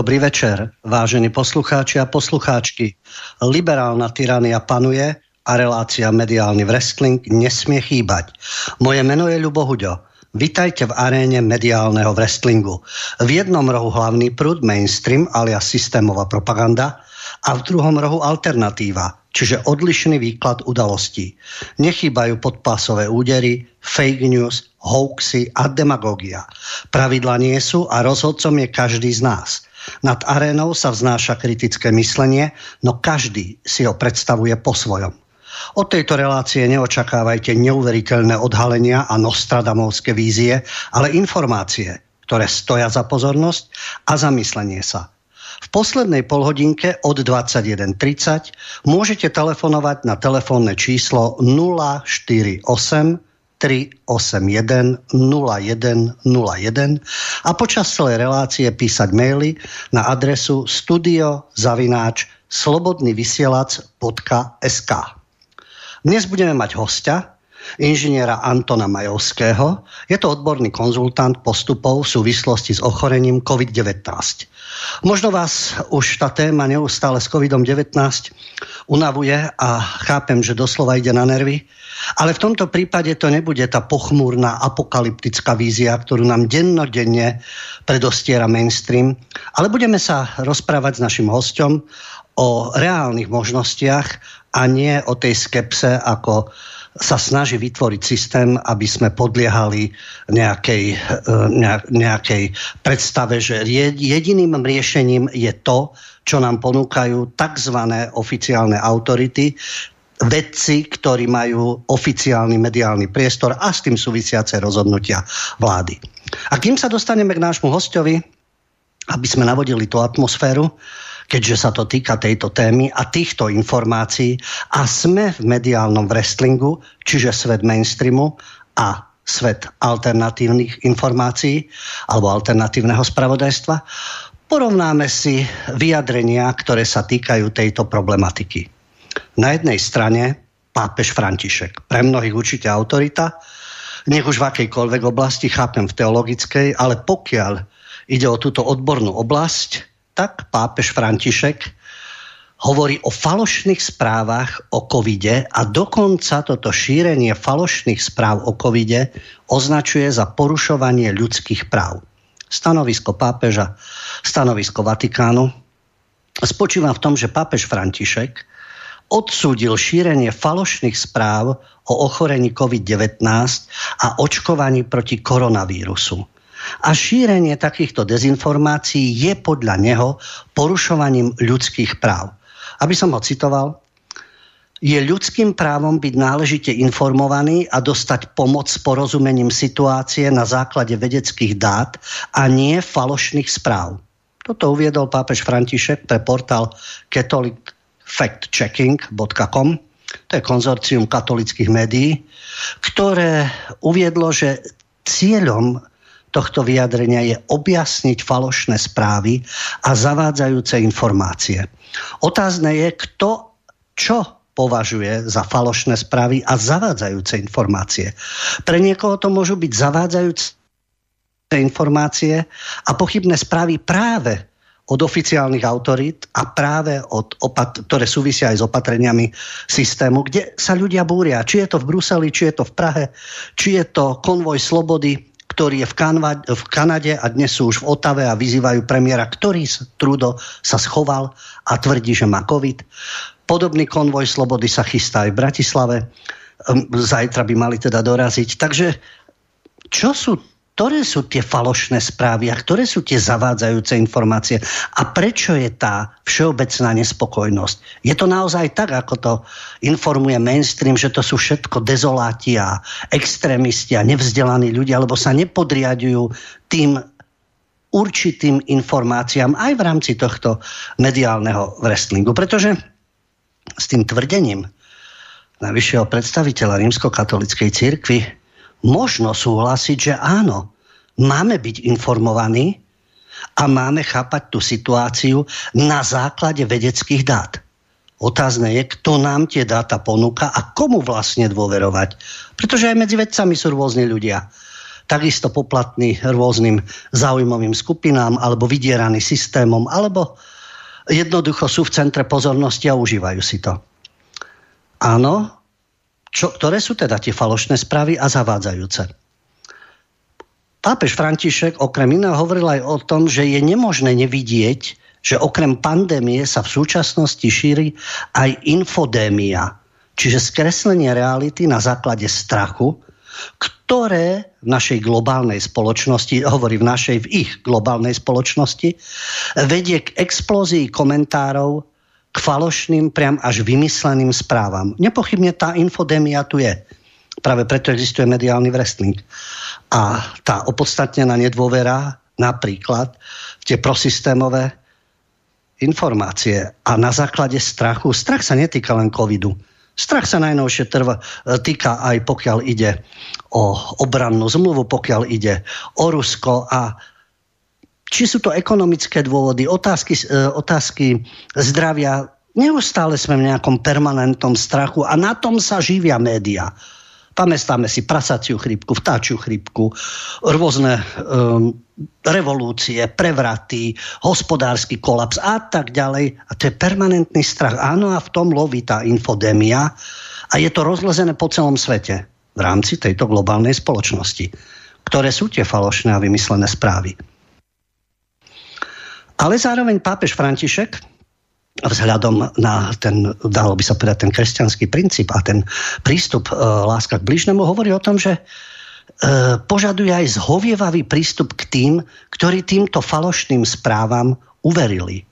Dobrý večer, vážení poslucháči a poslucháčky. Liberálna tyrania panuje a relácia Mediálny wrestling nesmie chýbať. Moje meno je Ľubo Huďo. Vitajte v aréne mediálneho wrestlingu. V jednom rohu hlavný prúd, mainstream alias systémová propaganda a v druhom rohu alternatíva, čiže odlišný výklad udalostí. Nechýbajú podpásové údery, fake news, hoaxy a demagogia. Pravidla nie sú a rozhodcom je každý z nás – nad arénou sa vznáša kritické myslenie, no každý si ho predstavuje po svojom. Od tejto relácie neočakávajte neuveriteľné odhalenia a nostradamovské vízie, ale informácie, ktoré stoja za pozornosť a zamyslenie sa. V poslednej polhodinke od 21.30 môžete telefonovať na telefónne číslo 048 381 0101 a počas celej relácie písať maily na adresu studiozavináč slobodnyvysielac.sk Dnes budeme mať hostia, inžiniera Antona Majovského. Je to odborný konzultant postupov v súvislosti s ochorením COVID-19. Možno vás už tá téma neustále s COVID-19 unavuje a chápem, že doslova ide na nervy, ale v tomto prípade to nebude tá pochmúrna apokalyptická vízia, ktorú nám dennodenne predostiera mainstream, ale budeme sa rozprávať s našim hostom o reálnych možnostiach a nie o tej skepse, ako sa snaží vytvoriť systém, aby sme podliehali nejakej, e, nejakej predstave, že jediným riešením je to, čo nám ponúkajú tzv. oficiálne autority, vedci, ktorí majú oficiálny mediálny priestor a s tým súvisiace rozhodnutia vlády. A kým sa dostaneme k nášmu hostovi, aby sme navodili tú atmosféru, keďže sa to týka tejto témy a týchto informácií a sme v mediálnom wrestlingu, čiže svet mainstreamu a svet alternatívnych informácií alebo alternatívneho spravodajstva, porovnáme si vyjadrenia, ktoré sa týkajú tejto problematiky. Na jednej strane pápež František, pre mnohých určite autorita, nech už v akejkoľvek oblasti, chápem v teologickej, ale pokiaľ ide o túto odbornú oblasť, tak pápež František hovorí o falošných správach o covide a dokonca toto šírenie falošných správ o covide označuje za porušovanie ľudských práv. Stanovisko pápeža, stanovisko Vatikánu spočíva v tom, že pápež František odsúdil šírenie falošných správ o ochorení COVID-19 a očkovaní proti koronavírusu. A šírenie takýchto dezinformácií je podľa neho porušovaním ľudských práv. Aby som ho citoval, je ľudským právom byť náležite informovaný a dostať pomoc s porozumením situácie na základe vedeckých dát a nie falošných správ. Toto uviedol pápež František pre portál Catholic factchecking.com, to je konzorcium katolických médií, ktoré uviedlo, že cieľom tohto vyjadrenia je objasniť falošné správy a zavádzajúce informácie. Otázne je, kto čo považuje za falošné správy a zavádzajúce informácie. Pre niekoho to môžu byť zavádzajúce informácie a pochybné správy práve od oficiálnych autorít a práve od opat- ktoré súvisia aj s opatreniami systému, kde sa ľudia búria. Či je to v Bruseli, či je to v Prahe, či je to konvoj slobody, ktorý je v, Kanva- v Kanade a dnes sú už v Otave a vyzývajú premiéra, ktorý Trudo sa schoval a tvrdí, že má COVID. Podobný konvoj slobody sa chystá aj v Bratislave. Hm, zajtra by mali teda doraziť. Takže čo sú ktoré sú tie falošné správy a ktoré sú tie zavádzajúce informácie a prečo je tá všeobecná nespokojnosť. Je to naozaj tak, ako to informuje mainstream, že to sú všetko dezoláti a extrémisti a nevzdelaní ľudia, lebo sa nepodriadujú tým určitým informáciám aj v rámci tohto mediálneho wrestlingu. Pretože s tým tvrdením najvyššieho predstaviteľa rímskokatolickej cirkvi možno súhlasiť, že áno, máme byť informovaní a máme chápať tú situáciu na základe vedeckých dát. Otázne je, kto nám tie dáta ponúka a komu vlastne dôverovať. Pretože aj medzi vedcami sú rôzni ľudia. takisto poplatní rôznym záujmovým skupinám alebo vydieraní systémom, alebo jednoducho sú v centre pozornosti a užívajú si to. Áno, čo, ktoré sú teda tie falošné správy a zavádzajúce. Pápež František okrem iného hovoril aj o tom, že je nemožné nevidieť, že okrem pandémie sa v súčasnosti šíri aj infodémia, čiže skreslenie reality na základe strachu, ktoré v našej globálnej spoločnosti, hovorí v našej, v ich globálnej spoločnosti, vedie k explózii komentárov, k falošným, priam až vymysleným správam. Nepochybne tá infodémia tu je. Práve preto existuje mediálny wrestling. A tá opodstatnená nedôvera napríklad tie prosystémové informácie a na základe strachu, strach sa netýka len covidu, strach sa najnovšie trva, týka aj pokiaľ ide o obrannú zmluvu, pokiaľ ide o Rusko a či sú to ekonomické dôvody, otázky, e, otázky zdravia, neustále sme v nejakom permanentnom strachu a na tom sa živia média. Pamätáme si prasaciu chrypku, vtáčiu chrypku, rôzne um, revolúcie, prevraty, hospodársky kolaps a tak ďalej. A to je permanentný strach. Áno, a v tom loví tá infodémia a je to rozlezené po celom svete v rámci tejto globálnej spoločnosti, ktoré sú tie falošné a vymyslené správy. Ale zároveň pápež František vzhľadom na ten, dalo by sa povedať, ten kresťanský princíp a ten prístup e, láska k bližnému hovorí o tom, že e, požaduje aj zhovievavý prístup k tým, ktorí týmto falošným správam uverili.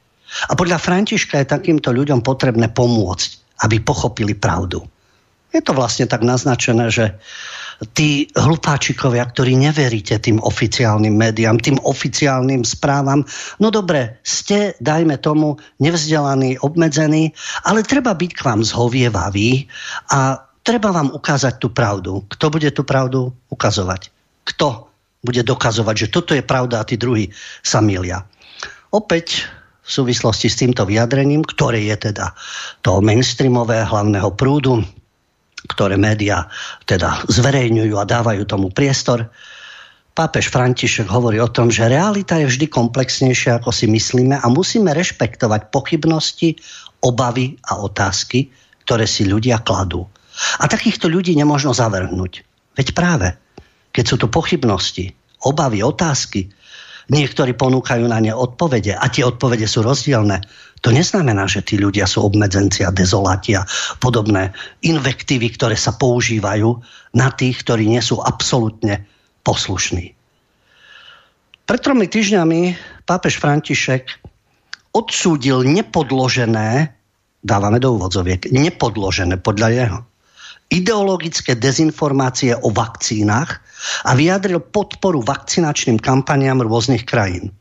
A podľa Františka je takýmto ľuďom potrebné pomôcť, aby pochopili pravdu. Je to vlastne tak naznačené, že tí hlupáčikovia, ktorí neveríte tým oficiálnym médiám, tým oficiálnym správam, no dobre, ste, dajme tomu, nevzdelaní, obmedzení, ale treba byť k vám zhovievavý a treba vám ukázať tú pravdu. Kto bude tú pravdu ukazovať? Kto bude dokazovať, že toto je pravda a tí druhí sa milia? Opäť v súvislosti s týmto vyjadrením, ktoré je teda to mainstreamové hlavného prúdu, ktoré médiá teda zverejňujú a dávajú tomu priestor. Pápež František hovorí o tom, že realita je vždy komplexnejšia, ako si myslíme a musíme rešpektovať pochybnosti, obavy a otázky, ktoré si ľudia kladú. A takýchto ľudí nemôžno zavrhnúť. Veď práve, keď sú tu pochybnosti, obavy, otázky, niektorí ponúkajú na ne odpovede a tie odpovede sú rozdielne, to neznamená, že tí ľudia sú obmedzenci a dezolati a podobné invektívy, ktoré sa používajú na tých, ktorí nie sú absolútne poslušní. Pred tromi týždňami pápež František odsúdil nepodložené, dávame do úvodzoviek, nepodložené podľa jeho, ideologické dezinformácie o vakcínach a vyjadril podporu vakcinačným kampaniám rôznych krajín.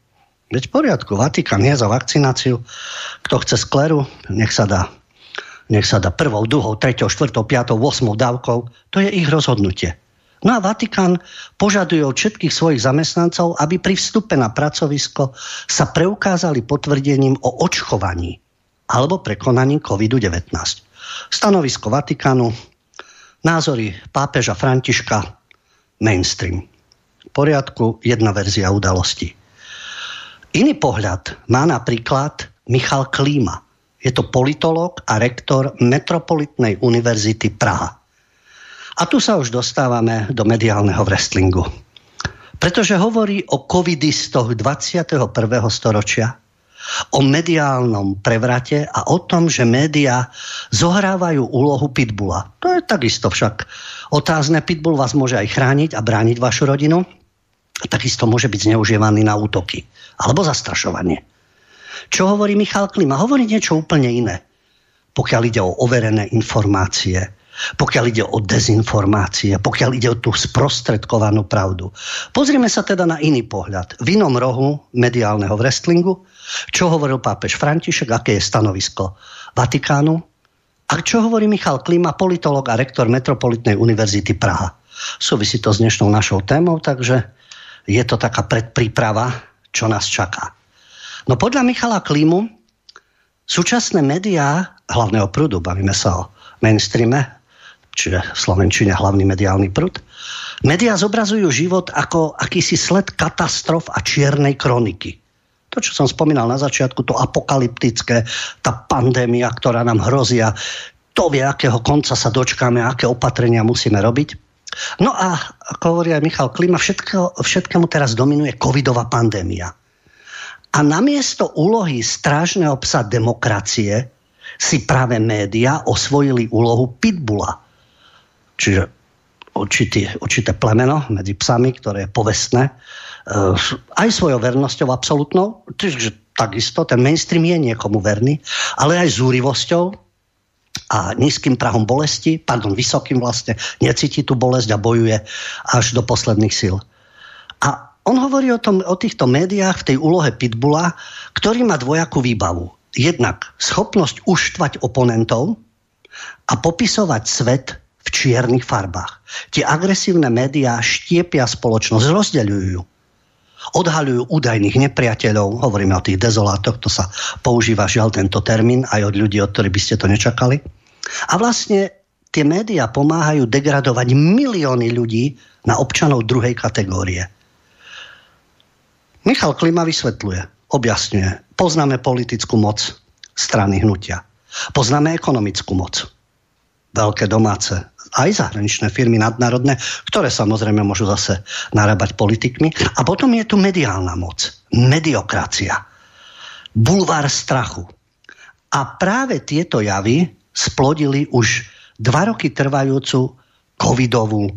Veď v poriadku, Vatikán je za vakcináciu. Kto chce skleru, nech sa dá. Nech sa dá prvou, druhou, treťou, štvrtou, piatou, osmou dávkou. To je ich rozhodnutie. No a Vatikán požaduje od všetkých svojich zamestnancov, aby pri vstupe na pracovisko sa preukázali potvrdením o očkovaní alebo prekonaním COVID-19. Stanovisko Vatikánu, názory pápeža Františka, mainstream. V poriadku, jedna verzia udalosti. Iný pohľad má napríklad Michal Klíma. Je to politolog a rektor Metropolitnej univerzity Praha. A tu sa už dostávame do mediálneho wrestlingu. Pretože hovorí o covidistoch 21. storočia, o mediálnom prevrate a o tom, že médiá zohrávajú úlohu pitbula. To je takisto však otázne. Pitbull vás môže aj chrániť a brániť vašu rodinu. Takisto môže byť zneužívaný na útoky alebo zastrašovanie. Čo hovorí Michal Klima? Hovorí niečo úplne iné. Pokiaľ ide o overené informácie, pokiaľ ide o dezinformácie, pokiaľ ide o tú sprostredkovanú pravdu. Pozrieme sa teda na iný pohľad. V inom rohu mediálneho wrestlingu, čo hovoril pápež František, aké je stanovisko Vatikánu a čo hovorí Michal Klima, politolog a rektor Metropolitnej univerzity Praha. Súvisí to s dnešnou našou témou, takže je to taká predpríprava čo nás čaká. No podľa Michala Klímu súčasné médiá hlavného prúdu, bavíme sa o mainstreame, čiže v Slovenčine hlavný mediálny prúd, Média zobrazujú život ako akýsi sled katastrof a čiernej kroniky. To, čo som spomínal na začiatku, to apokalyptické, tá pandémia, ktorá nám hrozia, to vie, akého konca sa dočkáme, aké opatrenia musíme robiť. No a ako hovorí aj Michal Klima, všetko, všetkému teraz dominuje covidová pandémia. A namiesto úlohy strážneho psa demokracie si práve média osvojili úlohu pitbula. Čiže určitý, určité plemeno medzi psami, ktoré je povestné, uh, aj svojou vernosťou absolútnou, čiže takisto ten mainstream je niekomu verný, ale aj zúrivosťou a nízkym prahom bolesti, pardon, vysokým vlastne, necíti tú bolesť a bojuje až do posledných síl. A on hovorí o, tom, o týchto médiách v tej úlohe Pitbulla, ktorý má dvojakú výbavu. Jednak schopnosť uštvať oponentov a popisovať svet v čiernych farbách. Tie agresívne médiá štiepia spoločnosť, rozdeľujú ju. Odhaľujú údajných nepriateľov, hovoríme o tých dezolátoch, to sa používa žiaľ tento termín aj od ľudí, od ktorých by ste to nečakali. A vlastne tie médiá pomáhajú degradovať milióny ľudí na občanov druhej kategórie. Michal Klima vysvetľuje, objasňuje. Poznáme politickú moc strany hnutia. Poznáme ekonomickú moc. Veľké domáce aj zahraničné firmy nadnárodné, ktoré samozrejme môžu zase narábať politikmi. A potom je tu mediálna moc, mediokracia, bulvár strachu. A práve tieto javy splodili už dva roky trvajúcu covidovú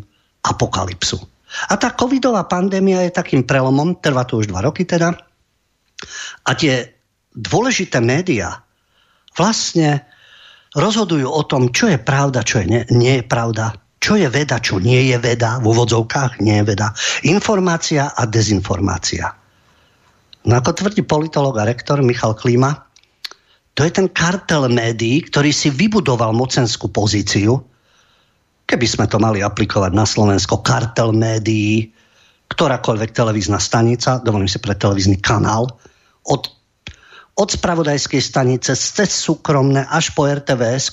apokalypsu. A tá covidová pandémia je takým prelomom, trvá to už dva roky teda, a tie dôležité médiá vlastne rozhodujú o tom, čo je pravda, čo je nie, nie je pravda, čo je veda, čo nie je veda, v úvodzovkách nie je veda, informácia a dezinformácia. No ako tvrdí politolog a rektor Michal Klíma, to je ten kartel médií, ktorý si vybudoval mocenskú pozíciu, keby sme to mali aplikovať na Slovensko, kartel médií, ktorákoľvek televízna stanica, dovolím si pre televízny kanál, od od spravodajskej stanice cez súkromné až po rtvs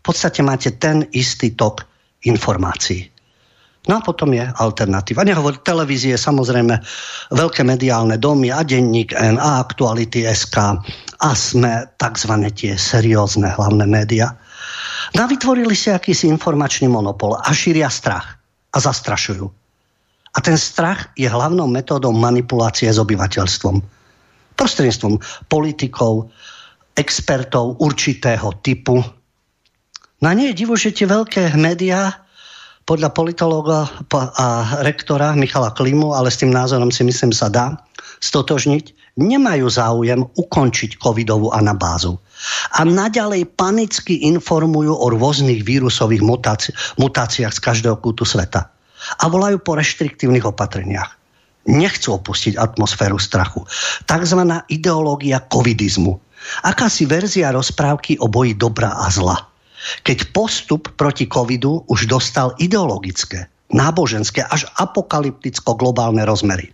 v podstate máte ten istý tok informácií. No a potom je alternatíva. Nehovor televízie, samozrejme, veľké mediálne domy a denník N a aktuality SK a sme tzv. tie seriózne hlavné média. No a vytvorili si akýsi informačný monopol a šíria strach a zastrašujú. A ten strach je hlavnou metódou manipulácie s obyvateľstvom prostredníctvom politikov, expertov určitého typu. No a nie je divu, že tie veľké médiá podľa politológa a rektora Michala Klimu, ale s tým názorom si myslím sa dá stotožniť, nemajú záujem ukončiť covidovú anabázu. A naďalej panicky informujú o rôznych vírusových mutáci- mutáciách z každého kútu sveta. A volajú po reštriktívnych opatreniach nechcú opustiť atmosféru strachu. Takzvaná ideológia covidizmu. Akási verzia rozprávky o boji dobra a zla. Keď postup proti covidu už dostal ideologické, náboženské až apokalypticko-globálne rozmery.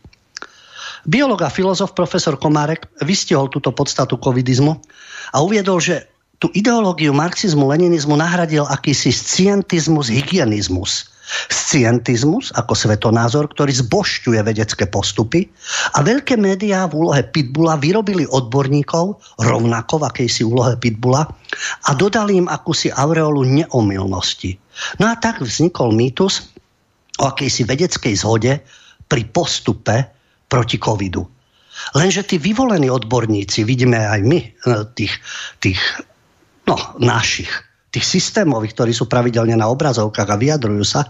Biológ a filozof profesor Komárek vystihol túto podstatu covidizmu a uviedol, že tú ideológiu marxizmu-leninizmu nahradil akýsi scientizmus, hygienizmus – Scientizmus ako svetonázor, ktorý zbošťuje vedecké postupy a veľké médiá v úlohe Pitbulla vyrobili odborníkov rovnako v akejsi úlohe Pitbulla a dodali im akúsi aureolu neomilnosti. No a tak vznikol mýtus o akejsi vedeckej zhode pri postupe proti covidu. Lenže tí vyvolení odborníci, vidíme aj my, e, tých, tých no, našich, tých systémových, ktorí sú pravidelne na obrazovkách a vyjadrujú sa,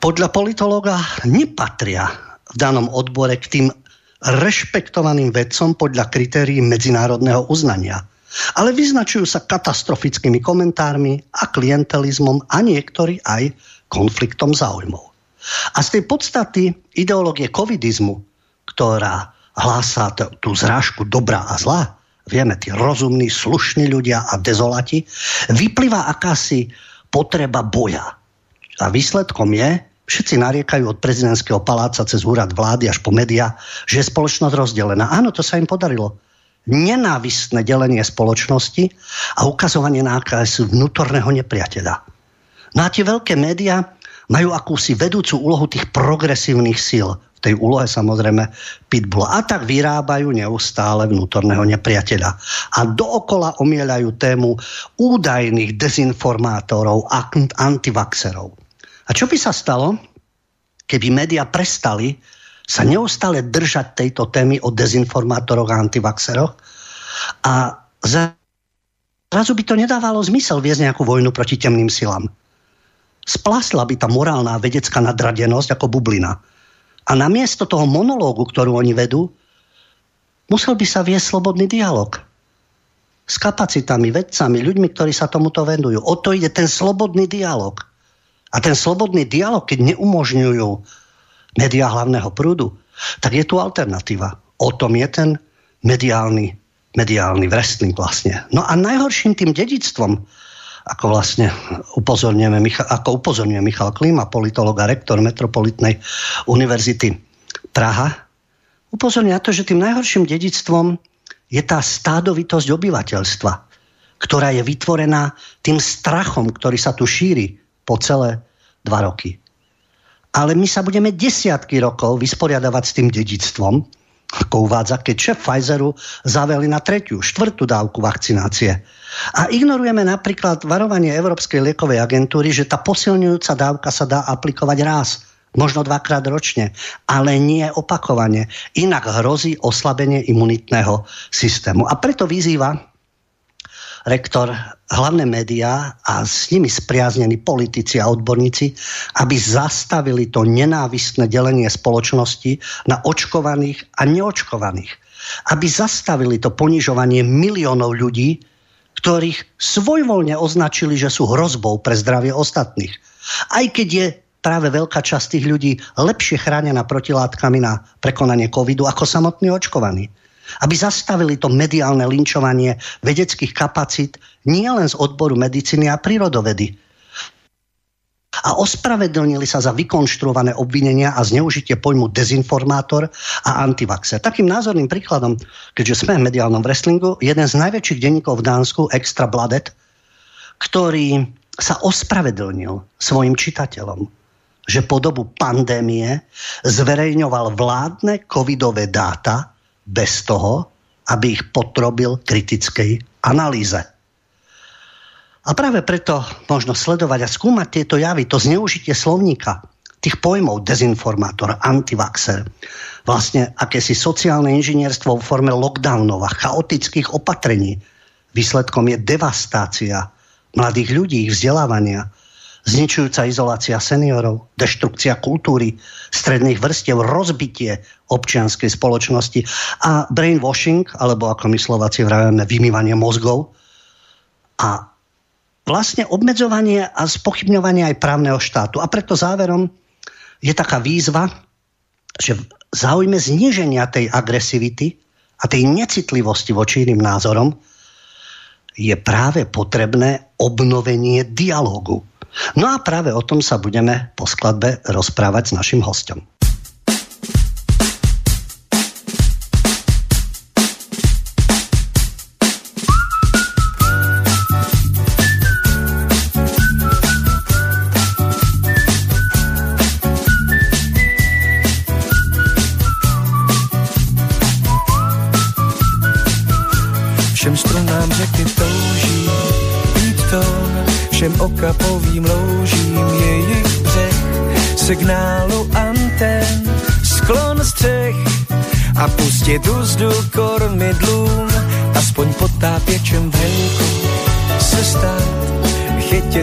podľa politológa nepatria v danom odbore k tým rešpektovaným vedcom podľa kritérií medzinárodného uznania. Ale vyznačujú sa katastrofickými komentármi a klientelizmom a niektorí aj konfliktom záujmov. A z tej podstaty ideológie covidizmu, ktorá hlásá tú zrážku dobra a zla, vieme, tí rozumní, slušní ľudia a dezolati, vyplýva akási potreba boja. A výsledkom je, všetci nariekajú od prezidentského paláca cez úrad vlády až po média, že je spoločnosť rozdelená. Áno, to sa im podarilo. Nenávistné delenie spoločnosti a ukazovanie na akási vnútorného nepriateľa. No a tie veľké médiá majú akúsi vedúcu úlohu tých progresívnych síl. Tej úlohe samozrejme Pitbull. A tak vyrábajú neustále vnútorného nepriateľa. A dookola omieľajú tému údajných dezinformátorov a antivaxerov. A čo by sa stalo, keby médiá prestali sa neustále držať tejto témy o dezinformátoroch a antivaxeroch a zrazu by to nedávalo zmysel viesť nejakú vojnu proti temným silám splasla by tá morálna vedecká nadradenosť ako bublina. A namiesto toho monológu, ktorú oni vedú, musel by sa viesť slobodný dialog. S kapacitami, vedcami, ľuďmi, ktorí sa tomuto venujú. O to ide ten slobodný dialog. A ten slobodný dialog, keď neumožňujú médiá hlavného prúdu, tak je tu alternatíva. O tom je ten mediálny, mediálny wrestling vlastne. No a najhorším tým dedictvom, ako vlastne upozorňujeme, ako upozorňuje Michal Klima, politolog a rektor Metropolitnej univerzity Praha, upozorňuje na to, že tým najhorším dedictvom je tá stádovitosť obyvateľstva, ktorá je vytvorená tým strachom, ktorý sa tu šíri po celé dva roky. Ale my sa budeme desiatky rokov vysporiadavať s tým dedictvom, ako uvádza, keď šéf Pfizeru zaveli na tretiu, štvrtú dávku vakcinácie. A ignorujeme napríklad varovanie Európskej liekovej agentúry, že tá posilňujúca dávka sa dá aplikovať raz, možno dvakrát ročne, ale nie opakovane. Inak hrozí oslabenie imunitného systému. A preto vyzýva rektor hlavné médiá a s nimi spriaznení politici a odborníci, aby zastavili to nenávistné delenie spoločnosti na očkovaných a neočkovaných. Aby zastavili to ponižovanie miliónov ľudí, ktorých svojvoľne označili, že sú hrozbou pre zdravie ostatných. Aj keď je práve veľká časť tých ľudí lepšie chránená protilátkami na prekonanie covidu ako samotní očkovaní aby zastavili to mediálne linčovanie vedeckých kapacít nielen z odboru medicíny a prírodovedy. A ospravedlnili sa za vykonštruované obvinenia a zneužitie pojmu dezinformátor a antivaxer. Takým názorným príkladom, keďže sme v mediálnom wrestlingu, jeden z najväčších denníkov v Dánsku, Extra Bladet, ktorý sa ospravedlnil svojim čitateľom, že po dobu pandémie zverejňoval vládne covidové dáta bez toho, aby ich potrobil kritickej analýze. A práve preto možno sledovať a skúmať tieto javy, to zneužitie slovníka, tých pojmov dezinformátor, antivaxer, vlastne akési sociálne inžinierstvo v forme lockdownov a chaotických opatrení. Výsledkom je devastácia mladých ľudí, ich vzdelávania, zničujúca izolácia seniorov, deštrukcia kultúry, stredných vrstiev, rozbitie občianskej spoločnosti a brainwashing, alebo ako my Slováci vravíme, vymývanie mozgov a vlastne obmedzovanie a spochybňovanie aj právneho štátu. A preto záverom je taká výzva, že v záujme zniženia tej agresivity a tej necitlivosti voči iným názorom je práve potrebné obnovenie dialogu No a práve o tom sa budeme po skladbe rozprávať s našim hostom.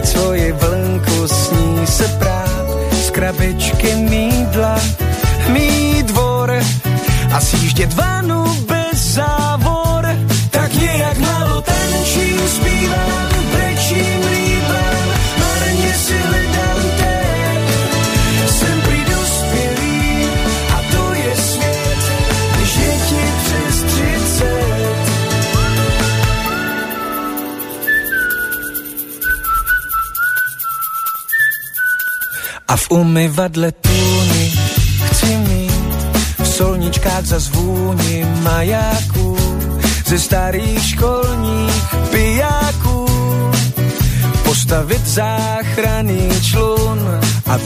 Svoji vlnku, s umyvadle tůny chci mít v solničkách za zvůni majáků ze starých školních pijáků. Po Postavit záchranný člun a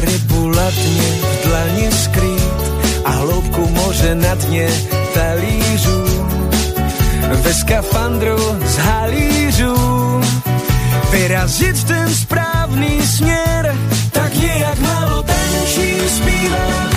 rybu latně v dlani skrýt a hloubku moře na dně talířů. Ve skafandru z halířů vyrazit ten správný směr, nějak malo tančím, zpívám,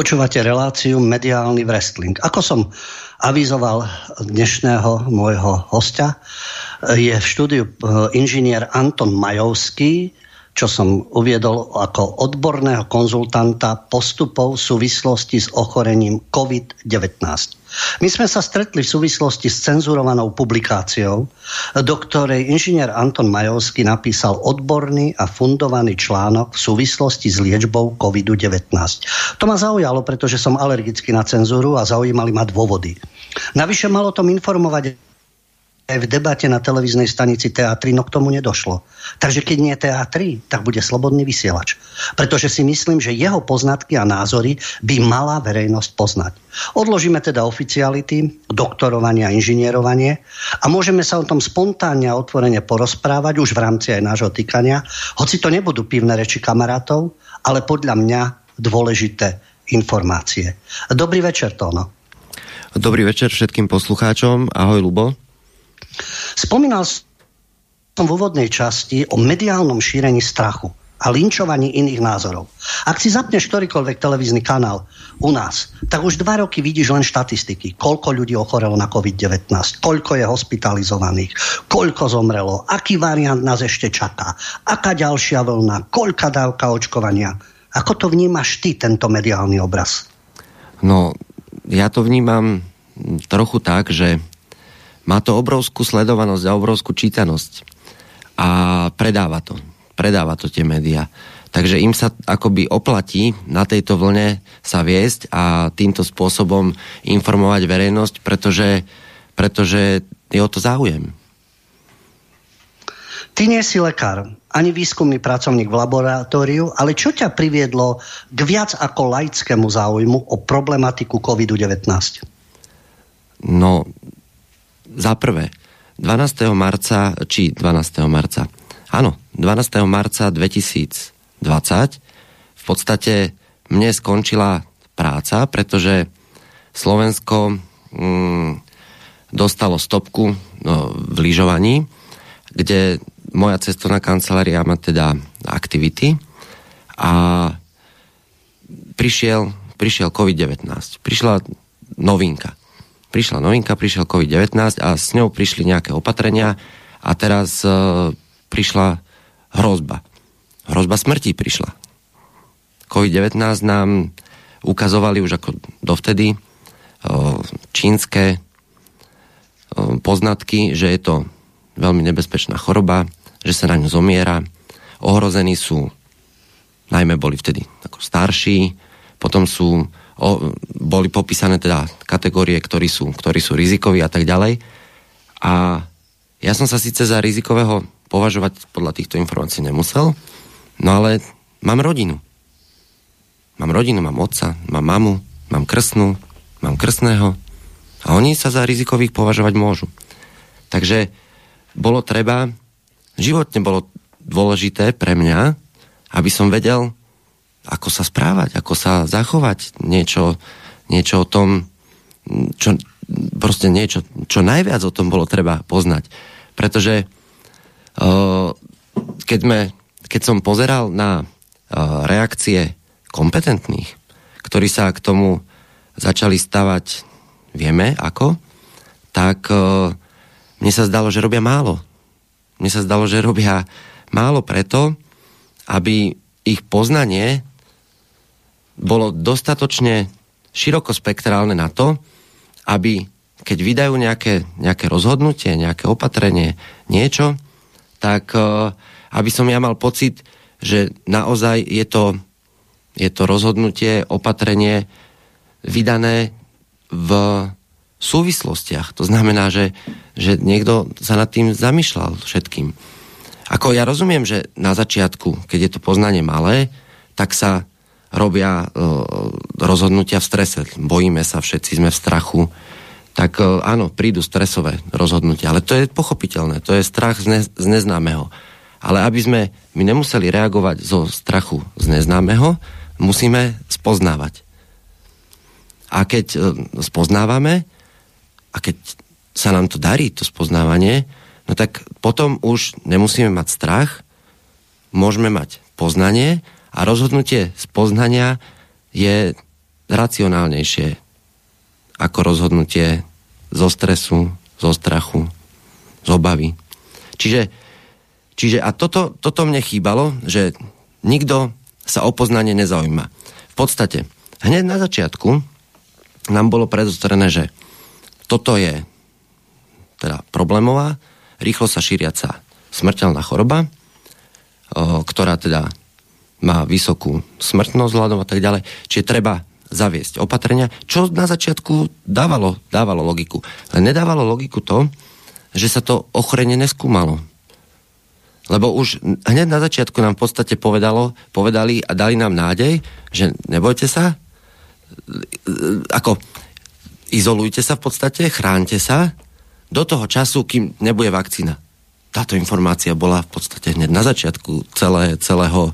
Počúvate reláciu Mediálny wrestling. Ako som avizoval dnešného môjho hostia, je v štúdiu eh, inžinier Anton Majovský, čo som uviedol ako odborného konzultanta postupov v súvislosti s ochorením COVID-19. My sme sa stretli v súvislosti s cenzurovanou publikáciou, do ktorej inžinier Anton Majovský napísal odborný a fundovaný článok v súvislosti s liečbou COVID-19. To ma zaujalo, pretože som alergický na cenzúru a zaujímali ma dôvody. Navyše malo tom informovať aj v debate na televíznej stanici TA3, no k tomu nedošlo. Takže keď nie TA3, tak bude slobodný vysielač. Pretože si myslím, že jeho poznatky a názory by mala verejnosť poznať. Odložíme teda oficiality, doktorovanie a inžinierovanie a môžeme sa o tom spontánne a otvorene porozprávať už v rámci aj nášho týkania, hoci to nebudú pivné reči kamarátov, ale podľa mňa dôležité informácie. Dobrý večer, Tóno. Dobrý večer všetkým poslucháčom. Ahoj, Lubo. Spomínal som v úvodnej časti o mediálnom šírení strachu a linčovaní iných názorov. Ak si zapneš ktorýkoľvek televízny kanál u nás, tak už dva roky vidíš len štatistiky. Koľko ľudí ochorelo na COVID-19, koľko je hospitalizovaných, koľko zomrelo, aký variant nás ešte čaká, aká ďalšia vlna, koľka dávka očkovania. Ako to vnímaš ty, tento mediálny obraz? No, ja to vnímam trochu tak, že má to obrovskú sledovanosť a obrovskú čítanosť. A predáva to. Predáva to tie médiá. Takže im sa akoby oplatí na tejto vlne sa viesť a týmto spôsobom informovať verejnosť, pretože, pretože je o to záujem. Ty nie si lekár, ani výskumný pracovník v laboratóriu, ale čo ťa priviedlo k viac ako laickému záujmu o problematiku COVID-19? No, za prvé, 12. marca, či 12. marca, áno, 12. marca 2020 v podstate mne skončila práca, pretože Slovensko mm, dostalo stopku no, v lyžovaní, kde moja cestovná kancelária má teda aktivity a prišiel, prišiel COVID-19. Prišla novinka prišla novinka, prišiel COVID-19 a s ňou prišli nejaké opatrenia a teraz e, prišla hrozba. Hrozba smrti prišla. COVID-19 nám ukazovali už ako dovtedy e, čínske e, poznatky, že je to veľmi nebezpečná choroba, že sa na ňu zomiera. Ohrození sú, najmä boli vtedy ako starší, potom sú o, boli popísané teda kategórie, ktorí sú, ktorí sú rizikoví a tak ďalej. A ja som sa síce za rizikového považovať podľa týchto informácií nemusel, no ale mám rodinu. Mám rodinu, mám otca, mám mamu, mám krstnú, mám krstného a oni sa za rizikových považovať môžu. Takže bolo treba, životne bolo dôležité pre mňa, aby som vedel, ako sa správať, ako sa zachovať, niečo, niečo o tom, čo, proste niečo, čo najviac o tom bolo treba poznať. Pretože uh, keď, sme, keď som pozeral na uh, reakcie kompetentných, ktorí sa k tomu začali stavať, vieme ako, tak uh, mne sa zdalo, že robia málo. Mne sa zdalo, že robia málo preto, aby ich poznanie bolo dostatočne širokospektrálne na to, aby keď vydajú nejaké, nejaké rozhodnutie, nejaké opatrenie, niečo, tak uh, aby som ja mal pocit, že naozaj je to, je to rozhodnutie, opatrenie vydané v súvislostiach. To znamená, že, že niekto sa nad tým zamýšľal všetkým. Ako ja rozumiem, že na začiatku, keď je to poznanie malé, tak sa robia uh, rozhodnutia v strese. Bojíme sa, všetci sme v strachu. Tak uh, áno, prídu stresové rozhodnutia. Ale to je pochopiteľné. To je strach z, ne, z neznámeho. Ale aby sme my nemuseli reagovať zo strachu z neznámeho, musíme spoznávať. A keď uh, spoznávame, a keď sa nám to darí, to spoznávanie, no tak potom už nemusíme mať strach, môžeme mať poznanie a rozhodnutie z poznania je racionálnejšie ako rozhodnutie zo stresu, zo strachu, z obavy. Čiže, čiže a toto, toto mne chýbalo, že nikto sa o poznanie nezaujíma. V podstate, hneď na začiatku nám bolo predostrené, že toto je teda problémová, rýchlo sa šíriaca smrteľná choroba, ktorá teda má vysokú smrtnosť hľadom a tak ďalej. Čiže treba zaviesť opatrenia, čo na začiatku dávalo, dávalo logiku. Ale nedávalo logiku to, že sa to ochorenie neskúmalo. Lebo už hneď na začiatku nám v podstate povedalo, povedali a dali nám nádej, že nebojte sa, ako izolujte sa v podstate, chránte sa do toho času, kým nebude vakcína. Táto informácia bola v podstate hneď na začiatku celé, celého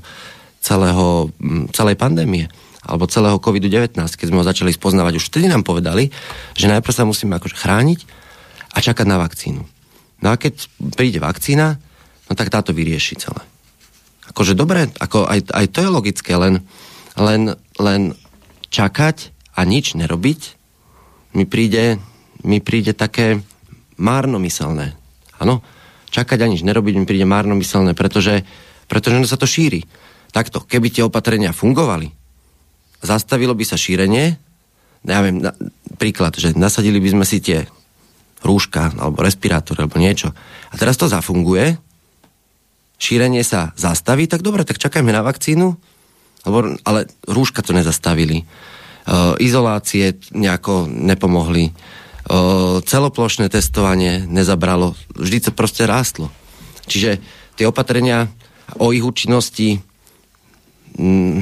celého, celej pandémie alebo celého COVID-19, keď sme ho začali spoznávať, už vtedy nám povedali, že najprv sa musíme akože chrániť a čakať na vakcínu. No a keď príde vakcína, no tak táto vyrieši celé. Akože dobre, ako aj, aj to je logické, len, len, len čakať a nič nerobiť mi príde, mi príde také márnomyselné. Áno, čakať a nič nerobiť mi príde márnomyselné, pretože, pretože sa to šíri takto, keby tie opatrenia fungovali, zastavilo by sa šírenie, ja viem, na, príklad, že nasadili by sme si tie rúška alebo respirátor alebo niečo a teraz to zafunguje, šírenie sa zastaví, tak dobre, tak čakajme na vakcínu, ale rúška to nezastavili. E, izolácie nejako nepomohli. E, celoplošné testovanie nezabralo. Vždy to proste rástlo. Čiže tie opatrenia o ich účinnosti mm,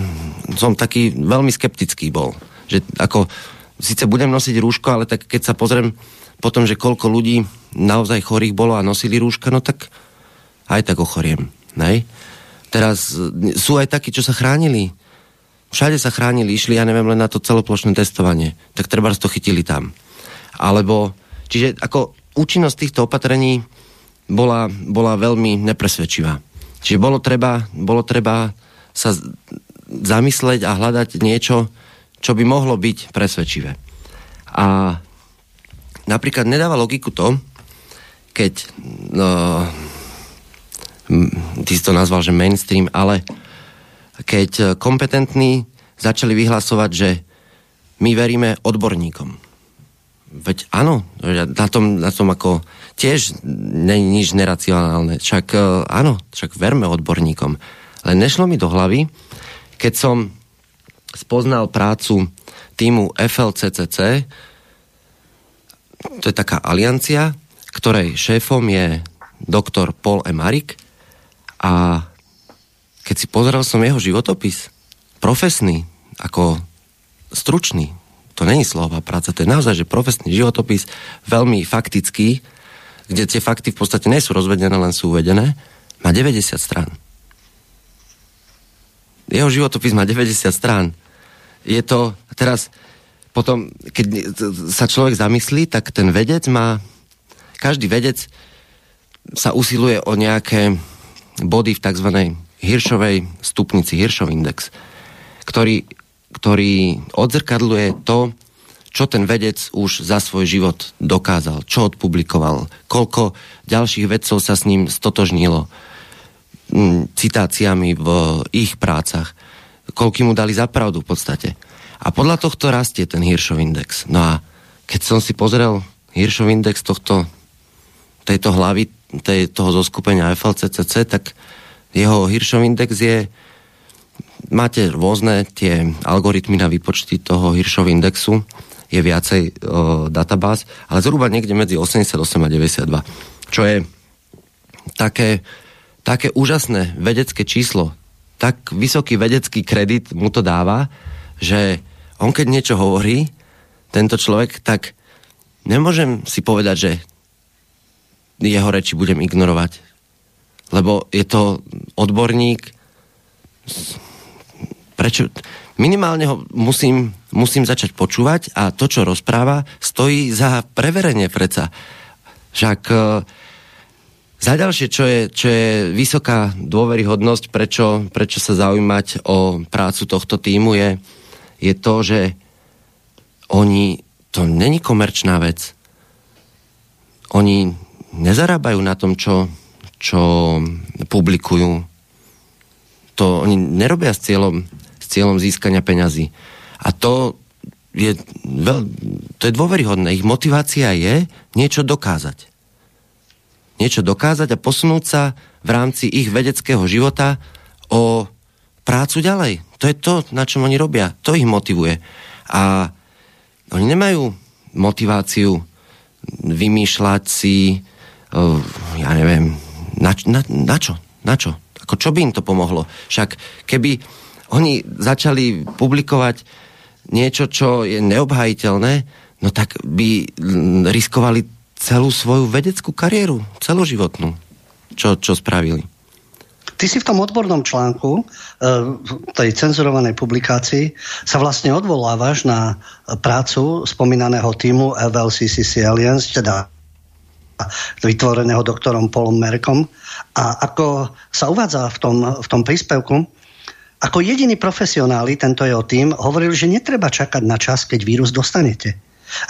som taký veľmi skeptický bol. Že ako, síce budem nosiť rúško, ale tak keď sa pozriem potom, že koľko ľudí naozaj chorých bolo a nosili rúška, no tak aj tak ochoriem. Nej? Teraz e, sú aj takí, čo sa chránili. Všade sa chránili, išli, ja neviem, len na to celoplošné testovanie. Tak treba to chytili tam. Alebo, čiže ako účinnosť týchto opatrení bola, bola veľmi nepresvedčivá. Čiže bolo treba, bolo treba sa zamysleť a hľadať niečo, čo by mohlo byť presvedčivé. A napríklad nedáva logiku to, keď no, ty si to nazval, že mainstream, ale keď kompetentní začali vyhlasovať, že my veríme odborníkom. Veď áno, na tom, na tom ako tiež je nič neracionálne. Však áno, však verme odborníkom. Len nešlo mi do hlavy, keď som spoznal prácu týmu FLCCC, to je taká aliancia, ktorej šéfom je doktor Paul Emarik a keď si pozrel som jeho životopis, profesný, ako stručný, to není slová práca, to je naozaj, že profesný životopis, veľmi faktický, kde tie fakty v podstate nie sú rozvedené, len sú uvedené, má 90 strán. Jeho životopis má 90 strán. Je to, teraz, potom, keď sa človek zamyslí, tak ten vedec má, každý vedec sa usiluje o nejaké body v tzv. Hiršovej stupnici, Hiršov index, ktorý, ktorý odzrkadluje to, čo ten vedec už za svoj život dokázal, čo odpublikoval, koľko ďalších vedcov sa s ním stotožnilo citáciami v ich prácach, koľko mu dali za pravdu v podstate. A podľa tohto rastie ten Hiršov index. No a keď som si pozrel Hiršov index tohto, tejto hlavy, tej, toho zoskupenia FLCCC, tak jeho Hiršov index je máte rôzne tie algoritmy na výpočty toho Hiršov indexu je viacej o, databáz, ale zhruba niekde medzi 88 a 92. Čo je také, také úžasné vedecké číslo, tak vysoký vedecký kredit mu to dáva, že on keď niečo hovorí, tento človek, tak nemôžem si povedať, že jeho reči budem ignorovať. Lebo je to odborník prečo minimálne ho musím, musím začať počúvať a to, čo rozpráva, stojí za preverenie preca. Však e, za ďalšie, čo je, čo je vysoká dôveryhodnosť, prečo, prečo sa zaujímať o prácu tohto týmu je, je to, že oni, to není komerčná vec. Oni nezarábajú na tom, čo, čo publikujú. To oni nerobia s cieľom s cieľom získania peňazí. A to je, to je dôveryhodné. Ich motivácia je niečo dokázať. Niečo dokázať a posunúť sa v rámci ich vedeckého života o prácu ďalej. To je to, na čom oni robia. To ich motivuje. A oni nemajú motiváciu vymýšľať si, ja neviem, na, na, na čo? Na čo? Ako čo by im to pomohlo? Však keby oni začali publikovať niečo, čo je neobhajiteľné, no tak by riskovali celú svoju vedeckú kariéru, celoživotnú, čo, čo spravili. Ty si v tom odbornom článku, e, v tej cenzurovanej publikácii, sa vlastne odvolávaš na prácu spomínaného týmu FLCCC Alliance, teda vytvoreného doktorom Paulom Merkom. A ako sa uvádza v tom, v tom príspevku, ako jediní profesionáli, tento jeho tým, hovorili, že netreba čakať na čas, keď vírus dostanete.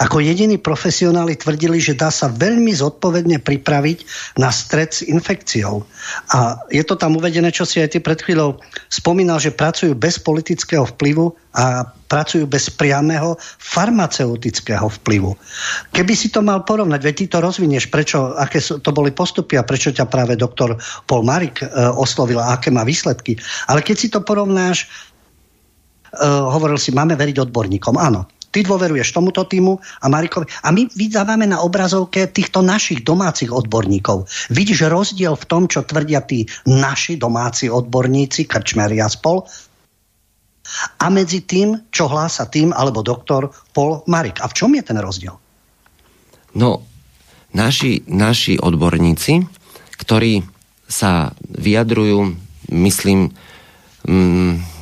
Ako jediní profesionáli tvrdili, že dá sa veľmi zodpovedne pripraviť na stred s infekciou. A je to tam uvedené, čo si aj ty pred chvíľou spomínal, že pracujú bez politického vplyvu a pracujú bez priamého farmaceutického vplyvu. Keby si to mal porovnať, veď ty to rozvinieš, prečo, aké to boli postupy a prečo ťa práve doktor Paul Marik e, oslovil a aké má výsledky. Ale keď si to porovnáš, e, hovoril si, máme veriť odborníkom. Áno, Ty dôveruješ tomuto týmu a Marikovi. A my vydávame na obrazovke týchto našich domácich odborníkov. Vidíš rozdiel v tom, čo tvrdia tí naši domáci odborníci, krčmeri a spol, a medzi tým, čo hlása tým alebo doktor Paul Marik. A v čom je ten rozdiel? No, naši, naši odborníci, ktorí sa vyjadrujú, myslím, mm,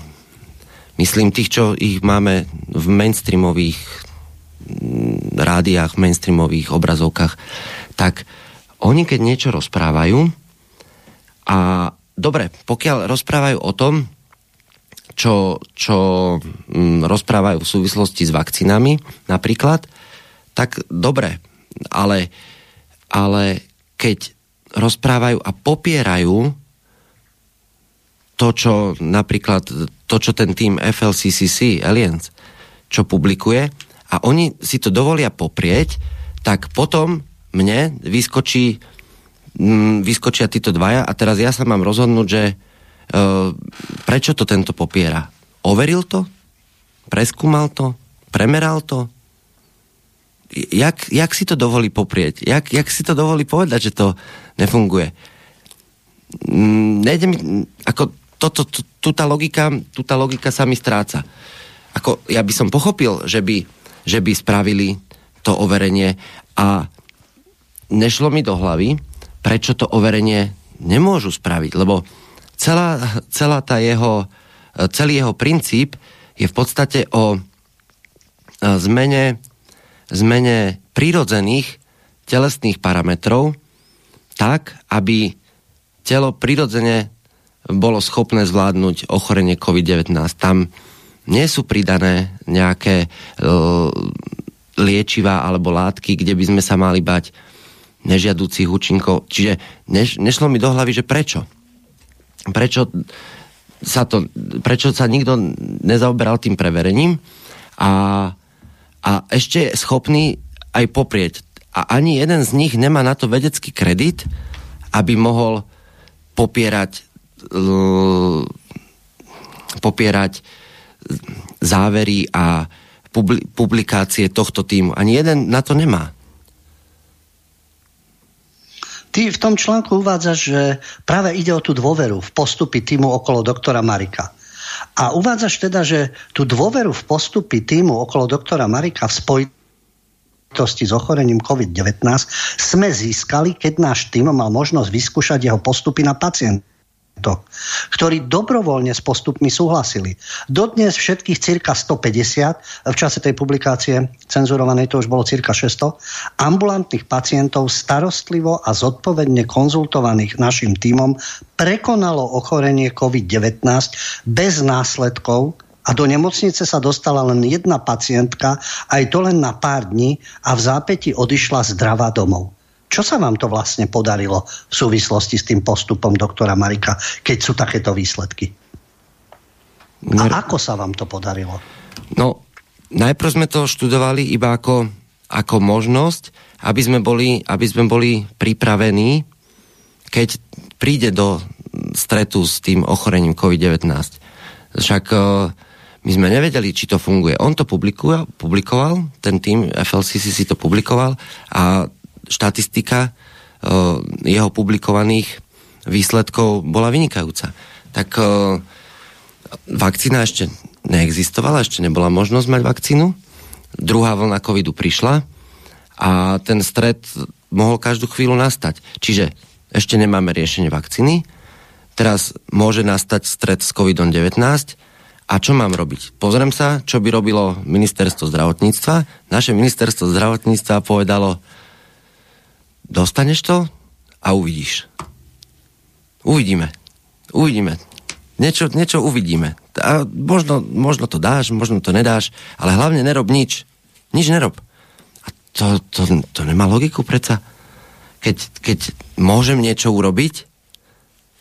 Myslím tých, čo ich máme v mainstreamových mm, rádiách, mainstreamových obrazovkách, tak oni keď niečo rozprávajú a dobre, pokiaľ rozprávajú o tom, čo, čo mm, rozprávajú v súvislosti s vakcínami napríklad, tak dobre, ale, ale keď rozprávajú a popierajú to, čo napríklad, to, čo ten tým FLCCC, Alliance, čo publikuje, a oni si to dovolia poprieť, tak potom mne vyskočí, mm, vyskočia títo dvaja a teraz ja sa mám rozhodnúť, že e, prečo to tento popiera. Overil to? Preskúmal to? Premeral to? Jak, jak si to dovolí poprieť? Jak, jak si to dovolí povedať, že to nefunguje? Mm, nejde mi, ako to, to, tu tá logika, tu tá logika sa mi stráca. Ako, ja by som pochopil, že by, že by spravili to overenie a nešlo mi do hlavy, prečo to overenie nemôžu spraviť, lebo celá, celá tá jeho, celý jeho princíp je v podstate o zmene, zmene prírodzených telesných parametrov tak, aby telo prirodzene bolo schopné zvládnuť ochorenie COVID-19. Tam nie sú pridané nejaké uh, liečivá alebo látky, kde by sme sa mali bať nežiadúcich účinkov. Čiže neš, nešlo mi do hlavy, že prečo? Prečo sa, to, prečo sa nikto nezaoberal tým preverením a, a ešte je schopný aj poprieť. A ani jeden z nich nemá na to vedecký kredit, aby mohol popierať popierať závery a publikácie tohto týmu. Ani jeden na to nemá. Ty v tom článku uvádzaš, že práve ide o tú dôveru v postupy týmu okolo doktora Marika. A uvádzaš teda, že tú dôveru v postupy týmu okolo doktora Marika v spojitosti s ochorením COVID-19 sme získali, keď náš tým mal možnosť vyskúšať jeho postupy na pacienta ktorí dobrovoľne s postupmi súhlasili. Dodnes všetkých cirka 150, v čase tej publikácie cenzurovanej to už bolo cirka 600, ambulantných pacientov starostlivo a zodpovedne konzultovaných našim týmom prekonalo ochorenie COVID-19 bez následkov a do nemocnice sa dostala len jedna pacientka, aj to len na pár dní a v zápäti odišla zdravá domov. Čo sa vám to vlastne podarilo v súvislosti s tým postupom doktora Marika, keď sú takéto výsledky? A ako sa vám to podarilo? No, najprv sme to študovali iba ako, ako možnosť, aby sme, boli, aby sme boli pripravení, keď príde do stretu s tým ochorením COVID-19. Však uh, my sme nevedeli, či to funguje. On to publikoval, publikoval ten tým FLCC si to publikoval a štatistika uh, jeho publikovaných výsledkov bola vynikajúca. Tak uh, vakcína ešte neexistovala, ešte nebola možnosť mať vakcínu. Druhá vlna covidu prišla a ten stred mohol každú chvíľu nastať. Čiže ešte nemáme riešenie vakcíny, teraz môže nastať stred s COVID-19 a čo mám robiť? Pozriem sa, čo by robilo ministerstvo zdravotníctva. Naše ministerstvo zdravotníctva povedalo, dostaneš to a uvidíš. Uvidíme. Uvidíme. Niečo, niečo uvidíme. A možno, možno to dáš, možno to nedáš, ale hlavne nerob nič. Nič nerob. A to, to, to nemá logiku predsa. Keď, keď môžem niečo urobiť,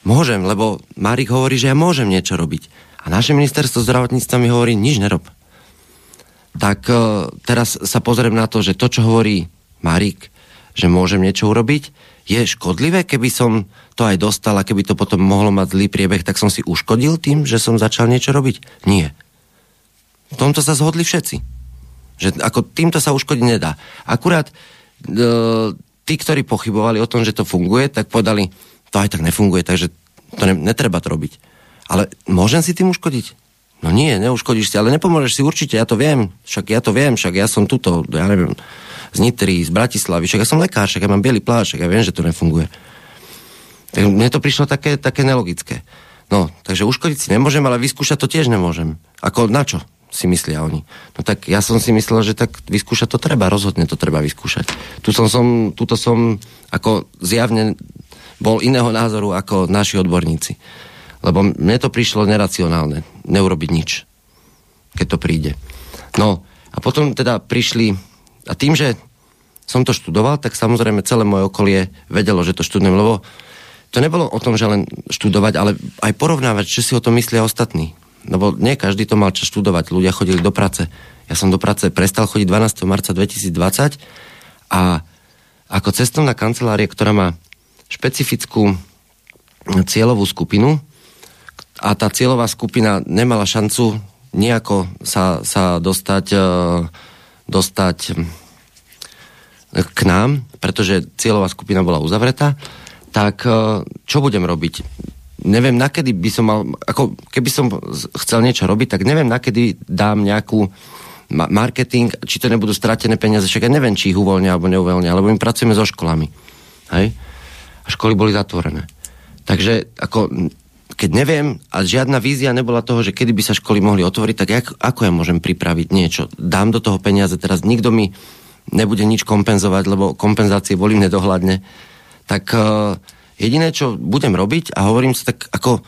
môžem, lebo Marik hovorí, že ja môžem niečo robiť. A naše ministerstvo zdravotníctva mi hovorí, nič nerob. Tak uh, teraz sa pozriem na to, že to, čo hovorí Marik, že môžem niečo urobiť, je škodlivé, keby som to aj dostal a keby to potom mohlo mať zlý priebeh, tak som si uškodil tým, že som začal niečo robiť? Nie. V tomto sa zhodli všetci. Že ako týmto sa uškodiť nedá. Akurát e, tí, ktorí pochybovali o tom, že to funguje, tak povedali, to aj tak nefunguje, takže to ne, netreba to robiť. Ale môžem si tým uškodiť? No nie, neuškodíš si, ale nepomôžeš si určite, ja to viem, však ja to viem, však ja som tuto, ja neviem, z Nitry, z Bratislavy, však ja som lekár, však ja mám biely plášť, ja viem, že to nefunguje. Tak mne to prišlo také, také nelogické. No, takže uškodiť si nemôžem, ale vyskúšať to tiež nemôžem. Ako na čo si myslia oni? No tak ja som si myslel, že tak vyskúšať to treba, rozhodne to treba vyskúšať. Tu som, som, tuto som ako zjavne bol iného názoru ako naši odborníci. Lebo mne to prišlo neracionálne, neurobiť nič, keď to príde. No, a potom teda prišli a tým, že som to študoval, tak samozrejme celé moje okolie vedelo, že to študujem, lebo to nebolo o tom, že len študovať, ale aj porovnávať, čo si o tom myslia ostatní. Lebo nie každý to mal čo študovať, ľudia chodili do práce. Ja som do práce prestal chodiť 12. marca 2020 a ako cestovná kancelária, ktorá má špecifickú cieľovú skupinu a tá cieľová skupina nemala šancu nejako sa, sa dostať uh, dostať hm, k nám, pretože cieľová skupina bola uzavretá, tak e, čo budem robiť? Neviem, nakedy by som mal, ako keby som chcel niečo robiť, tak neviem, nakedy dám nejakú, ma- marketing, či to nebudú stratené peniaze, však ja neviem, či ich uvoľnia alebo neuvoľnia, lebo my pracujeme so školami. Hej? A školy boli zatvorené. Takže ako, keď neviem a žiadna vízia nebola toho, že kedy by sa školy mohli otvoriť, tak jak, ako ja môžem pripraviť niečo? Dám do toho peniaze, teraz nikto mi nebude nič kompenzovať, lebo kompenzácie boli nedohľadne. Tak uh, jediné, čo budem robiť a hovorím si tak ako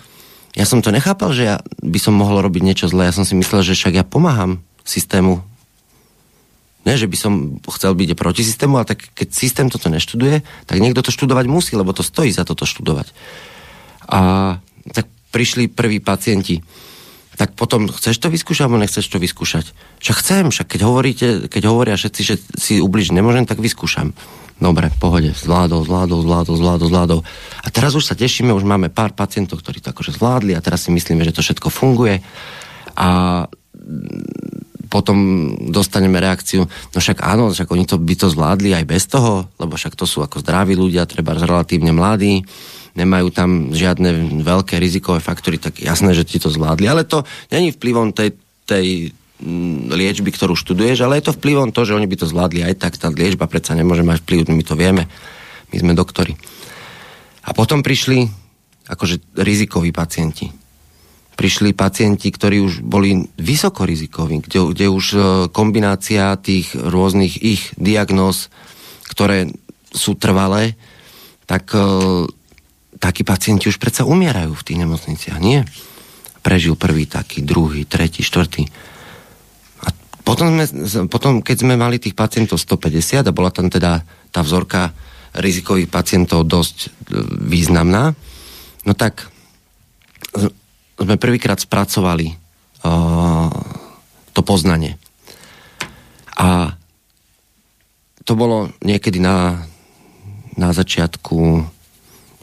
ja som to nechápal, že ja by som mohol robiť niečo zlé. Ja som si myslel, že však ja pomáham systému. Ne, že by som chcel byť proti systému, ale tak keď systém toto neštuduje, tak niekto to študovať musí, lebo to stojí za toto študovať. A tak prišli prví pacienti. Tak potom, chceš to vyskúšať, alebo nechceš to vyskúšať? Však chcem, však keď, hovoríte, keď hovoria všetci, že si ubližiť nemôžem, tak vyskúšam. Dobre, v pohode, zvládol, zvládol, zvládol, zvládol, zvládol. A teraz už sa tešíme, už máme pár pacientov, ktorí to akože zvládli a teraz si myslíme, že to všetko funguje. A potom dostaneme reakciu, no však áno, však oni to by to zvládli aj bez toho, lebo však to sú ako zdraví ľudia, treba relatívne mladí, nemajú tam žiadne veľké rizikové faktory, tak jasné, že ti to zvládli. Ale to není vplyvom tej, tej Mm, liečby, ktorú študuješ, ale je to vplyvom to, že oni by to zvládli aj tak, tá liečba predsa nemôže mať vplyv, my to vieme, my sme doktori. A potom prišli akože rizikoví pacienti. Prišli pacienti, ktorí už boli vysokorizikoví, kde, kde už e, kombinácia tých rôznych ich diagnóz, ktoré sú trvalé, tak e, takí pacienti už predsa umierajú v tých nemocniciach, nie? Prežil prvý taký, druhý, tretí, štvrtý potom, sme, potom, keď sme mali tých pacientov 150 a bola tam teda tá vzorka rizikových pacientov dosť e, významná, no tak sme prvýkrát spracovali uh, to poznanie. A to bolo niekedy na, na začiatku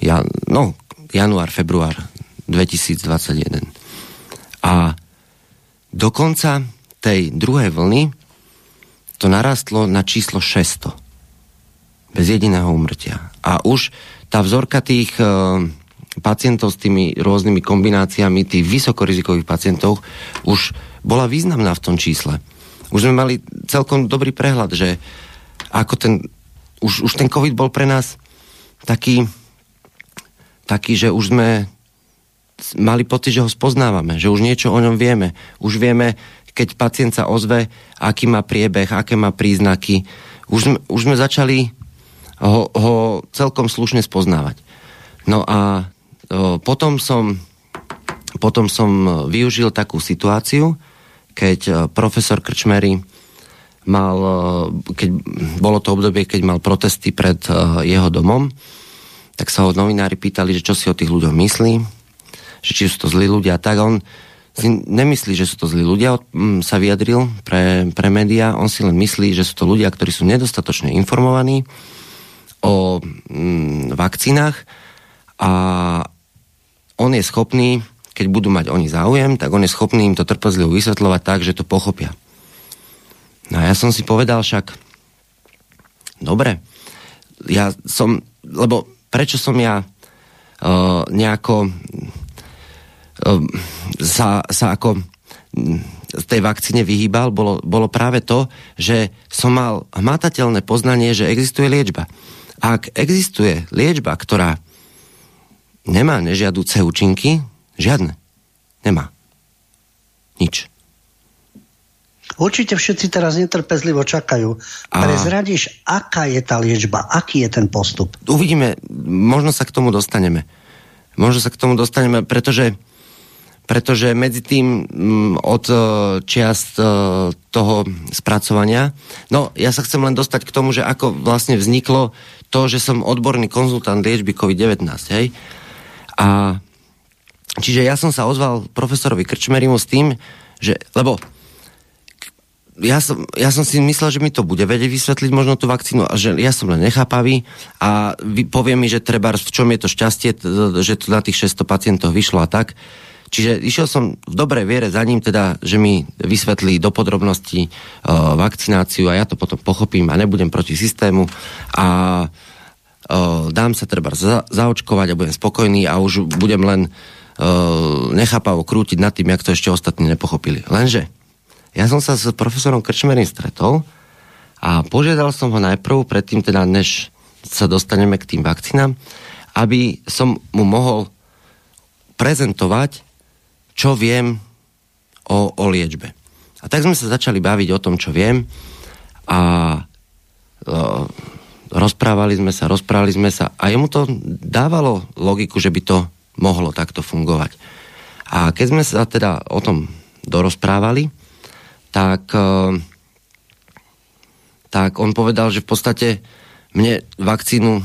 ja, no, január, február 2021. A dokonca tej druhej vlny to narastlo na číslo 600. Bez jediného umrtia. A už tá vzorka tých e, pacientov s tými rôznymi kombináciami, tých vysokorizikových pacientov, už bola významná v tom čísle. Už sme mali celkom dobrý prehľad, že ako ten, už, už ten COVID bol pre nás taký, taký, že už sme mali pocit, že ho spoznávame, že už niečo o ňom vieme. Už vieme, keď pacient sa ozve, aký má priebeh, aké má príznaky. Už, už sme začali ho, ho celkom slušne spoznávať. No a o, potom som potom som využil takú situáciu, keď profesor Krčmery mal, keď bolo to obdobie, keď mal protesty pred jeho domom, tak sa ho novinári pýtali, že čo si o tých ľuďoch myslí, že či sú to zlí ľudia. Tak on si nemyslí, že sú to zlí ľudia, mm, sa vyjadril pre, pre médiá, on si len myslí, že sú to ľudia, ktorí sú nedostatočne informovaní o mm, vakcínach a on je schopný, keď budú mať oni záujem, tak on je schopný im to trpezlivo vysvetľovať tak, že to pochopia. No a ja som si povedal však, dobre, ja som, lebo prečo som ja uh, nejako Ehm, sa, sa ako z tej vakcíne vyhýbal, bolo, bolo práve to, že som mal hmatateľné poznanie, že existuje liečba. Ak existuje liečba, ktorá nemá nežiaduce účinky, žiadne. Nemá. Nič. Určite všetci teraz netrpezlivo čakajú. A... Prezradíš, aká je tá liečba, aký je ten postup? Uvidíme, možno sa k tomu dostaneme. Možno sa k tomu dostaneme, pretože pretože medzi tým mm, od e, čiast e, toho spracovania, no ja sa chcem len dostať k tomu, že ako vlastne vzniklo to, že som odborný konzultant liečby COVID-19, hej? A čiže ja som sa ozval profesorovi Krčmerimu s tým, že, lebo ja som, ja som si myslel, že mi to bude vedieť vysvetliť možno tú vakcínu a že ja som len nechápavý a povie mi, že treba v čom je to šťastie, že to na tých 600 pacientov vyšlo a tak. Čiže išiel som v dobrej viere za ním, teda, že mi vysvetlí do podrobností uh, vakcináciu a ja to potom pochopím a nebudem proti systému a uh, dám sa treba za, zaočkovať a budem spokojný a už budem len uh, nechápavo krútiť nad tým, jak to ešte ostatní nepochopili. Lenže ja som sa s profesorom Krčmerim stretol a požiadal som ho najprv, predtým teda, než sa dostaneme k tým vakcínám, aby som mu mohol prezentovať, čo viem o, o liečbe. A tak sme sa začali baviť o tom, čo viem a o, rozprávali sme sa, rozprávali sme sa a jemu to dávalo logiku, že by to mohlo takto fungovať. A keď sme sa teda o tom dorozprávali, tak, tak on povedal, že v podstate mne vakcínu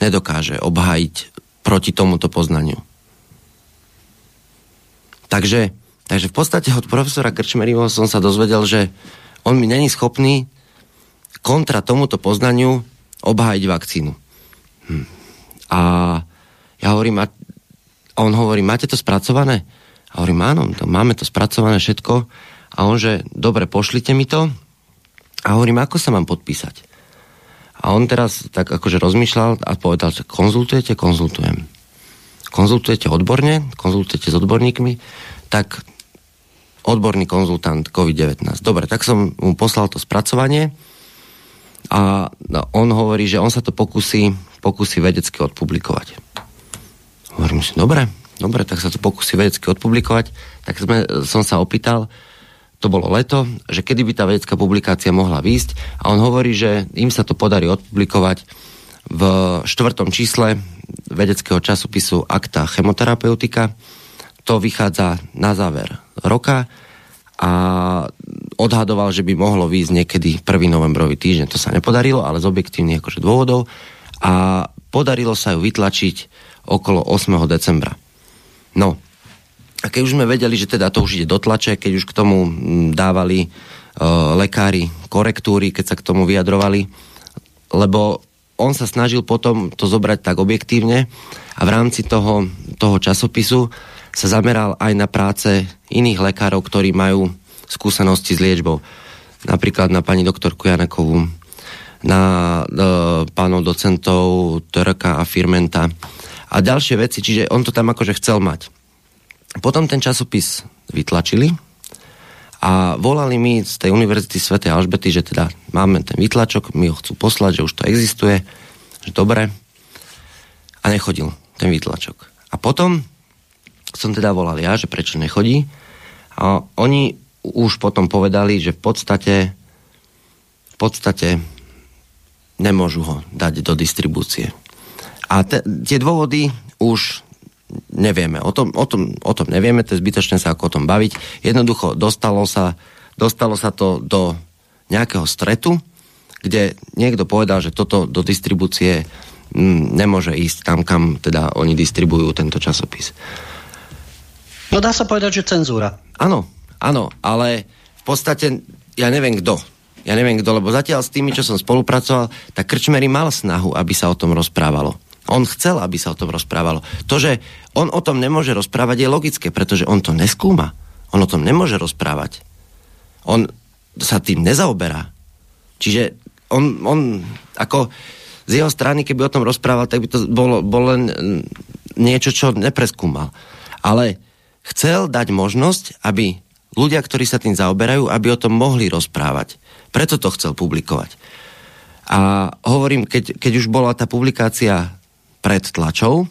nedokáže obhájiť proti tomuto poznaniu. Takže, takže v podstate od profesora Krčmeriho som sa dozvedel, že on mi není schopný kontra tomuto poznaniu obhájiť vakcínu. Hm. A ja hovorím, a on hovorí, máte to spracované? A hovorím, áno, to, máme to spracované všetko. A on, že dobre, pošlite mi to. A hovorím, ako sa mám podpísať? A on teraz tak akože rozmýšľal a povedal, že konzultujete, konzultujem. Konzultujete odborne, konzultujete s odborníkmi, tak odborný konzultant COVID-19. Dobre, tak som mu poslal to spracovanie a no, on hovorí, že on sa to pokusí, pokusí vedecky odpublikovať. Hovorím si, dobre, dobre, tak sa to pokusí vedecky odpublikovať. Tak sme, som sa opýtal, to bolo leto, že kedy by tá vedecká publikácia mohla výjsť a on hovorí, že im sa to podarí odpublikovať v štvrtom čísle vedeckého časopisu Akta chemoterapeutika. To vychádza na záver roka a odhadoval, že by mohlo výjsť niekedy 1. novembrový týždeň. To sa nepodarilo, ale z objektívnych akože dôvodov a podarilo sa ju vytlačiť okolo 8. decembra. No, a keď už sme vedeli, že teda to už ide do tlače, keď už k tomu mm, dávali e, lekári korektúry, keď sa k tomu vyjadrovali, lebo on sa snažil potom to zobrať tak objektívne a v rámci toho, toho časopisu sa zameral aj na práce iných lekárov, ktorí majú skúsenosti s liečbou. Napríklad na pani doktorku Janakovú, na e, pánov docentov Törka a Firmenta a ďalšie veci, čiže on to tam akože chcel mať. Potom ten časopis vytlačili a volali mi z tej Univerzity Sv. Alžbety, že teda máme ten vytlačok, mi ho chcú poslať, že už to existuje, že dobre. A nechodil ten vytlačok. A potom som teda volal ja, že prečo nechodí. A oni už potom povedali, že v podstate v podstate nemôžu ho dať do distribúcie. A te, tie dôvody už nevieme. O tom, o, tom, o tom nevieme, to je zbytočné sa ako o tom baviť. Jednoducho dostalo sa, dostalo sa to do nejakého stretu, kde niekto povedal, že toto do distribúcie m, nemôže ísť tam, kam teda oni distribujú tento časopis. No dá sa povedať, že cenzúra. Áno, áno, ale v podstate ja neviem kto. Ja neviem kto, lebo zatiaľ s tými, čo som spolupracoval, tak Krčmery mal snahu, aby sa o tom rozprávalo. On chcel, aby sa o tom rozprávalo. To, že on o tom nemôže rozprávať, je logické, pretože on to neskúma. On o tom nemôže rozprávať. On sa tým nezaoberá. Čiže on, on ako z jeho strany, keby o tom rozprával, tak by to bolo, bolo len niečo, čo nepreskúmal. Ale chcel dať možnosť, aby ľudia, ktorí sa tým zaoberajú, aby o tom mohli rozprávať. Preto to chcel publikovať. A hovorím, keď, keď už bola tá publikácia pred tlačou,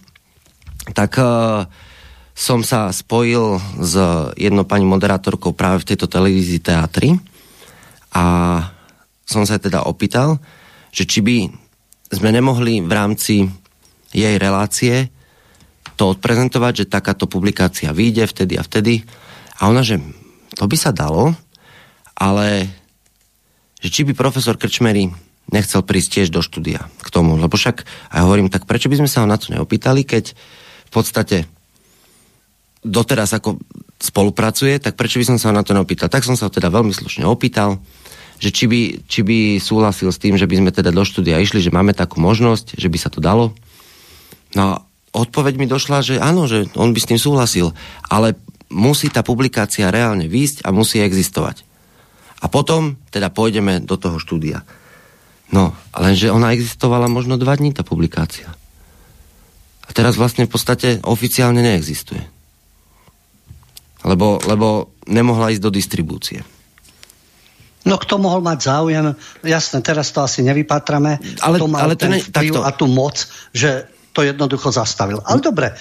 tak uh, som sa spojil s jednou pani moderátorkou práve v tejto televízii teatri a som sa teda opýtal, že či by sme nemohli v rámci jej relácie to odprezentovať, že takáto publikácia vyjde vtedy a vtedy. A ona, že to by sa dalo, ale že či by profesor Krčmery nechcel prísť tiež do štúdia k tomu. Lebo však, a hovorím, tak prečo by sme sa ho na to neopýtali, keď v podstate doteraz ako spolupracuje, tak prečo by som sa ho na to neopýtal? Tak som sa ho teda veľmi slušne opýtal, že či by, či by súhlasil s tým, že by sme teda do štúdia išli, že máme takú možnosť, že by sa to dalo. No a odpoveď mi došla, že áno, že on by s tým súhlasil, ale musí tá publikácia reálne výjsť a musí existovať. A potom teda pôjdeme do toho štúdia. No, lenže ona existovala možno dva dní, tá publikácia. A teraz vlastne v podstate oficiálne neexistuje. Lebo, lebo nemohla ísť do distribúcie. No kto mohol mať záujem, jasné, teraz to asi nevypatrame, Ale- kto mal ale ten ne- vplyv takto. a tú moc, že to jednoducho zastavil. Ale dobre,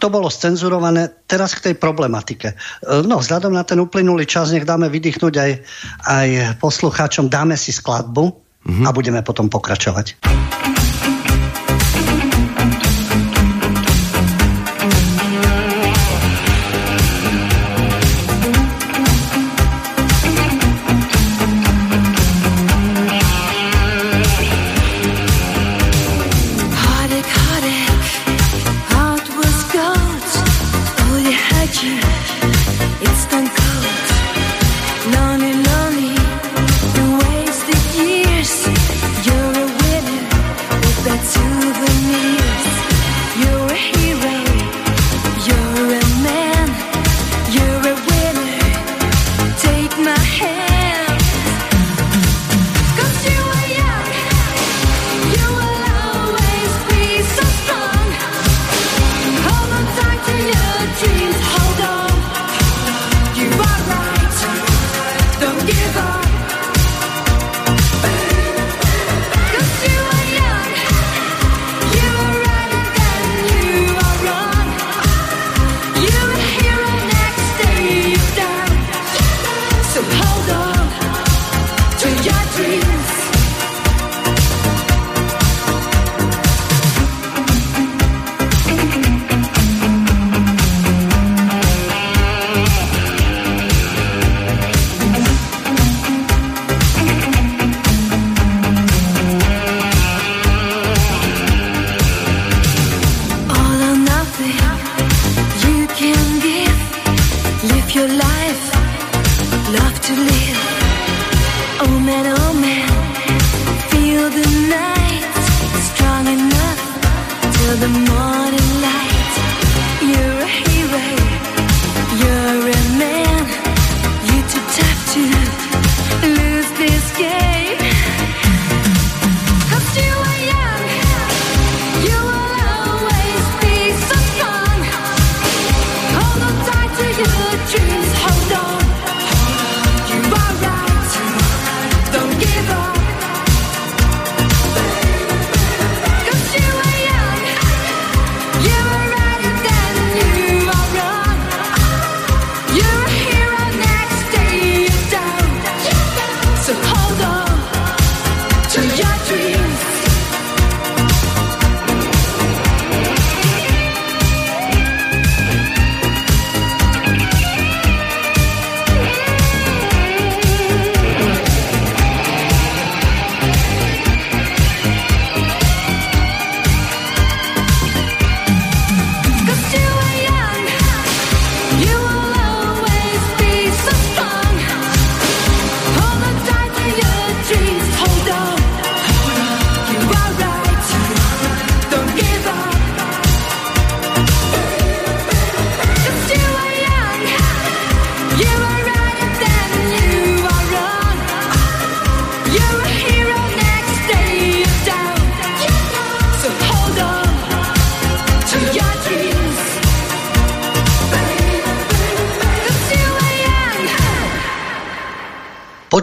to bolo scenzurované. Teraz k tej problematike. No, vzhľadom na ten uplynulý čas, nech dáme vydýchnuť aj, aj poslucháčom, dáme si skladbu a budeme potom pokračovať.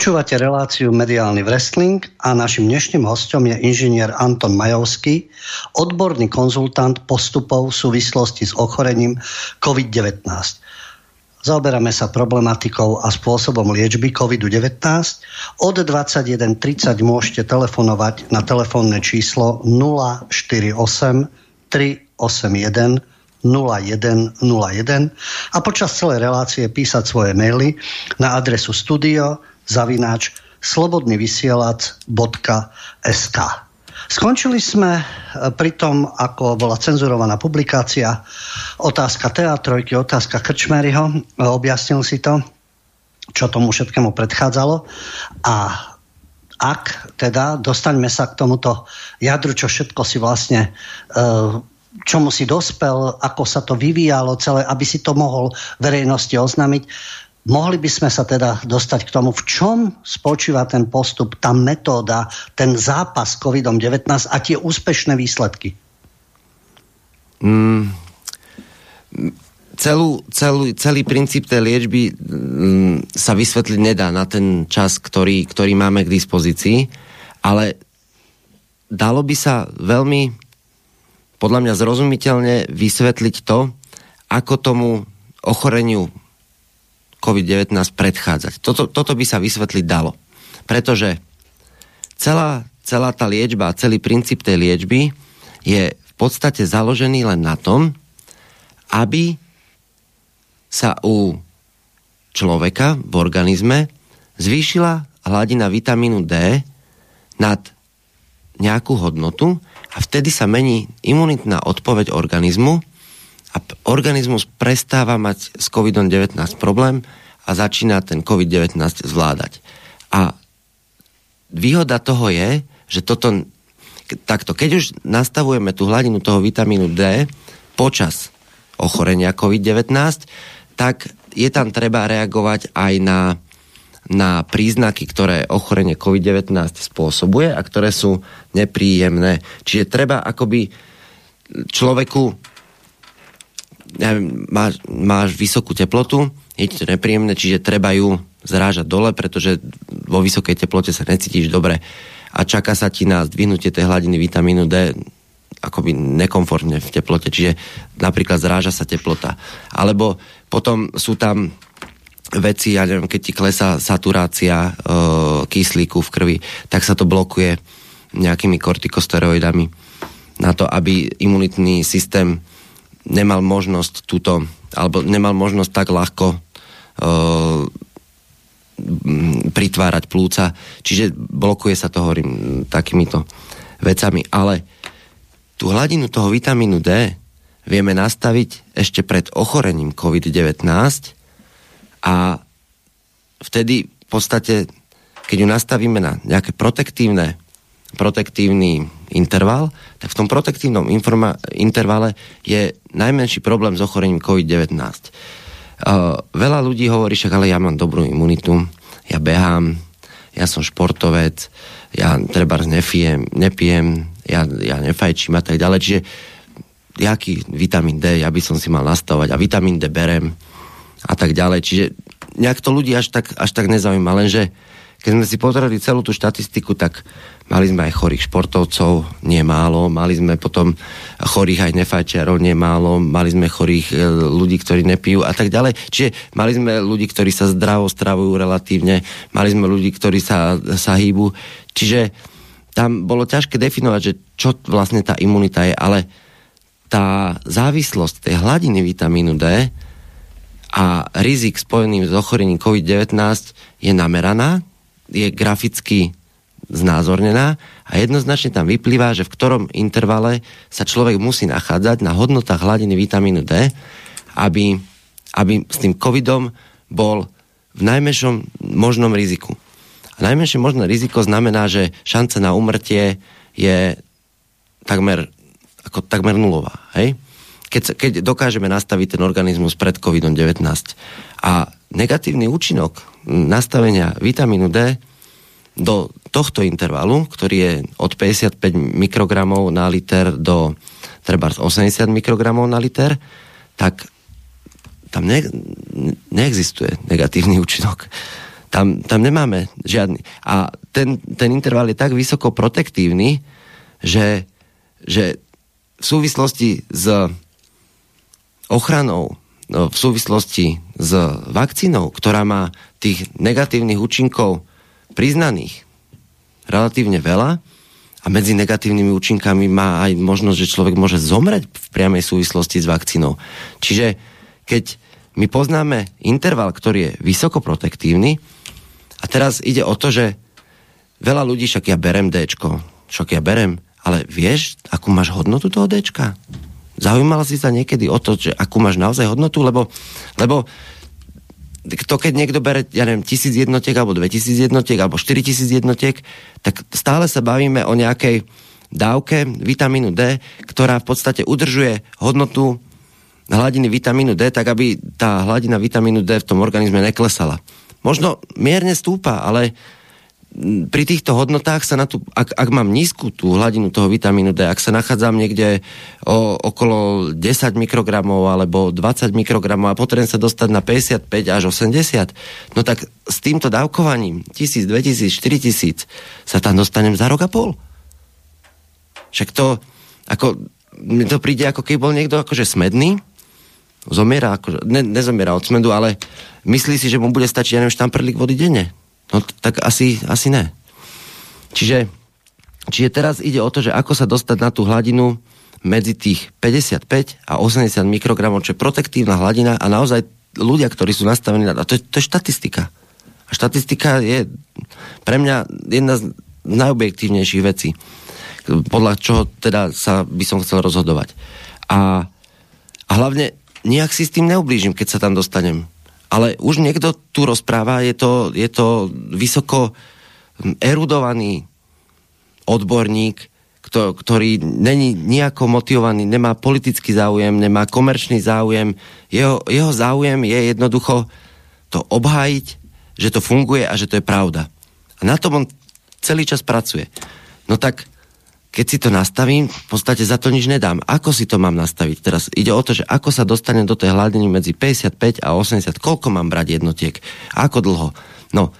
Počúvate reláciu Mediálny wrestling a našim dnešným hostom je inžinier Anton Majovský, odborný konzultant postupov v súvislosti s ochorením COVID-19. Zaoberáme sa problematikou a spôsobom liečby COVID-19. Od 21.30 môžete telefonovať na telefónne číslo 048 381 0101 a počas celej relácie písať svoje maily na adresu studio zavináč slobodnyvysielac.sk Skončili sme e, pri tom, ako bola cenzurovaná publikácia, otázka teatrojky, otázka Krčmeryho, e, objasnil si to, čo tomu všetkému predchádzalo a ak teda dostaňme sa k tomuto jadru, čo všetko si vlastne e, čomu si dospel, ako sa to vyvíjalo celé, aby si to mohol verejnosti oznámiť. Mohli by sme sa teda dostať k tomu, v čom spočíva ten postup, tá metóda, ten zápas s COVID-19 a tie úspešné výsledky. Mm, celú, celú, celý princíp tej liečby mm, sa vysvetliť nedá na ten čas, ktorý, ktorý máme k dispozícii, ale dalo by sa veľmi podľa mňa zrozumiteľne vysvetliť to, ako tomu ochoreniu COVID-19 predchádzať. Toto, toto by sa vysvetliť dalo. Pretože celá, celá tá liečba, celý princíp tej liečby je v podstate založený len na tom, aby sa u človeka v organizme zvýšila hladina vitamínu D nad nejakú hodnotu a vtedy sa mení imunitná odpoveď organizmu a organizmus prestáva mať s COVID-19 problém a začína ten COVID-19 zvládať. A výhoda toho je, že toto takto, keď už nastavujeme tú hladinu toho vitamínu D počas ochorenia COVID-19, tak je tam treba reagovať aj na, na príznaky, ktoré ochorenie COVID-19 spôsobuje a ktoré sú nepríjemné. Čiže treba akoby človeku máš, máš vysokú teplotu, je ti to nepríjemné, čiže treba ju zrážať dole, pretože vo vysokej teplote sa necítiš dobre a čaká sa ti na zdvihnutie tej hladiny vitamínu D akoby nekomfortne v teplote, čiže napríklad zráža sa teplota. Alebo potom sú tam veci, ja neviem, keď ti klesá saturácia e, kyslíku v krvi, tak sa to blokuje nejakými kortikosteroidami na to, aby imunitný systém nemal možnosť túto, alebo nemal možnosť tak ľahko e, pritvárať plúca, čiže blokuje sa to, hovorím, takýmito vecami, ale tú hladinu toho vitamínu D vieme nastaviť ešte pred ochorením COVID-19 a vtedy v podstate, keď ju nastavíme na nejaké protektívne, protektívny interval, tak v tom protektívnom informa- intervale je najmenší problém s ochorením COVID-19. Uh, veľa ľudí hovorí, však ale ja mám dobrú imunitu, ja behám, ja som športovec, ja treba nepijem, nepijem ja, ja nefajčím a tak ďalej. Čiže jaký vitamín D ja by som si mal nastavovať a vitamín D berem a tak ďalej. Čiže nejak to ľudí až tak, až tak nezaujíma, lenže keď sme si pozreli celú tú štatistiku, tak mali sme aj chorých športovcov, nie málo, mali sme potom chorých aj nefajčiarov, nie málo, mali sme chorých e, ľudí, ktorí nepijú a tak ďalej. Čiže mali sme ľudí, ktorí sa zdravo stravujú relatívne, mali sme ľudí, ktorí sa, sa hýbu. Čiže tam bolo ťažké definovať, že čo vlastne tá imunita je, ale tá závislosť tej hladiny vitamínu D a rizik spojený s ochorením COVID-19 je nameraná, je graficky znázornená a jednoznačne tam vyplýva, že v ktorom intervale sa človek musí nachádzať na hodnotách hladiny vitamínu D, aby, aby s tým covidom bol v najmenšom možnom riziku. A najmenšie možné riziko znamená, že šance na umrtie je takmer, ako takmer nulová. Hej? Keď, keď dokážeme nastaviť ten organizmus pred COVID-19. A negatívny účinok nastavenia vitamínu D do tohto intervalu, ktorý je od 55 mikrogramov na liter do treba 80 mikrogramov na liter, tak tam ne, neexistuje negatívny účinok. Tam, tam nemáme žiadny. A ten, ten interval je tak vysoko protektívny, že, že v súvislosti s ochranou, no, v súvislosti s vakcínou, ktorá má tých negatívnych účinkov priznaných relatívne veľa a medzi negatívnymi účinkami má aj možnosť, že človek môže zomrieť v priamej súvislosti s vakcínou. Čiže keď my poznáme interval, ktorý je vysoko protektívny, a teraz ide o to, že veľa ľudí, však ja berem Dčko, však ja berem, ale vieš, akú máš hodnotu toho Dčka? Zaujímala si sa niekedy o to, že akú máš naozaj hodnotu, lebo, lebo to keď niekto bere, ja neviem, tisíc jednotiek, alebo 2000 jednotiek, alebo 4000 jednotiek, tak stále sa bavíme o nejakej dávke vitamínu D, ktorá v podstate udržuje hodnotu hladiny vitamínu D, tak aby tá hladina vitamínu D v tom organizme neklesala. Možno mierne stúpa, ale pri týchto hodnotách sa na tú, ak, ak mám nízku tú hladinu toho vitamínu D, ak sa nachádzam niekde o, okolo 10 mikrogramov alebo 20 mikrogramov a potrebujem sa dostať na 55 až 80, no tak s týmto dávkovaním 1000, 2000, 4000 sa tam dostanem za rok a pol. Však to, ako, mne to príde ako keď bol niekto akože smedný, zomiera, akože, ne, nezomiera od smedu, ale myslí si, že mu bude stačiť, ja neviem, štamprlík vody denne. No tak asi, asi ne. Čiže, čiže teraz ide o to, že ako sa dostať na tú hladinu medzi tých 55 a 80 mikrogramov, čo je protektívna hladina a naozaj ľudia, ktorí sú nastavení na... A to to je štatistika. A štatistika je pre mňa jedna z najobjektívnejších vecí, podľa čoho teda sa by som chcel rozhodovať. A, a hlavne nejak si s tým neublížim, keď sa tam dostanem. Ale už niekto tu rozpráva, je to, je to vysoko erudovaný odborník, kto, ktorý není nejako motivovaný, nemá politický záujem, nemá komerčný záujem. Jeho, jeho záujem je jednoducho to obhájiť, že to funguje a že to je pravda. A na tom on celý čas pracuje. No tak keď si to nastavím, v podstate za to nič nedám. Ako si to mám nastaviť? Teraz ide o to, že ako sa dostanem do tej hladiny medzi 55 a 80, koľko mám brať jednotiek, ako dlho. No,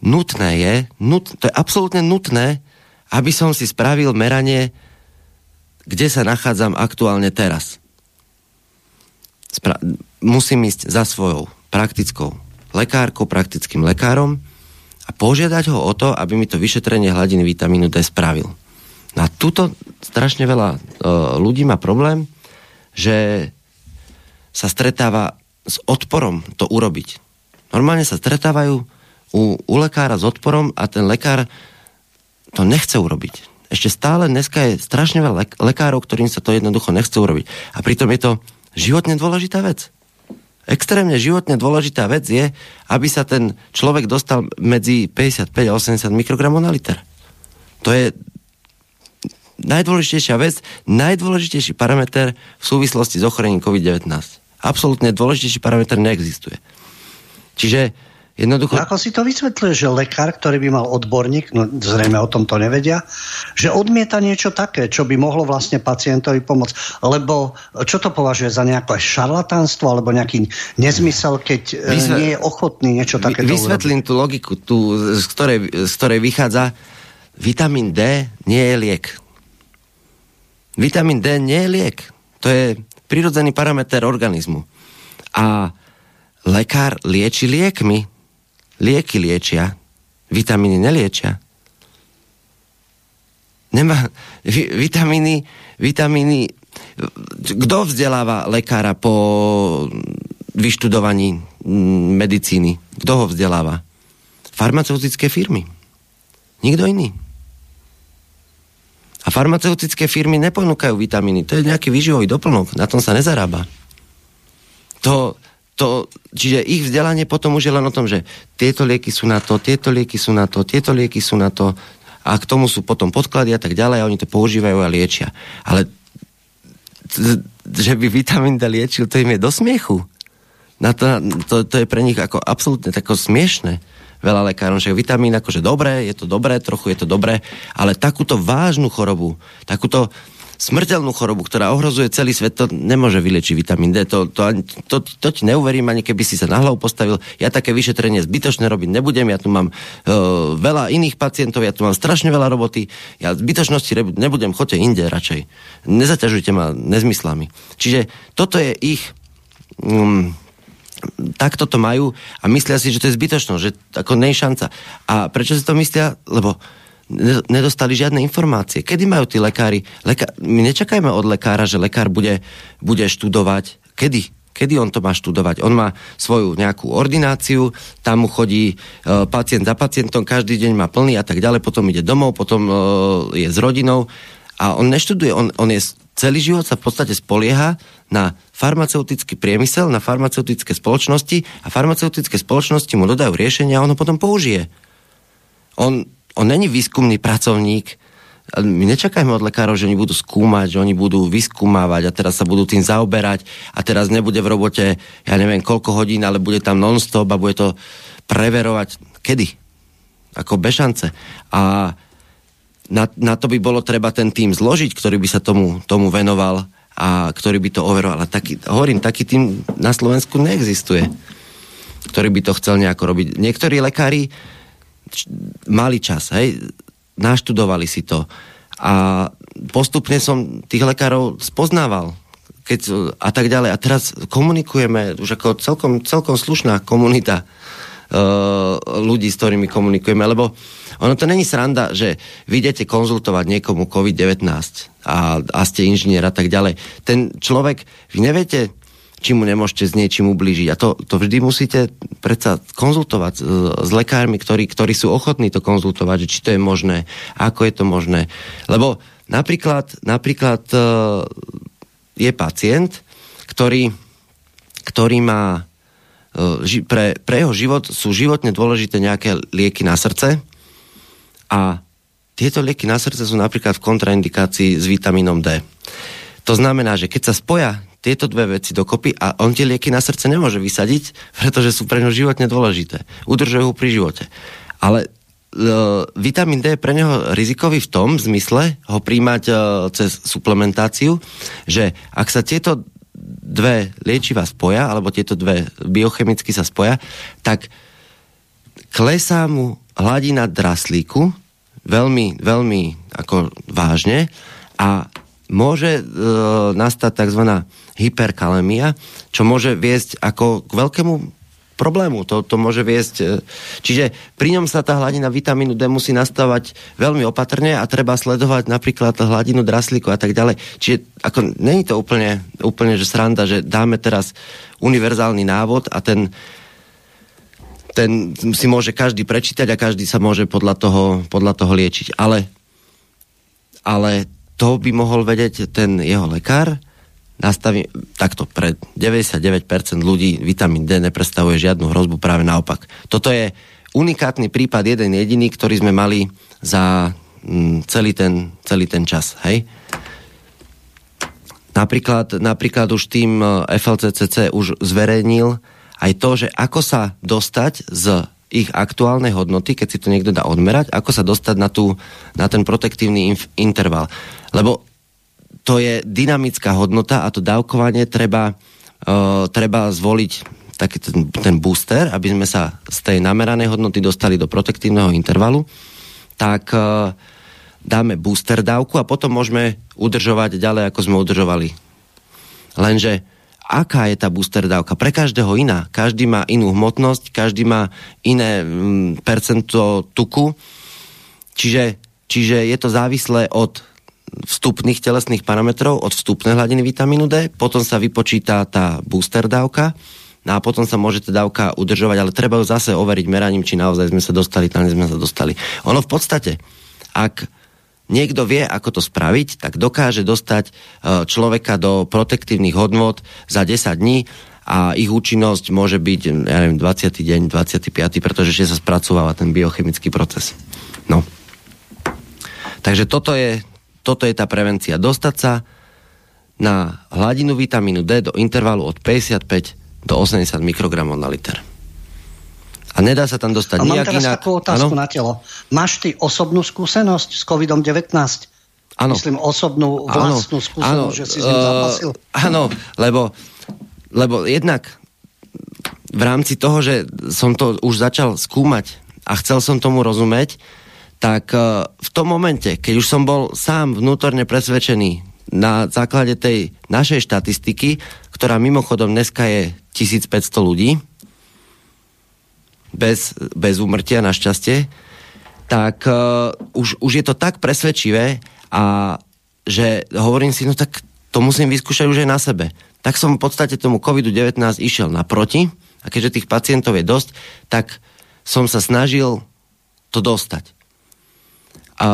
nutné je, nut, to je absolútne nutné, aby som si spravil meranie, kde sa nachádzam aktuálne teraz. Spra- musím ísť za svojou praktickou lekárkou, praktickým lekárom a požiadať ho o to, aby mi to vyšetrenie hladiny vitamínu D spravil. Na tuto strašne veľa uh, ľudí má problém, že sa stretáva s odporom to urobiť. Normálne sa stretávajú u, u lekára s odporom a ten lekár to nechce urobiť. Ešte stále dneska je strašne veľa lek- lekárov, ktorým sa to jednoducho nechce urobiť. A pritom je to životne dôležitá vec. Extrémne životne dôležitá vec je, aby sa ten človek dostal medzi 55 a 80 mikrogramov na liter. To je najdôležitejšia vec, najdôležitejší parameter v súvislosti s ochorením COVID-19. Absolútne dôležitejší parameter neexistuje. Čiže jednoducho... Ako si to vysvetľuje, že lekár, ktorý by mal odborník, no zrejme o tom to nevedia, že odmieta niečo také, čo by mohlo vlastne pacientovi pomôcť. Lebo čo to považuje za nejaké šarlatánstvo alebo nejaký nezmysel, keď e, Vysve- nie je ochotný niečo takéto Vysvetlím tú logiku, tú, z, ktorej, z ktorej vychádza. Vitamín D nie je liek. Vitamín D nie je liek. To je prirodzený parameter organizmu. A lekár lieči liekmi. Lieky liečia. Vitamíny neliečia. Nemá, vi, vitamíny, vitamíny, kto vzdeláva lekára po vyštudovaní mm, medicíny? Kto ho vzdeláva? Farmaceutické firmy. Nikto iný. A farmaceutické firmy neponúkajú vitamíny. To je nejaký výživový doplnok. Na tom sa nezarába. To, to, čiže ich vzdelanie potom už je len o tom, že tieto lieky sú na to, tieto lieky sú na to, tieto lieky sú na to a k tomu sú potom podklady a tak ďalej a oni to používajú a liečia. Ale že by vitamín D liečil, to im je do smiechu. Na to, to, to je pre nich ako absolútne tako smiešne veľa lekárov, že vitamín akože dobré, je to dobré, trochu je to dobré, ale takúto vážnu chorobu, takúto smrteľnú chorobu, ktorá ohrozuje celý svet, to nemôže vyliečiť vitamín D. To, to, ani- to, to ti neuverím, ani keby si sa na hlavu postavil. Ja také vyšetrenie zbytočné robiť nebudem, ja tu mám uh, veľa iných pacientov, ja tu mám strašne veľa roboty, ja zbytočnosti nebudem, choďte inde radšej. Nezaťažujte ma nezmyslami. Čiže toto je ich... Um, takto to majú a myslia si, že to je zbytočnosť, že ako nej šanca. A prečo si to myslia? Lebo ne- nedostali žiadne informácie. Kedy majú tí lekári? Leka- my nečakajme od lekára, že lekár bude, bude študovať. Kedy? Kedy on to má študovať? On má svoju nejakú ordináciu, tam mu chodí e, pacient za pacientom, každý deň má plný a tak ďalej, potom ide domov, potom e, je s rodinou a on neštuduje, on, on je celý život sa v podstate spolieha na farmaceutický priemysel, na farmaceutické spoločnosti a farmaceutické spoločnosti mu dodajú riešenia a on ho potom použije. On, on není výskumný pracovník, my nečakajme od lekárov, že oni budú skúmať, že oni budú vyskúmavať a teraz sa budú tým zaoberať a teraz nebude v robote, ja neviem koľko hodín, ale bude tam non-stop a bude to preverovať. Kedy? ako bešance. A na, na to by bolo treba ten tým zložiť, ktorý by sa tomu, tomu venoval a ktorý by to overoval. A taký, hovorím, taký tým na Slovensku neexistuje, ktorý by to chcel nejako robiť. Niektorí lekári mali čas, hej, naštudovali si to a postupne som tých lekárov spoznával keď, a tak ďalej. A teraz komunikujeme už ako celkom, celkom slušná komunita uh, ľudí, s ktorými komunikujeme, lebo ono to není sranda, že vy idete konzultovať niekomu COVID-19 a, a ste inžinier a tak ďalej. Ten človek, vy neviete, či mu nemôžete s niečím ublížiť. A to, to vždy musíte predsa konzultovať s, s lekármi, ktorí, ktorí sú ochotní to konzultovať, že či to je možné, ako je to možné. Lebo napríklad, napríklad uh, je pacient, ktorý, ktorý má e, pre, pre jeho život sú životne dôležité nejaké lieky na srdce a tieto lieky na srdce sú napríklad v kontraindikácii s vitamínom D. To znamená, že keď sa spoja tieto dve veci dokopy a on tie lieky na srdce nemôže vysadiť, pretože sú pre ňo životne dôležité. Udržujú ho pri živote. Ale uh, vitamín D je pre neho rizikový v tom zmysle ho príjmať uh, cez suplementáciu, že ak sa tieto dve liečiva spoja, alebo tieto dve biochemicky sa spoja, tak klesá mu hladina draslíku veľmi, veľmi ako vážne a môže e, nastať tzv. hyperkalemia, čo môže viesť ako k veľkému problému. To, to môže viesť... E, čiže pri ňom sa tá hladina vitamínu D musí nastavať veľmi opatrne a treba sledovať napríklad hladinu draslíku a tak ďalej. Čiže ako, není to úplne, úplne že sranda, že dáme teraz univerzálny návod a ten ten si môže každý prečítať a každý sa môže podľa toho, podľa toho liečiť. Ale, ale to by mohol vedieť ten jeho lekár, nastaví, takto pre 99% ľudí vitamín D nepredstavuje žiadnu hrozbu, práve naopak. Toto je unikátny prípad, jeden jediný, ktorý sme mali za mm, celý, ten, celý ten čas. Hej? Napríklad, napríklad už tým e, FLCCC už zverejnil aj to, že ako sa dostať z ich aktuálnej hodnoty, keď si to niekto dá odmerať, ako sa dostať na, tú, na ten protektívny inf- interval. Lebo to je dynamická hodnota a to dávkovanie treba, uh, treba zvoliť taký ten, ten booster, aby sme sa z tej nameranej hodnoty dostali do protektívneho intervalu, tak uh, dáme booster dávku a potom môžeme udržovať ďalej, ako sme udržovali. Lenže aká je tá booster dávka? Pre každého iná. Každý má inú hmotnosť, každý má iné mm, percento tuku, čiže, čiže je to závislé od vstupných telesných parametrov od vstupnej hladiny vitamínu D, potom sa vypočíta tá booster dávka, no a potom sa môže tá dávka udržovať, ale treba ju zase overiť meraním, či naozaj sme sa dostali tam, sme sa dostali. Ono v podstate, ak niekto vie, ako to spraviť, tak dokáže dostať e, človeka do protektívnych hodnot za 10 dní a ich účinnosť môže byť, ja neviem, 20. deň, 25. pretože ešte sa spracováva ten biochemický proces. No. Takže toto je toto je tá prevencia. Dostať sa na hladinu vitamínu D do intervalu od 55 do 80 mikrogramov na liter. A nedá sa tam dostať a nejak mám teraz inak. takú otázku ano? na telo. Máš ty osobnú skúsenosť s COVID-19? Áno. Myslím osobnú vlastnú skúsenosť, že si s ním zapasil. Áno, lebo, lebo jednak v rámci toho, že som to už začal skúmať a chcel som tomu rozumieť, tak e, v tom momente, keď už som bol sám vnútorne presvedčený na základe tej našej štatistiky, ktorá mimochodom dneska je 1500 ľudí, bez, bez úmrtia našťastie, tak uh, už, už je to tak presvedčivé a že hovorím si, no tak to musím vyskúšať už aj na sebe. Tak som v podstate tomu COVID-19 išiel naproti a keďže tých pacientov je dosť, tak som sa snažil to dostať. A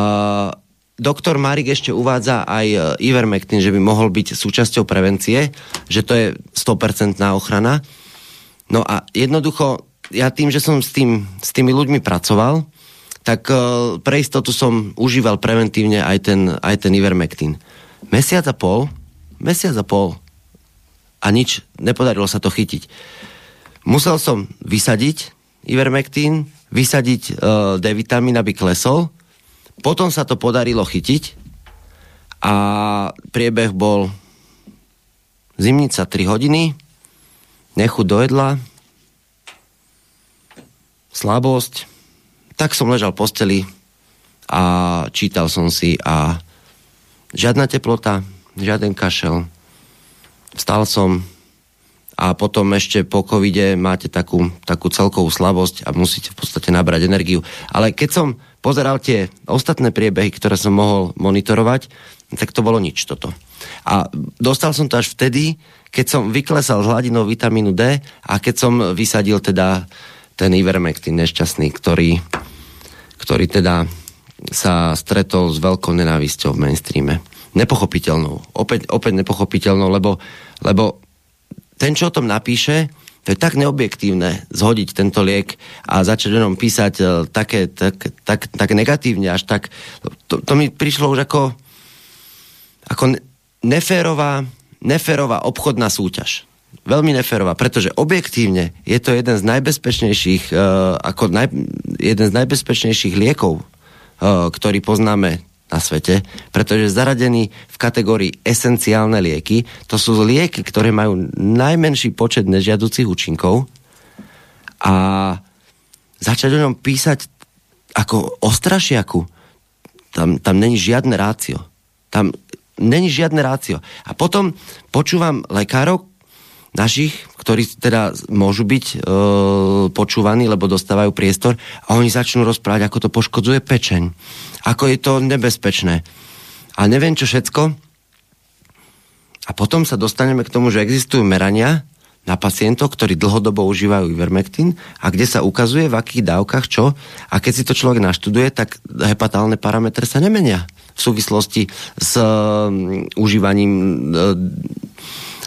doktor Marik ešte uvádza aj e, Ivermectin, že by mohol byť súčasťou prevencie, že to je 100% ochrana. No a jednoducho, ja tým, že som s, tým, s tými ľuďmi pracoval, tak uh, pre istotu som užíval preventívne aj ten, aj ten Ivermectin. Mesiac a pol, mesiac a pol a nič, nepodarilo sa to chytiť. Musel som vysadiť Ivermectin, vysadiť uh, D-vitamín, aby klesol. Potom sa to podarilo chytiť a priebeh bol zimnica 3 hodiny, nechuť do jedla, slabosť. Tak som ležal v posteli a čítal som si a žiadna teplota, žiaden kašel. Vstal som a potom ešte po covide máte takú, takú celkovú slabosť a musíte v podstate nabrať energiu. Ale keď som pozeral tie ostatné priebehy, ktoré som mohol monitorovať, tak to bolo nič toto. A dostal som to až vtedy, keď som vyklesal z hladinou vitamínu D a keď som vysadil teda ten Ivermectin nešťastný, ktorý, ktorý teda sa stretol s veľkou nenávisťou v mainstreame. Nepochopiteľnou. Opäť, opäť nepochopiteľnou, lebo, lebo ten, čo o tom napíše, to je tak neobjektívne zhodiť tento liek a začať o ňom písať uh, také, tak, tak, tak negatívne, až tak... To, to mi prišlo už ako, ako neférová, neférová obchodná súťaž. Veľmi neférová, pretože objektívne je to jeden z najbezpečnejších, uh, ako naj, jeden z najbezpečnejších liekov, uh, ktorý poznáme na svete, pretože zaradený v kategórii esenciálne lieky, to sú lieky, ktoré majú najmenší počet nežiaducich účinkov a začať o ňom písať ako o strašiaku, tam, tam není žiadne rácio. Tam není žiadne rácio. A potom počúvam lekárov, našich, ktorí teda môžu byť e, počúvaní, lebo dostávajú priestor a oni začnú rozprávať, ako to poškodzuje pečeň, ako je to nebezpečné. A neviem čo všetko. A potom sa dostaneme k tomu, že existujú merania na pacientov, ktorí dlhodobo užívajú Ivermectin a kde sa ukazuje, v akých dávkach čo. A keď si to človek naštuduje, tak hepatálne parametre sa nemenia v súvislosti s um, užívaním uh,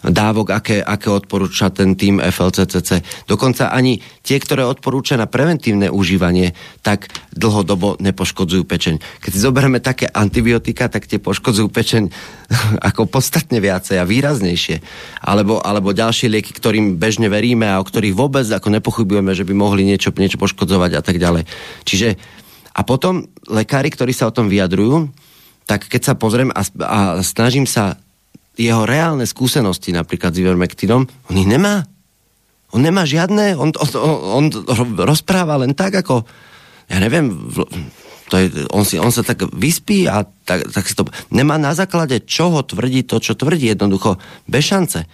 dávok, aké, aké odporúča ten tým FLCCC. Dokonca ani tie, ktoré odporúča na preventívne užívanie, tak dlhodobo nepoškodzujú pečeň. Keď si zoberieme také antibiotika, tak tie poškodzujú pečeň ako podstatne viacej a výraznejšie. Alebo, alebo ďalšie lieky, ktorým bežne veríme a o ktorých vôbec ako nepochybujeme, že by mohli niečo, niečo poškodzovať a tak ďalej. Čiže a potom lekári, ktorí sa o tom vyjadrujú, tak keď sa pozriem a, a snažím sa jeho reálne skúsenosti napríklad s Ivermectinom, on ich nemá. On nemá žiadne, on, on, on rozpráva len tak, ako, ja neviem, to je, on, si, on sa tak vyspí a tak, tak si to... Nemá na základe čoho tvrdí to, čo tvrdí jednoducho, bez šance.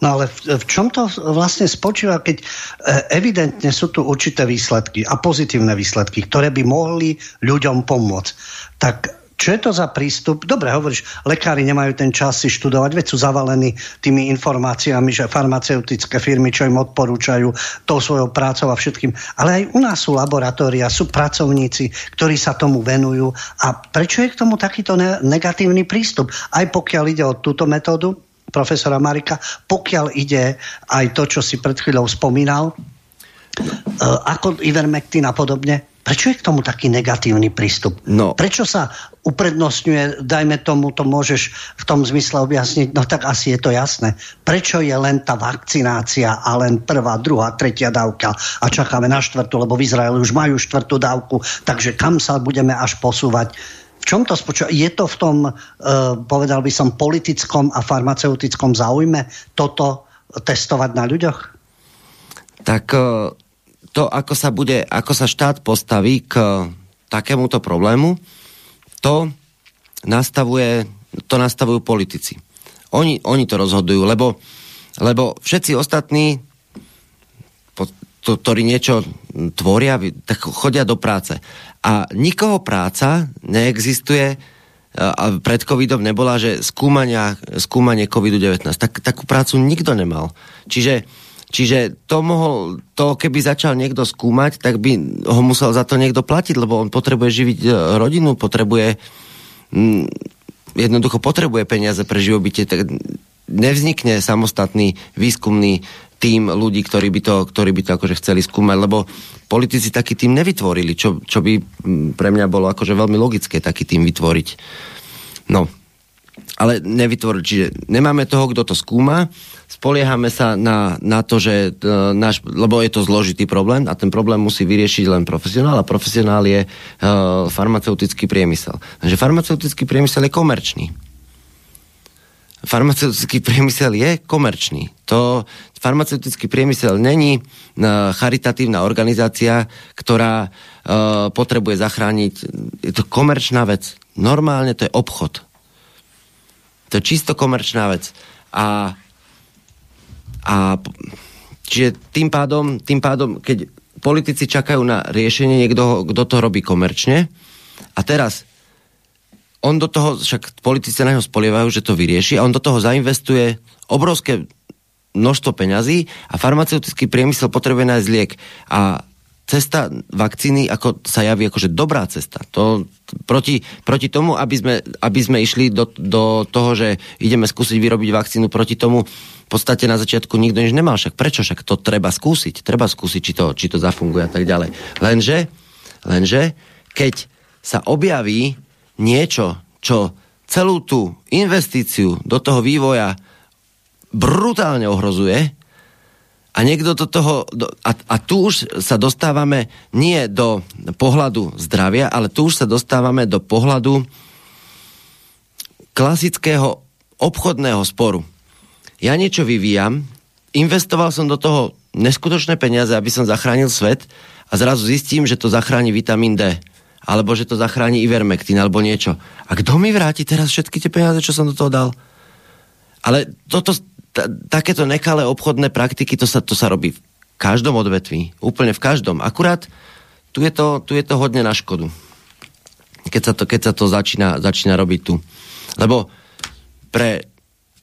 No ale v, v čom to vlastne spočíva, keď e, evidentne sú tu určité výsledky a pozitívne výsledky, ktoré by mohli ľuďom pomôcť. Tak čo je to za prístup? Dobre, hovoríš, lekári nemajú ten čas si študovať, veď sú zavalení tými informáciami, že farmaceutické firmy, čo im odporúčajú tou svojou prácou a všetkým. Ale aj u nás sú laboratória, sú pracovníci, ktorí sa tomu venujú. A prečo je k tomu takýto ne- negatívny prístup? Aj pokiaľ ide o túto metódu profesora Marika, pokiaľ ide aj to, čo si pred chvíľou spomínal, ako Ivermectin a podobne. Prečo je k tomu taký negatívny prístup? No. Prečo sa uprednostňuje, dajme tomu, to môžeš v tom zmysle objasniť, no tak asi je to jasné. Prečo je len tá vakcinácia a len prvá, druhá, tretia dávka a čakáme na štvrtú, lebo v Izraeli už majú štvrtú dávku, takže kam sa budeme až posúvať? V čom to spočíva? Je to v tom, uh, povedal by som, politickom a farmaceutickom záujme toto testovať na ľuďoch? Tak uh to, ako sa, bude, ako sa štát postaví k takémuto problému, to nastavuje, to nastavujú politici. Oni, oni to rozhodujú, lebo, lebo všetci ostatní, to, ktorí niečo tvoria, tak chodia do práce. A nikoho práca neexistuje, a pred covidom nebola, že skúmania, skúmanie covidu-19. Tak, takú prácu nikto nemal. Čiže Čiže to mohol, to keby začal niekto skúmať, tak by ho musel za to niekto platiť, lebo on potrebuje živiť e, rodinu, potrebuje mm, jednoducho potrebuje peniaze pre živobytie, tak nevznikne samostatný výskumný tým ľudí, ktorí by to, ktorí by to akože chceli skúmať, lebo politici taký tým nevytvorili, čo, čo by mm, pre mňa bolo akože veľmi logické taký tým vytvoriť. No. Ale nevytvorili. Čiže nemáme toho, kto to skúma, spoliehame sa na, na to, že uh, náš, lebo je to zložitý problém a ten problém musí vyriešiť len profesionál a profesionál je uh, farmaceutický priemysel. Takže farmaceutický priemysel je komerčný. Farmaceutický priemysel je komerčný. To farmaceutický priemysel není uh, charitatívna organizácia, ktorá uh, potrebuje zachrániť. Je to komerčná vec. Normálne to je obchod. To je čisto komerčná vec. A a čiže tým pádom, tým pádom, keď politici čakajú na riešenie, niekto, kto to robí komerčne a teraz on do toho, však politici na neho spolievajú, že to vyrieši a on do toho zainvestuje obrovské množstvo peňazí a farmaceutický priemysel potrebuje nájsť liek. A cesta vakcíny ako sa javí akože dobrá cesta. To, proti, proti tomu, aby sme, aby sme išli do, do toho, že ideme skúsiť vyrobiť vakcínu proti tomu, v podstate na začiatku nikto nič nemal, však prečo, však to treba skúsiť, treba skúsiť, či to, či to zafunguje a tak ďalej. Lenže, lenže, keď sa objaví niečo, čo celú tú investíciu do toho vývoja brutálne ohrozuje a niekto do toho, a, a tu už sa dostávame nie do pohľadu zdravia, ale tu už sa dostávame do pohľadu klasického obchodného sporu ja niečo vyvíjam, investoval som do toho neskutočné peniaze, aby som zachránil svet a zrazu zistím, že to zachráni vitamín D alebo že to zachráni Ivermectin alebo niečo. A kto mi vráti teraz všetky tie peniaze, čo som do toho dal? Ale toto, takéto nekalé obchodné praktiky, to sa, to sa robí v každom odvetví. Úplne v každom. Akurát tu je to, tu je to hodne na škodu. Keď sa to, keď sa to začína, začína robiť tu. Lebo pre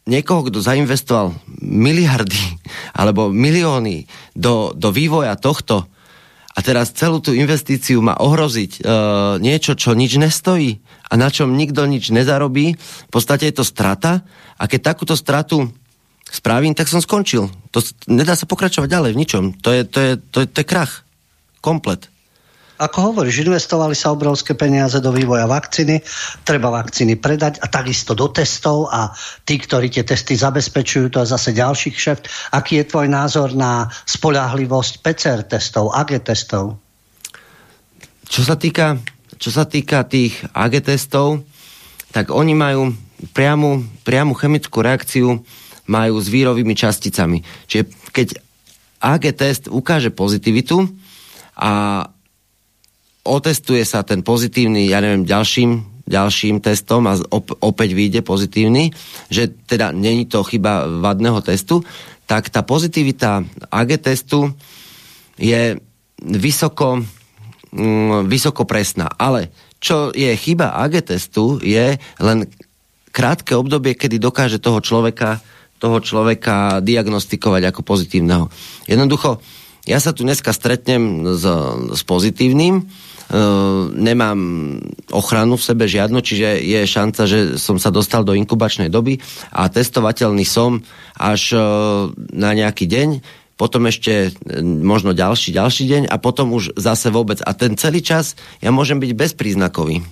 niekoho, kto zainvestoval miliardy alebo milióny do, do vývoja tohto a teraz celú tú investíciu má ohroziť e, niečo, čo nič nestojí a na čom nikto nič nezarobí, v podstate je to strata a keď takúto stratu spravím, tak som skončil. To, nedá sa pokračovať ďalej v ničom. To je, to je, to je, to je krach. Komplet. Ako hovoríš, investovali sa obrovské peniaze do vývoja vakcíny, treba vakcíny predať a takisto do testov a tí, ktorí tie testy zabezpečujú, to je zase ďalší kšeft. Aký je tvoj názor na spolahlivosť PCR testov, AG testov? Čo sa týka, čo sa týka tých AG testov, tak oni majú priamu, priamu chemickú reakciu majú s vírovými časticami. Čiže keď AG test ukáže pozitivitu a otestuje sa ten pozitívny, ja neviem, ďalším ďalším testom a op- opäť vyjde pozitívny, že teda není to chyba vadného testu, tak tá pozitivita AG testu je vysoko, mm, vysoko presná. Ale čo je chyba AG testu je len krátke obdobie, kedy dokáže toho človeka, toho človeka diagnostikovať ako pozitívneho. Jednoducho, ja sa tu dneska stretnem s, s pozitívnym, Ehm, nemám ochranu v sebe žiadnu, čiže je šanca, že som sa dostal do inkubačnej doby a testovateľný som až ehm, na nejaký deň, potom ešte ehm, možno ďalší, ďalší deň a potom už zase vôbec. A ten celý čas ja môžem byť bezpríznakový.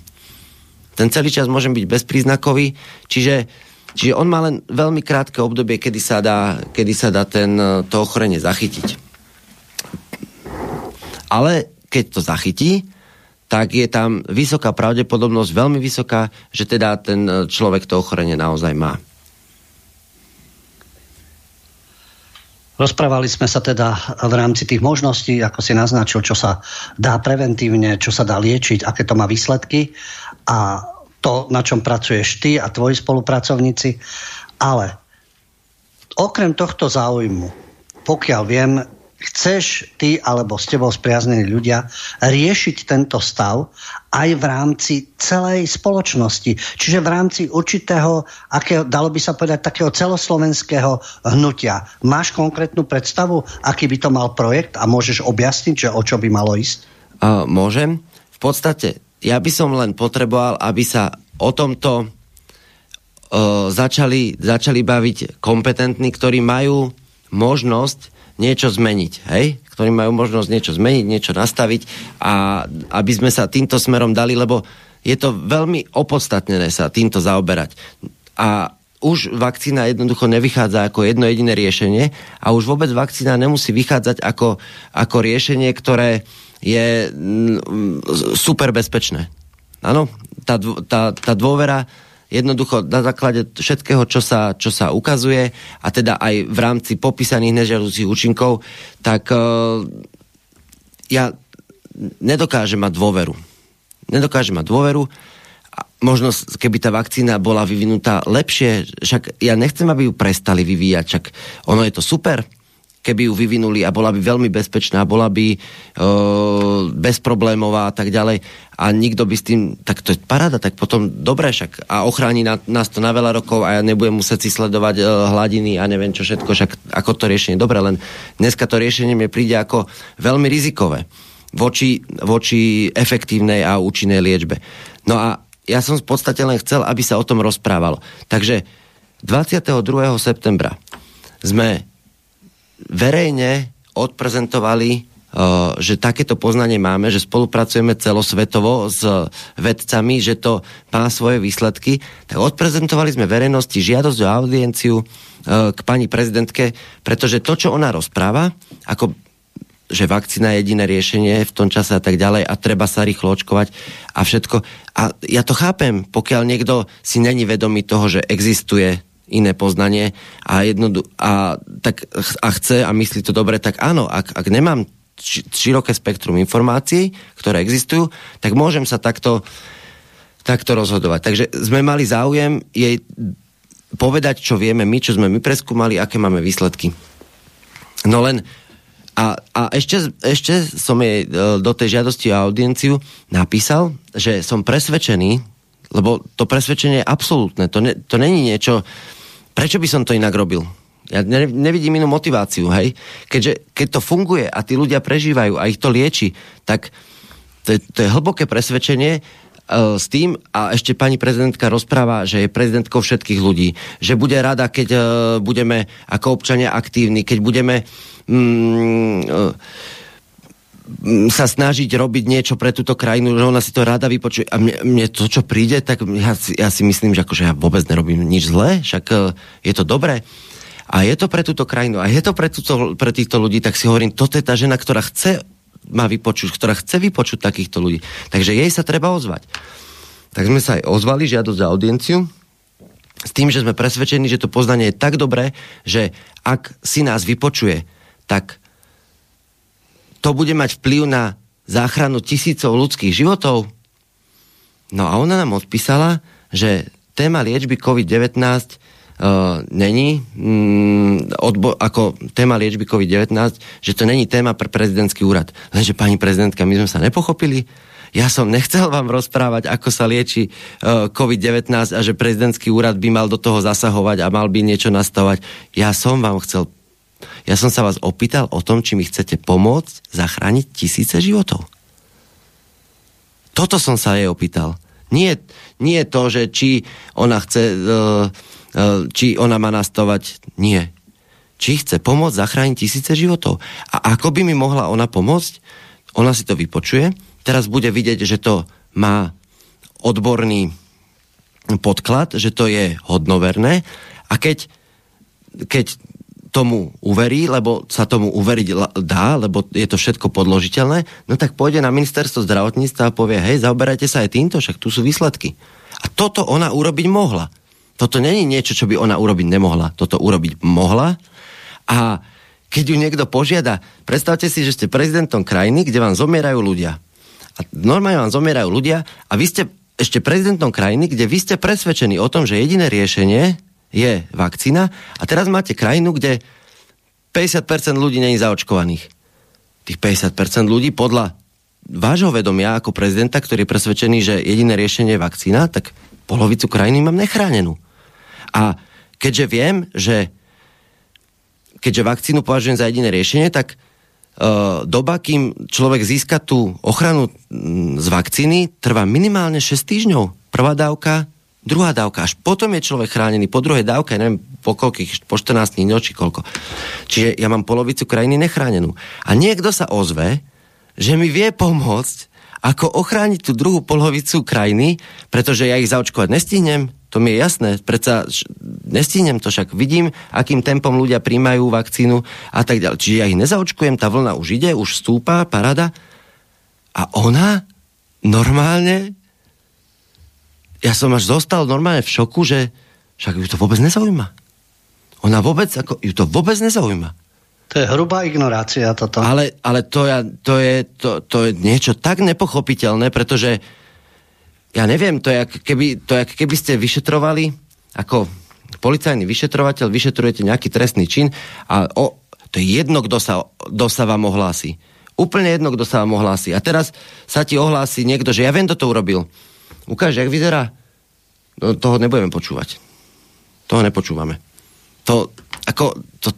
Ten celý čas môžem byť bezpríznakový, čiže Čiže on má len veľmi krátke obdobie, kedy sa dá, kedy sa dá ten, to ochorenie zachytiť. Ale keď to zachytí, tak je tam vysoká pravdepodobnosť, veľmi vysoká, že teda ten e, človek to ochorenie naozaj má. Rozprávali sme sa teda v rámci tých možností, ako si naznačil, čo sa dá preventívne, čo sa dá liečiť, aké to má výsledky a to, na čom pracuješ ty a tvoji spolupracovníci. Ale okrem tohto záujmu, pokiaľ viem, chceš ty alebo s tebou spriaznení ľudia riešiť tento stav aj v rámci celej spoločnosti. Čiže v rámci určitého, akého, dalo by sa povedať, takého celoslovenského hnutia. Máš konkrétnu predstavu, aký by to mal projekt a môžeš objasniť, že o čo by malo ísť? Uh, môžem. V podstate, ja by som len potreboval, aby sa o tomto uh, začali, začali baviť kompetentní, ktorí majú možnosť niečo zmeniť, hej? ktorí majú možnosť niečo zmeniť, niečo nastaviť a aby sme sa týmto smerom dali, lebo je to veľmi opodstatnené sa týmto zaoberať. a už vakcína jednoducho nevychádza ako jedno jediné riešenie a už vôbec vakcína nemusí vychádzať ako, ako riešenie, ktoré je mm, super bezpečné. Áno, tá, tá, tá dôvera jednoducho na základe všetkého, čo sa, čo sa ukazuje a teda aj v rámci popísaných nežiaducich účinkov, tak uh, ja nedokážem mať dôveru. Nedokážem mať dôveru možno keby tá vakcína bola vyvinutá lepšie, však ja nechcem, aby ju prestali vyvíjať, však ono je to super, keby ju vyvinuli a bola by veľmi bezpečná, bola by e, bezproblémová a tak ďalej a nikto by s tým, tak to je paráda, tak potom dobre však a ochráni na, nás to na veľa rokov a ja nebudem musieť si sledovať e, hladiny a neviem čo všetko, však ako to riešenie, dobre, len dneska to riešenie mi príde ako veľmi rizikové voči, voči efektívnej a účinnej liečbe. No a ja som v podstate len chcel, aby sa o tom rozprávalo. Takže 22. septembra sme verejne odprezentovali že takéto poznanie máme, že spolupracujeme celosvetovo s vedcami, že to má svoje výsledky, tak odprezentovali sme verejnosti žiadosť o audienciu k pani prezidentke, pretože to, čo ona rozpráva, ako že vakcína je jediné riešenie v tom čase a tak ďalej a treba sa rýchlo očkovať a všetko. A ja to chápem, pokiaľ niekto si není vedomý toho, že existuje iné poznanie a, jednodu, a, tak, a chce a myslí to dobre, tak áno, ak, ak nemám široké spektrum informácií, ktoré existujú, tak môžem sa takto, takto rozhodovať. Takže sme mali záujem jej povedať, čo vieme my, čo sme my preskúmali, aké máme výsledky. No len a, a ešte, ešte som jej e, do tej žiadosti o audienciu napísal, že som presvedčený, lebo to presvedčenie je absolútne, to, ne, to není niečo, prečo by som to inak robil? Ja ne, nevidím inú motiváciu, hej? Keďže, keď to funguje a tí ľudia prežívajú a ich to lieči, tak to je, to je hlboké presvedčenie, uh, s tým, a ešte pani prezidentka rozpráva, že je prezidentkou všetkých ľudí, že bude rada, keď uh, budeme ako občania aktívni, keď budeme mm, uh, sa snažiť robiť niečo pre túto krajinu, že ona si to rada vypočuje. A mne, mne to, čo príde, tak ja si, ja si myslím, že akože ja vôbec nerobím nič zlé, však uh, je to dobré. A je to pre túto krajinu, a je to pre, túto, pre týchto ľudí, tak si hovorím, toto je tá žena, ktorá chce ma vypočuť, ktorá chce vypočuť takýchto ľudí. Takže jej sa treba ozvať. Tak sme sa aj ozvali žiadosť za audienciu, s tým, že sme presvedčení, že to poznanie je tak dobré, že ak si nás vypočuje, tak to bude mať vplyv na záchranu tisícov ľudských životov? No a ona nám odpísala, že téma liečby COVID-19 uh, není mm, odbo- ako téma liečby COVID-19, že to není téma pre prezidentský úrad. Lenže pani prezidentka, my sme sa nepochopili. Ja som nechcel vám rozprávať, ako sa lieči uh, COVID-19 a že prezidentský úrad by mal do toho zasahovať a mal by niečo nastavať. Ja som vám chcel ja som sa vás opýtal o tom, či mi chcete pomôcť zachrániť tisíce životov. Toto som sa jej opýtal. Nie, nie to, že či ona chce, uh, uh, či ona má nastavať. Nie. Či chce pomôcť zachrániť tisíce životov. A ako by mi mohla ona pomôcť? Ona si to vypočuje. Teraz bude vidieť, že to má odborný podklad, že to je hodnoverné. A keď, keď tomu uverí, lebo sa tomu uveriť dá, lebo je to všetko podložiteľné, no tak pôjde na ministerstvo zdravotníctva a povie, hej, zaoberajte sa aj týmto, však tu sú výsledky. A toto ona urobiť mohla. Toto není niečo, čo by ona urobiť nemohla. Toto urobiť mohla a keď ju niekto požiada, predstavte si, že ste prezidentom krajiny, kde vám zomierajú ľudia. A normálne vám zomierajú ľudia a vy ste ešte prezidentom krajiny, kde vy ste presvedčení o tom, že jediné riešenie je vakcína a teraz máte krajinu, kde 50% ľudí není zaočkovaných. Tých 50% ľudí podľa vášho vedomia ako prezidenta, ktorý je presvedčený, že jediné riešenie je vakcína, tak polovicu krajiny mám nechránenú. A keďže viem, že keďže vakcínu považujem za jediné riešenie, tak uh, doba, kým človek získa tú ochranu z vakcíny, trvá minimálne 6 týždňov. Prvá dávka, druhá dávka, až potom je človek chránený, po druhej dávke, neviem po koľkých, po 14 dní, či koľko. Čiže ja mám polovicu krajiny nechránenú. A niekto sa ozve, že mi vie pomôcť ako ochrániť tú druhú polovicu krajiny, pretože ja ich zaočkovať nestihnem, to mi je jasné, predsa nestihnem to, však vidím, akým tempom ľudia príjmajú vakcínu a tak ďalej. Čiže ja ich nezaočkujem, tá vlna už ide, už stúpa, parada. A ona normálne, ja som až zostal normálne v šoku, že však ju to vôbec nezaujíma. Ona vôbec, ako, ju to vôbec nezaujíma. To je hrubá ignorácia toto. Ale, ale to, ja, to, je, to, to je niečo tak nepochopiteľné, pretože ja neviem, to je, keby, to je, keby ste vyšetrovali ako policajný vyšetrovateľ, vyšetrujete nejaký trestný čin a o, to je jedno, kto sa, kto sa vám ohlási. Úplne jedno, kto sa vám ohlási. A teraz sa ti ohlási niekto, že ja viem, kto to urobil. Ukáže, jak vyzerá. No, toho nebudeme počúvať. Toho nepočúvame. To, ako, to,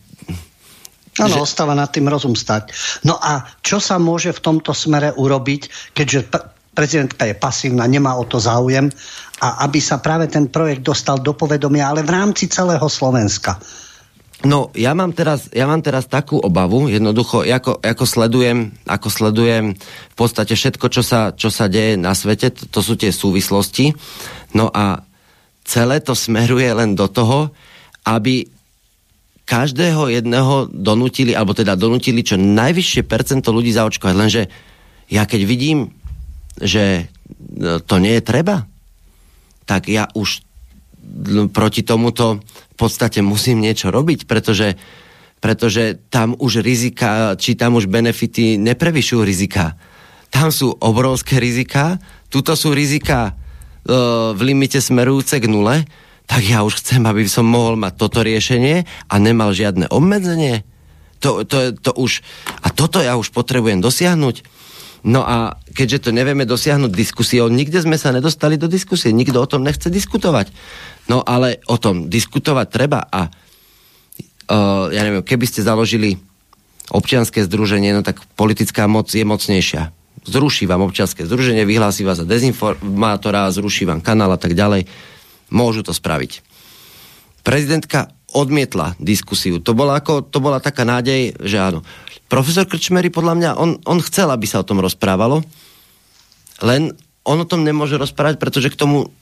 Áno, že... ostáva nad tým rozum stať. No a čo sa môže v tomto smere urobiť, keďže prezidentka je pasívna, nemá o to záujem a aby sa práve ten projekt dostal do povedomia, ale v rámci celého Slovenska. No, ja mám teraz, ja mám teraz takú obavu, jednoducho, ako, ako, sledujem, ako sledujem v podstate všetko, čo sa, čo sa deje na svete, to, to sú tie súvislosti. No a celé to smeruje len do toho, aby každého jedného donutili, alebo teda donutili čo najvyššie percento ľudí zaočkovať. Lenže ja keď vidím, že no, to nie je treba, tak ja už proti tomuto v podstate musím niečo robiť, pretože, pretože tam už rizika, či tam už benefity neprevyšujú rizika. Tam sú obrovské rizika, tuto sú rizika e, v limite smerujúce k nule, tak ja už chcem, aby som mohol mať toto riešenie a nemal žiadne obmedzenie. To, to, to už, a toto ja už potrebujem dosiahnuť. No a keďže to nevieme dosiahnuť diskusiou, nikde sme sa nedostali do diskusie, nikto o tom nechce diskutovať. No ale o tom diskutovať treba a uh, ja neviem, keby ste založili občianské združenie, no tak politická moc je mocnejšia. Zruší vám občianské združenie, vyhlási vás za dezinformátora, zruší vám kanál a tak ďalej môžu to spraviť. Prezidentka odmietla diskusiu. To bola, ako, to bola taká nádej, že áno. Profesor Krčmery, podľa mňa, on, on chcel, aby sa o tom rozprávalo, len on o tom nemôže rozprávať, pretože k tomu,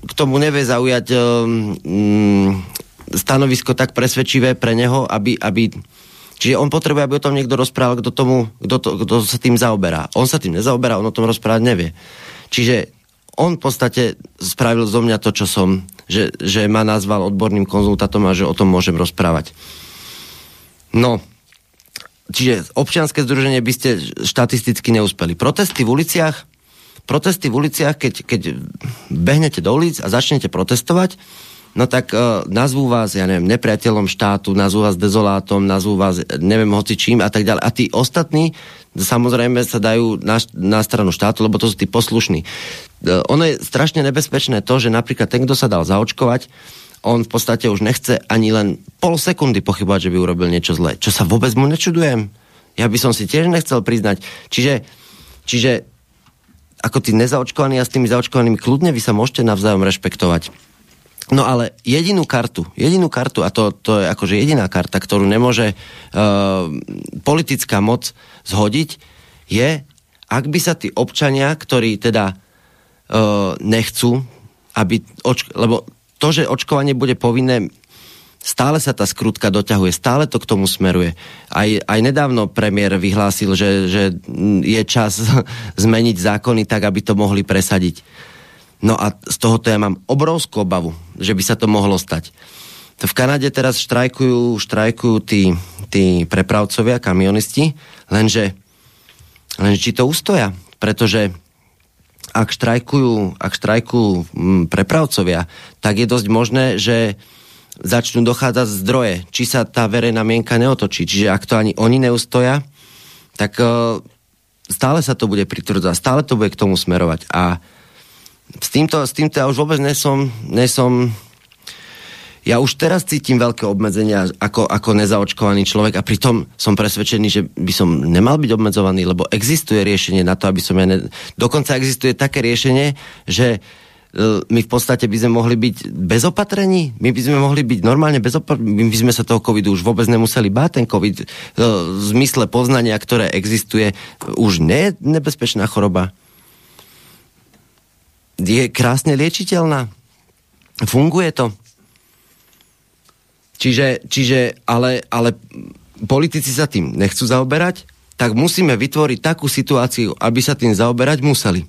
k tomu nevie zaujať um, stanovisko tak presvedčivé pre neho, aby, aby Čiže on potrebuje, aby o tom niekto rozprával, kto, tomu, kto, to, kto sa tým zaoberá. On sa tým nezaoberá, on o tom rozprávať nevie. Čiže on v podstate spravil zo mňa to, čo som, že, že ma nazval odborným konzultátom a že o tom môžem rozprávať. No, čiže občianske združenie by ste štatisticky neúspeli. Protesty v uliciach, protesty v uliciach, keď, keď behnete do ulic a začnete protestovať, no tak uh, nazvú vás, ja neviem, nepriateľom štátu, nazvú vás dezolátom, nazvú vás neviem hoci čím a tak ďalej. A tí ostatní samozrejme sa dajú na, na stranu štátu, lebo to sú tí poslušní. Uh, ono je strašne nebezpečné to, že napríklad ten, kto sa dal zaočkovať, on v podstate už nechce ani len pol sekundy pochybovať, že by urobil niečo zlé. Čo sa vôbec mu nečudujem. Ja by som si tiež nechcel priznať. Čiže, čiže ako tí nezaočkovaní a s tými zaočkovanými kľudne vy sa môžete navzájom rešpektovať. No ale jedinú kartu, jedinú kartu, a to, to je akože jediná karta, ktorú nemôže uh, politická moc zhodiť, je, ak by sa tí občania, ktorí teda uh, nechcú, aby, očk- lebo to, že očkovanie bude povinné, stále sa tá skrutka doťahuje, stále to k tomu smeruje. Aj, aj nedávno premiér vyhlásil, že, že je čas zmeniť zákony tak, aby to mohli presadiť. No a z tohoto ja mám obrovskú obavu, že by sa to mohlo stať. V Kanade teraz štrajkujú, štrajkujú tí, tí prepravcovia, kamionisti, lenže, lenže či to ustoja, pretože ak štrajkujú, ak štrajkujú mm, prepravcovia, tak je dosť možné, že začnú dochádzať zdroje, či sa tá verejná mienka neotočí. Čiže ak to ani oni neustoja, tak uh, stále sa to bude pritvrdzať, stále to bude k tomu smerovať. A s týmto, s týmto ja už vôbec nesom, nesom ja už teraz cítim veľké obmedzenia ako, ako nezaočkovaný človek a pritom som presvedčený, že by som nemal byť obmedzovaný, lebo existuje riešenie na to, aby som ja... Ne... Dokonca existuje také riešenie, že e, my v podstate by sme mohli byť bez opatrení, my by sme mohli byť normálne bez opatrení, my by sme sa toho covidu už vôbec nemuseli báť, ten covid e, v zmysle poznania, ktoré existuje, už nie je nebezpečná choroba. je krásne liečiteľná. Funguje to. Čiže, čiže ale, ale politici sa tým nechcú zaoberať, tak musíme vytvoriť takú situáciu, aby sa tým zaoberať museli.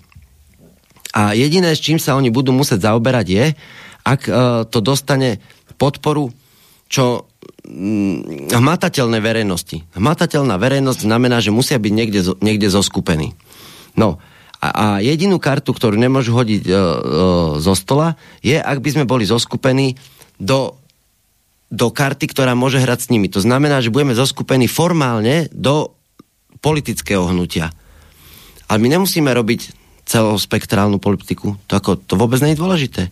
A jediné, s čím sa oni budú musieť zaoberať je, ak uh, to dostane podporu, čo mm, hmatateľné verejnosti. Hmatateľná verejnosť znamená, že musia byť niekde, niekde zoskupení. No, a, a jedinú kartu, ktorú nemôžu hodiť uh, uh, zo stola, je, ak by sme boli zoskupení do do karty, ktorá môže hrať s nimi. To znamená, že budeme zoskupení formálne do politického hnutia. Ale my nemusíme robiť celospektrálnu politiku. To, ako, to vôbec nie je dôležité.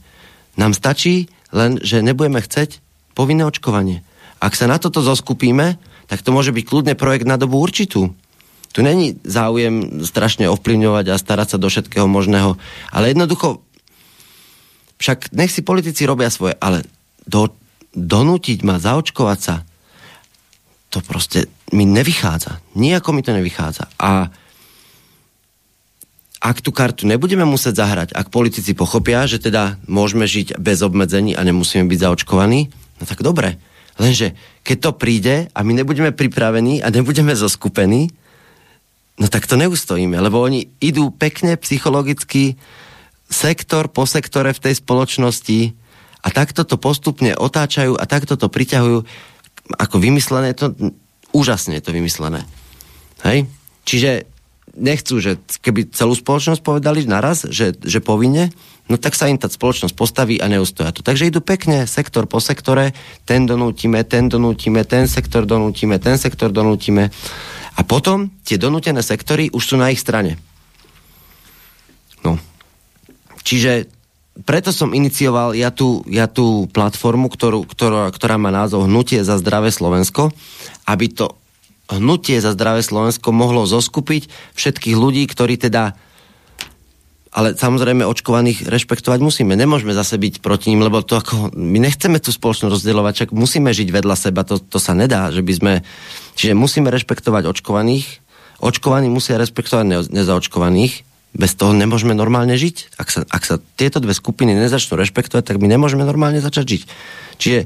Nám stačí len, že nebudeme chceť povinné očkovanie. Ak sa na toto zoskupíme, tak to môže byť kľudne projekt na dobu určitú. Tu není záujem strašne ovplyvňovať a starať sa do všetkého možného. Ale jednoducho, však nech si politici robia svoje, ale do donútiť ma zaočkovať sa, to proste mi nevychádza. Nijako mi to nevychádza. A ak tú kartu nebudeme musieť zahrať, ak politici pochopia, že teda môžeme žiť bez obmedzení a nemusíme byť zaočkovaní, no tak dobre. Lenže keď to príde a my nebudeme pripravení a nebudeme zoskupení, no tak to neustojíme, lebo oni idú pekne psychologicky sektor po sektore v tej spoločnosti a takto to postupne otáčajú a takto to priťahujú ako vymyslené, to úžasne je to vymyslené. Hej? Čiže nechcú, že keby celú spoločnosť povedali naraz, že, že povinne, no tak sa im tá spoločnosť postaví a neustoja to. Takže idú pekne sektor po sektore, ten donútime, ten donútime, ten sektor donútime, ten sektor donútime. A potom tie donútené sektory už sú na ich strane. No. Čiže preto som inicioval ja tú, ja tú platformu, ktorú, ktorá, ktorá má názov Hnutie za zdravé Slovensko, aby to Hnutie za zdravé Slovensko mohlo zoskupiť všetkých ľudí, ktorí teda ale samozrejme očkovaných rešpektovať musíme. Nemôžeme zase byť proti ním, lebo to ako, my nechceme tú spoločnosť rozdielovať, čak musíme žiť vedľa seba, to, to sa nedá, že by sme, čiže musíme rešpektovať očkovaných, očkovaní musia rešpektovať nezaočkovaných, bez toho nemôžeme normálne žiť. Ak sa, ak sa tieto dve skupiny nezačnú rešpektovať, tak my nemôžeme normálne začať žiť. Čiže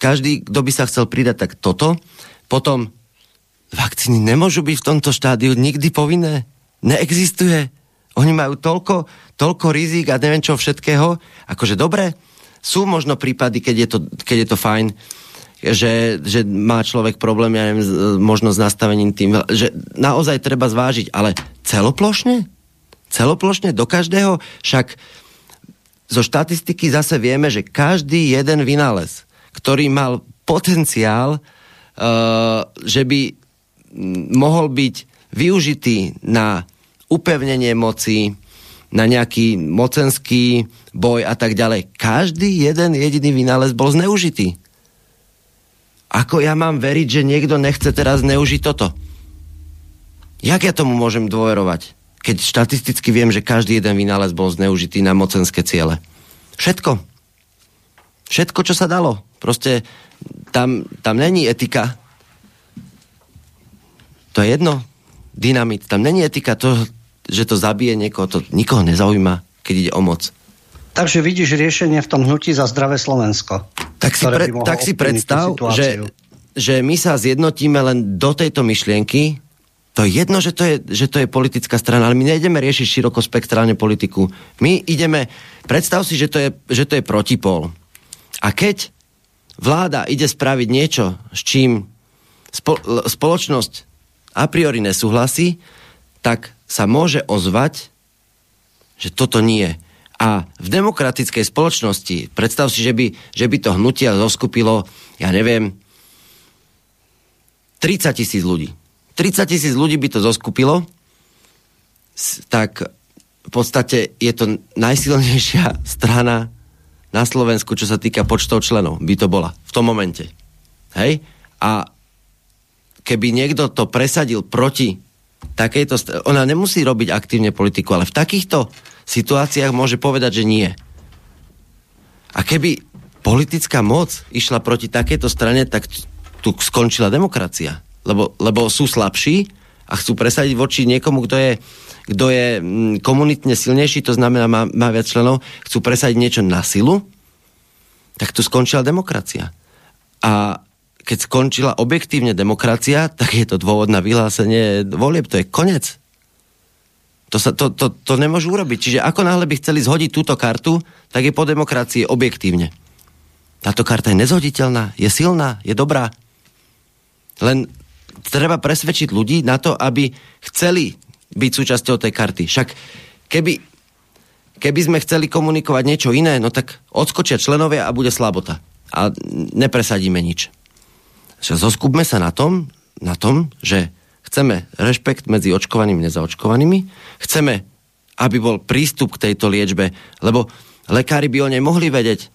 každý, kto by sa chcel pridať, tak toto. Potom vakcíny nemôžu byť v tomto štádiu nikdy povinné. Neexistuje. Oni majú toľko, toľko rizik a neviem čo všetkého. Akože dobre, sú možno prípady, keď je to, keď je to fajn, že, že má človek problém, ja neviem, možno s nastavením tým, že naozaj treba zvážiť, ale celoplošne? Celoplošne do každého? Však zo štatistiky zase vieme, že každý jeden vynález, ktorý mal potenciál, uh, že by mohol byť využitý na upevnenie moci, na nejaký mocenský boj a tak ďalej. Každý jeden jediný vynález bol zneužitý. Ako ja mám veriť, že niekto nechce teraz zneužiť toto? Jak ja tomu môžem dôverovať? Keď štatisticky viem, že každý jeden vynález bol zneužitý na mocenské ciele. Všetko. Všetko, čo sa dalo. Proste tam, tam není etika. To je jedno. Dynamit. Tam není etika to, že to zabije niekoho. To nikoho nezaujíma, keď ide o moc. Takže vidíš riešenie v tom hnutí za zdravé Slovensko. Tak si, pre, tak si predstav, že, že my sa zjednotíme len do tejto myšlienky. To je jedno, že to je, že to je politická strana, ale my nejdeme riešiť širokospektrálne politiku. My ideme, predstav si, že to je, že to je protipol. A keď vláda ide spraviť niečo, s čím spo, spoločnosť a priori nesúhlasí, tak sa môže ozvať, že toto nie. A v demokratickej spoločnosti, predstav si, že by, že by to hnutie zoskupilo, ja neviem, 30 tisíc ľudí. 30 tisíc ľudí by to zoskupilo, tak v podstate je to najsilnejšia strana na Slovensku, čo sa týka počtov členov, by to bola v tom momente. Hej? A keby niekto to presadil proti takejto... Ona nemusí robiť aktívne politiku, ale v takýchto situáciách môže povedať, že nie. A keby politická moc išla proti takejto strane, tak tu skončila demokracia. Lebo, lebo sú slabší a chcú presadiť voči niekomu, kto je, kto je mm, komunitne silnejší, to znamená má, má viac členov, chcú presadiť niečo na silu, tak tu skončila demokracia. A keď skončila objektívne demokracia, tak je to dôvod na vyhlásenie volieb, to je koniec. To, sa, to, to, to nemôžu urobiť. Čiže ako náhle by chceli zhodiť túto kartu, tak je po demokracii objektívne. Táto karta je nezhoditeľná, je silná, je dobrá. Len treba presvedčiť ľudí na to, aby chceli byť súčasťou tej karty. Však keby, keby sme chceli komunikovať niečo iné, no tak odskočia členovia a bude slabota. A nepresadíme nič. Zoskupme sa na tom, na tom, že Chceme rešpekt medzi očkovanými a nezaočkovanými. Chceme, aby bol prístup k tejto liečbe, lebo lekári by o nej mohli vedieť.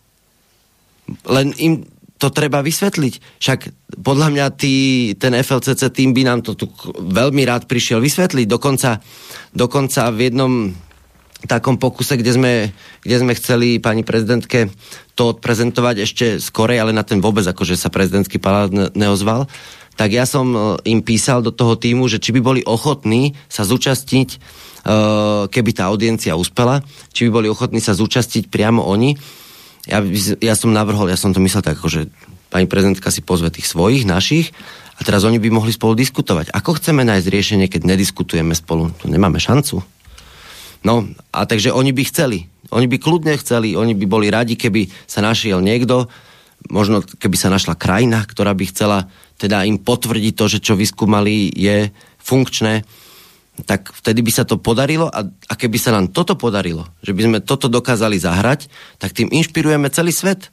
Len im to treba vysvetliť. Však podľa mňa tý, ten FLCC tým by nám to tu veľmi rád prišiel vysvetliť. Dokonca, dokonca v jednom takom pokuse, kde sme, kde sme chceli pani prezidentke to odprezentovať ešte skorej, ale na ten vôbec akože sa prezidentský palát neozval, tak ja som e, im písal do toho týmu, že či by boli ochotní sa zúčastniť, e, keby tá audiencia uspela, či by boli ochotní sa zúčastiť priamo oni. Ja, ja som navrhol, ja som to myslel tak, že pani prezidentka si pozve tých svojich, našich, a teraz oni by mohli spolu diskutovať. Ako chceme nájsť riešenie, keď nediskutujeme spolu? Tu nemáme šancu. No, a takže oni by chceli. Oni by kľudne chceli, oni by boli radi, keby sa našiel niekto, možno keby sa našla krajina, ktorá by chcela teda im potvrdiť to, že čo vyskúmali je funkčné, tak vtedy by sa to podarilo a, a keby sa nám toto podarilo, že by sme toto dokázali zahrať, tak tým inšpirujeme celý svet.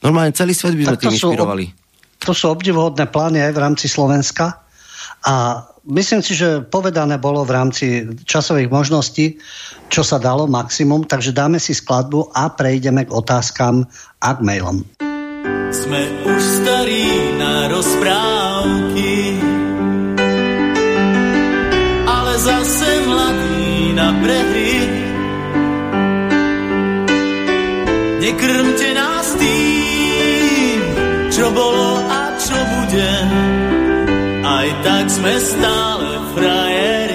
Normálne celý svet by sme tým inšpirovali. Sú, to sú obdivuhodné plány aj v rámci Slovenska a myslím si, že povedané bolo v rámci časových možností, čo sa dalo maximum, takže dáme si skladbu a prejdeme k otázkam a k mailom. Sme už starí na rozprávky, ale zase mladí na prehry. Nekrmte nás tým, čo bolo sme stále frajeri.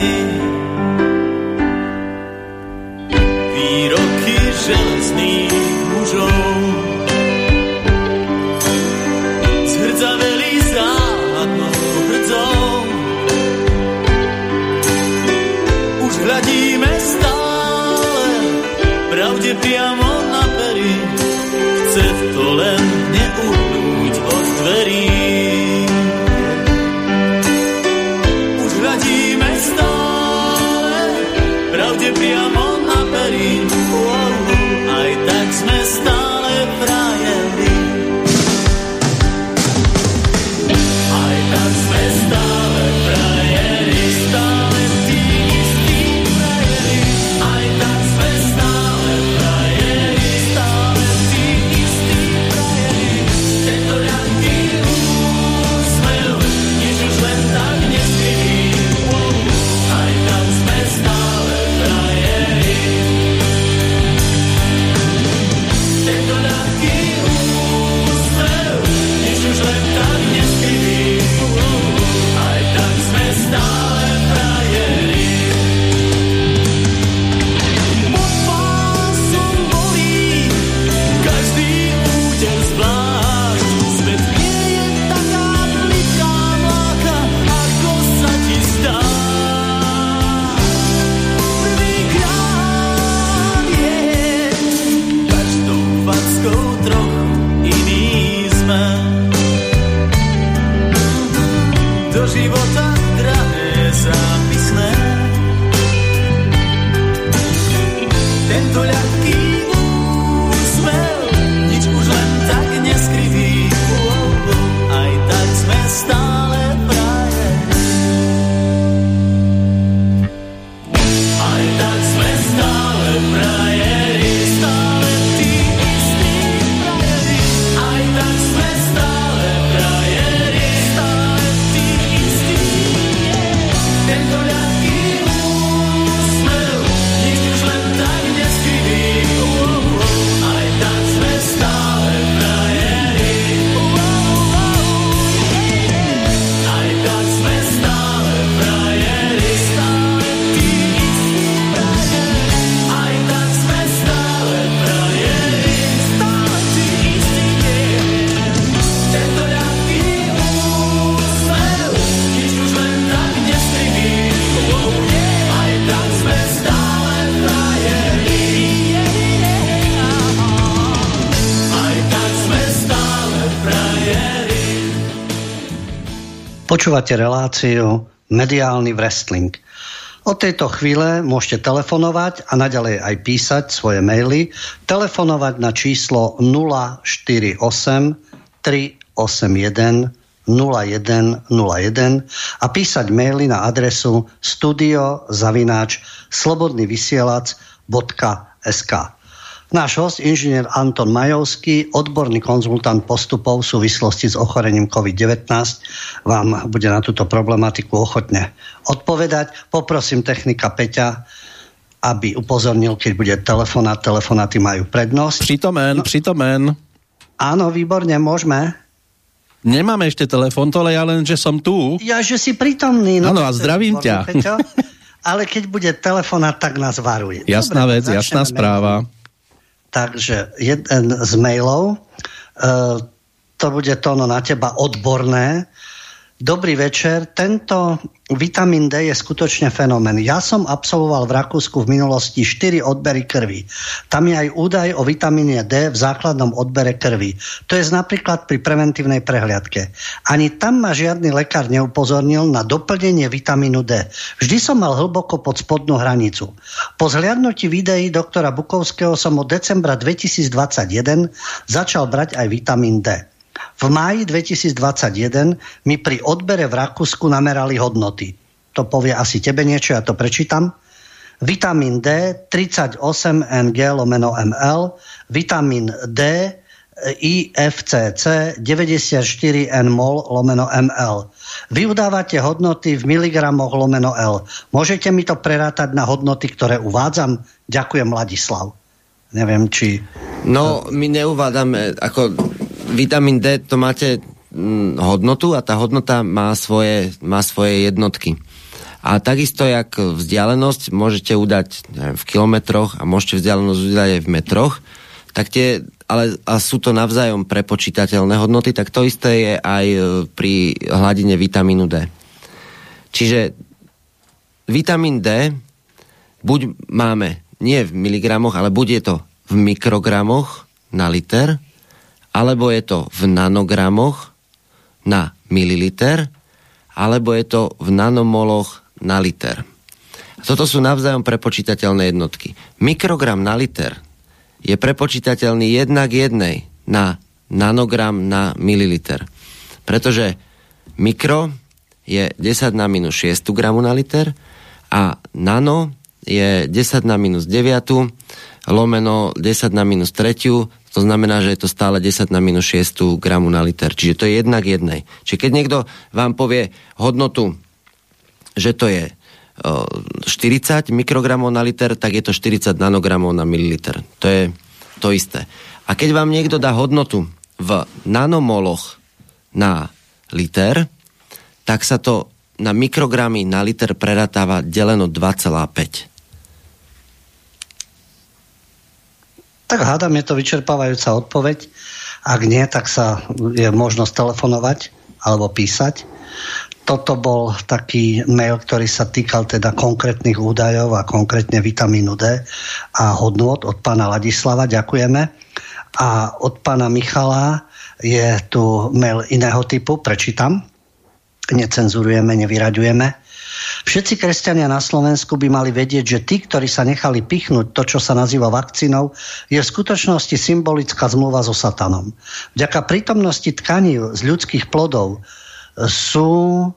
Počúvate reláciu Mediálny wrestling. Od tejto chvíle môžete telefonovať a naďalej aj písať svoje maily. Telefonovať na číslo 048 381 0101 a písať maily na adresu studiozavináč slobodnyvysielac.sk Náš host, inžinier Anton Majovský, odborný konzultant postupov v súvislosti s ochorením COVID-19, vám bude na túto problematiku ochotne odpovedať. Poprosím technika Peťa, aby upozornil, keď bude telefonát. Telefonáty majú prednosť. Přitomen, no, přitomen. Áno, výborne, môžeme. Nemáme ešte telefon, to ale ja len, že som tu. Ja, že si prítomný. No, Áno, a zdravím výborné, ťa. Peťo. Ale keď bude telefonát, tak nás varuje. Jasná Dobre, vec, jasná správa. Takže jeden z mailov, e, to bude to na teba odborné. Dobrý večer. Tento vitamín D je skutočne fenomén. Ja som absolvoval v Rakúsku v minulosti 4 odbery krvi. Tam je aj údaj o vitamíne D v základnom odbere krvi. To je napríklad pri preventívnej prehliadke. Ani tam ma žiadny lekár neupozornil na doplnenie vitamínu D. Vždy som mal hlboko pod spodnú hranicu. Po zhliadnutí videí doktora Bukovského som od decembra 2021 začal brať aj vitamín D. V máji 2021 mi pri odbere v Rakúsku namerali hodnoty. To povie asi tebe niečo, ja to prečítam. Vitamín D 38 ng lomeno ml, vitamín D IFCC 94 nmol lomeno ml. Vy udávate hodnoty v miligramoch lomeno L. Môžete mi to prerátať na hodnoty, ktoré uvádzam? Ďakujem, Ladislav. Neviem, či... No, my neuvádzame, ako vitamín D to máte hm, hodnotu a tá hodnota má svoje, má svoje jednotky. A takisto, jak vzdialenosť môžete udať neviem, v kilometroch a môžete vzdialenosť udať aj v metroch, tak tie, ale a sú to navzájom prepočítateľné hodnoty, tak to isté je aj e, pri hladine vitamínu D. Čiže vitamín D buď máme nie v miligramoch, ale buď je to v mikrogramoch na liter, alebo je to v nanogramoch na mililiter, alebo je to v nanomoloch na liter. Toto sú navzájom prepočítateľné jednotky. Mikrogram na liter je prepočítateľný jednak jednej na nanogram na mililiter. Pretože mikro je 10 na minus 6 gramu na liter a nano je 10 na minus 9 lomeno 10 na minus 3, to znamená, že je to stále 10 na minus 6 gramu na liter. Čiže to je jednak jednej. Čiže keď niekto vám povie hodnotu, že to je 40 mikrogramov na liter, tak je to 40 nanogramov na mililiter. To je to isté. A keď vám niekto dá hodnotu v nanomoloch na liter, tak sa to na mikrogramy na liter preratáva deleno 2,5. Tak hádam, je to vyčerpávajúca odpoveď. Ak nie, tak sa je možnosť telefonovať alebo písať. Toto bol taký mail, ktorý sa týkal teda konkrétnych údajov a konkrétne vitamínu D a hodnôt od pána Ladislava. Ďakujeme. A od pána Michala je tu mail iného typu, prečítam. Necenzurujeme, nevyraďujeme. Všetci kresťania na Slovensku by mali vedieť, že tí, ktorí sa nechali pichnúť to, čo sa nazýva vakcínou, je v skutočnosti symbolická zmluva so satanom. Vďaka prítomnosti tkaní z ľudských plodov sú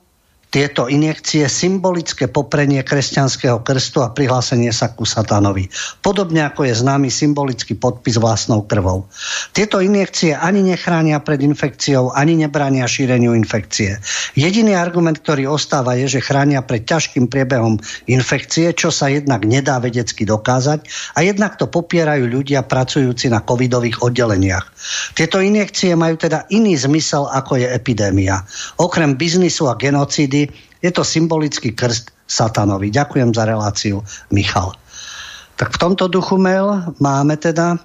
tieto injekcie symbolické poprenie kresťanského krstu a prihlásenie sa ku satánovi. Podobne ako je známy symbolický podpis vlastnou krvou. Tieto injekcie ani nechránia pred infekciou, ani nebránia šíreniu infekcie. Jediný argument, ktorý ostáva, je, že chránia pred ťažkým priebehom infekcie, čo sa jednak nedá vedecky dokázať a jednak to popierajú ľudia pracujúci na covidových oddeleniach. Tieto injekcie majú teda iný zmysel, ako je epidémia. Okrem biznisu a genocídy je to symbolický krst satanovi. Ďakujem za reláciu, Michal. Tak v tomto duchu mail máme teda,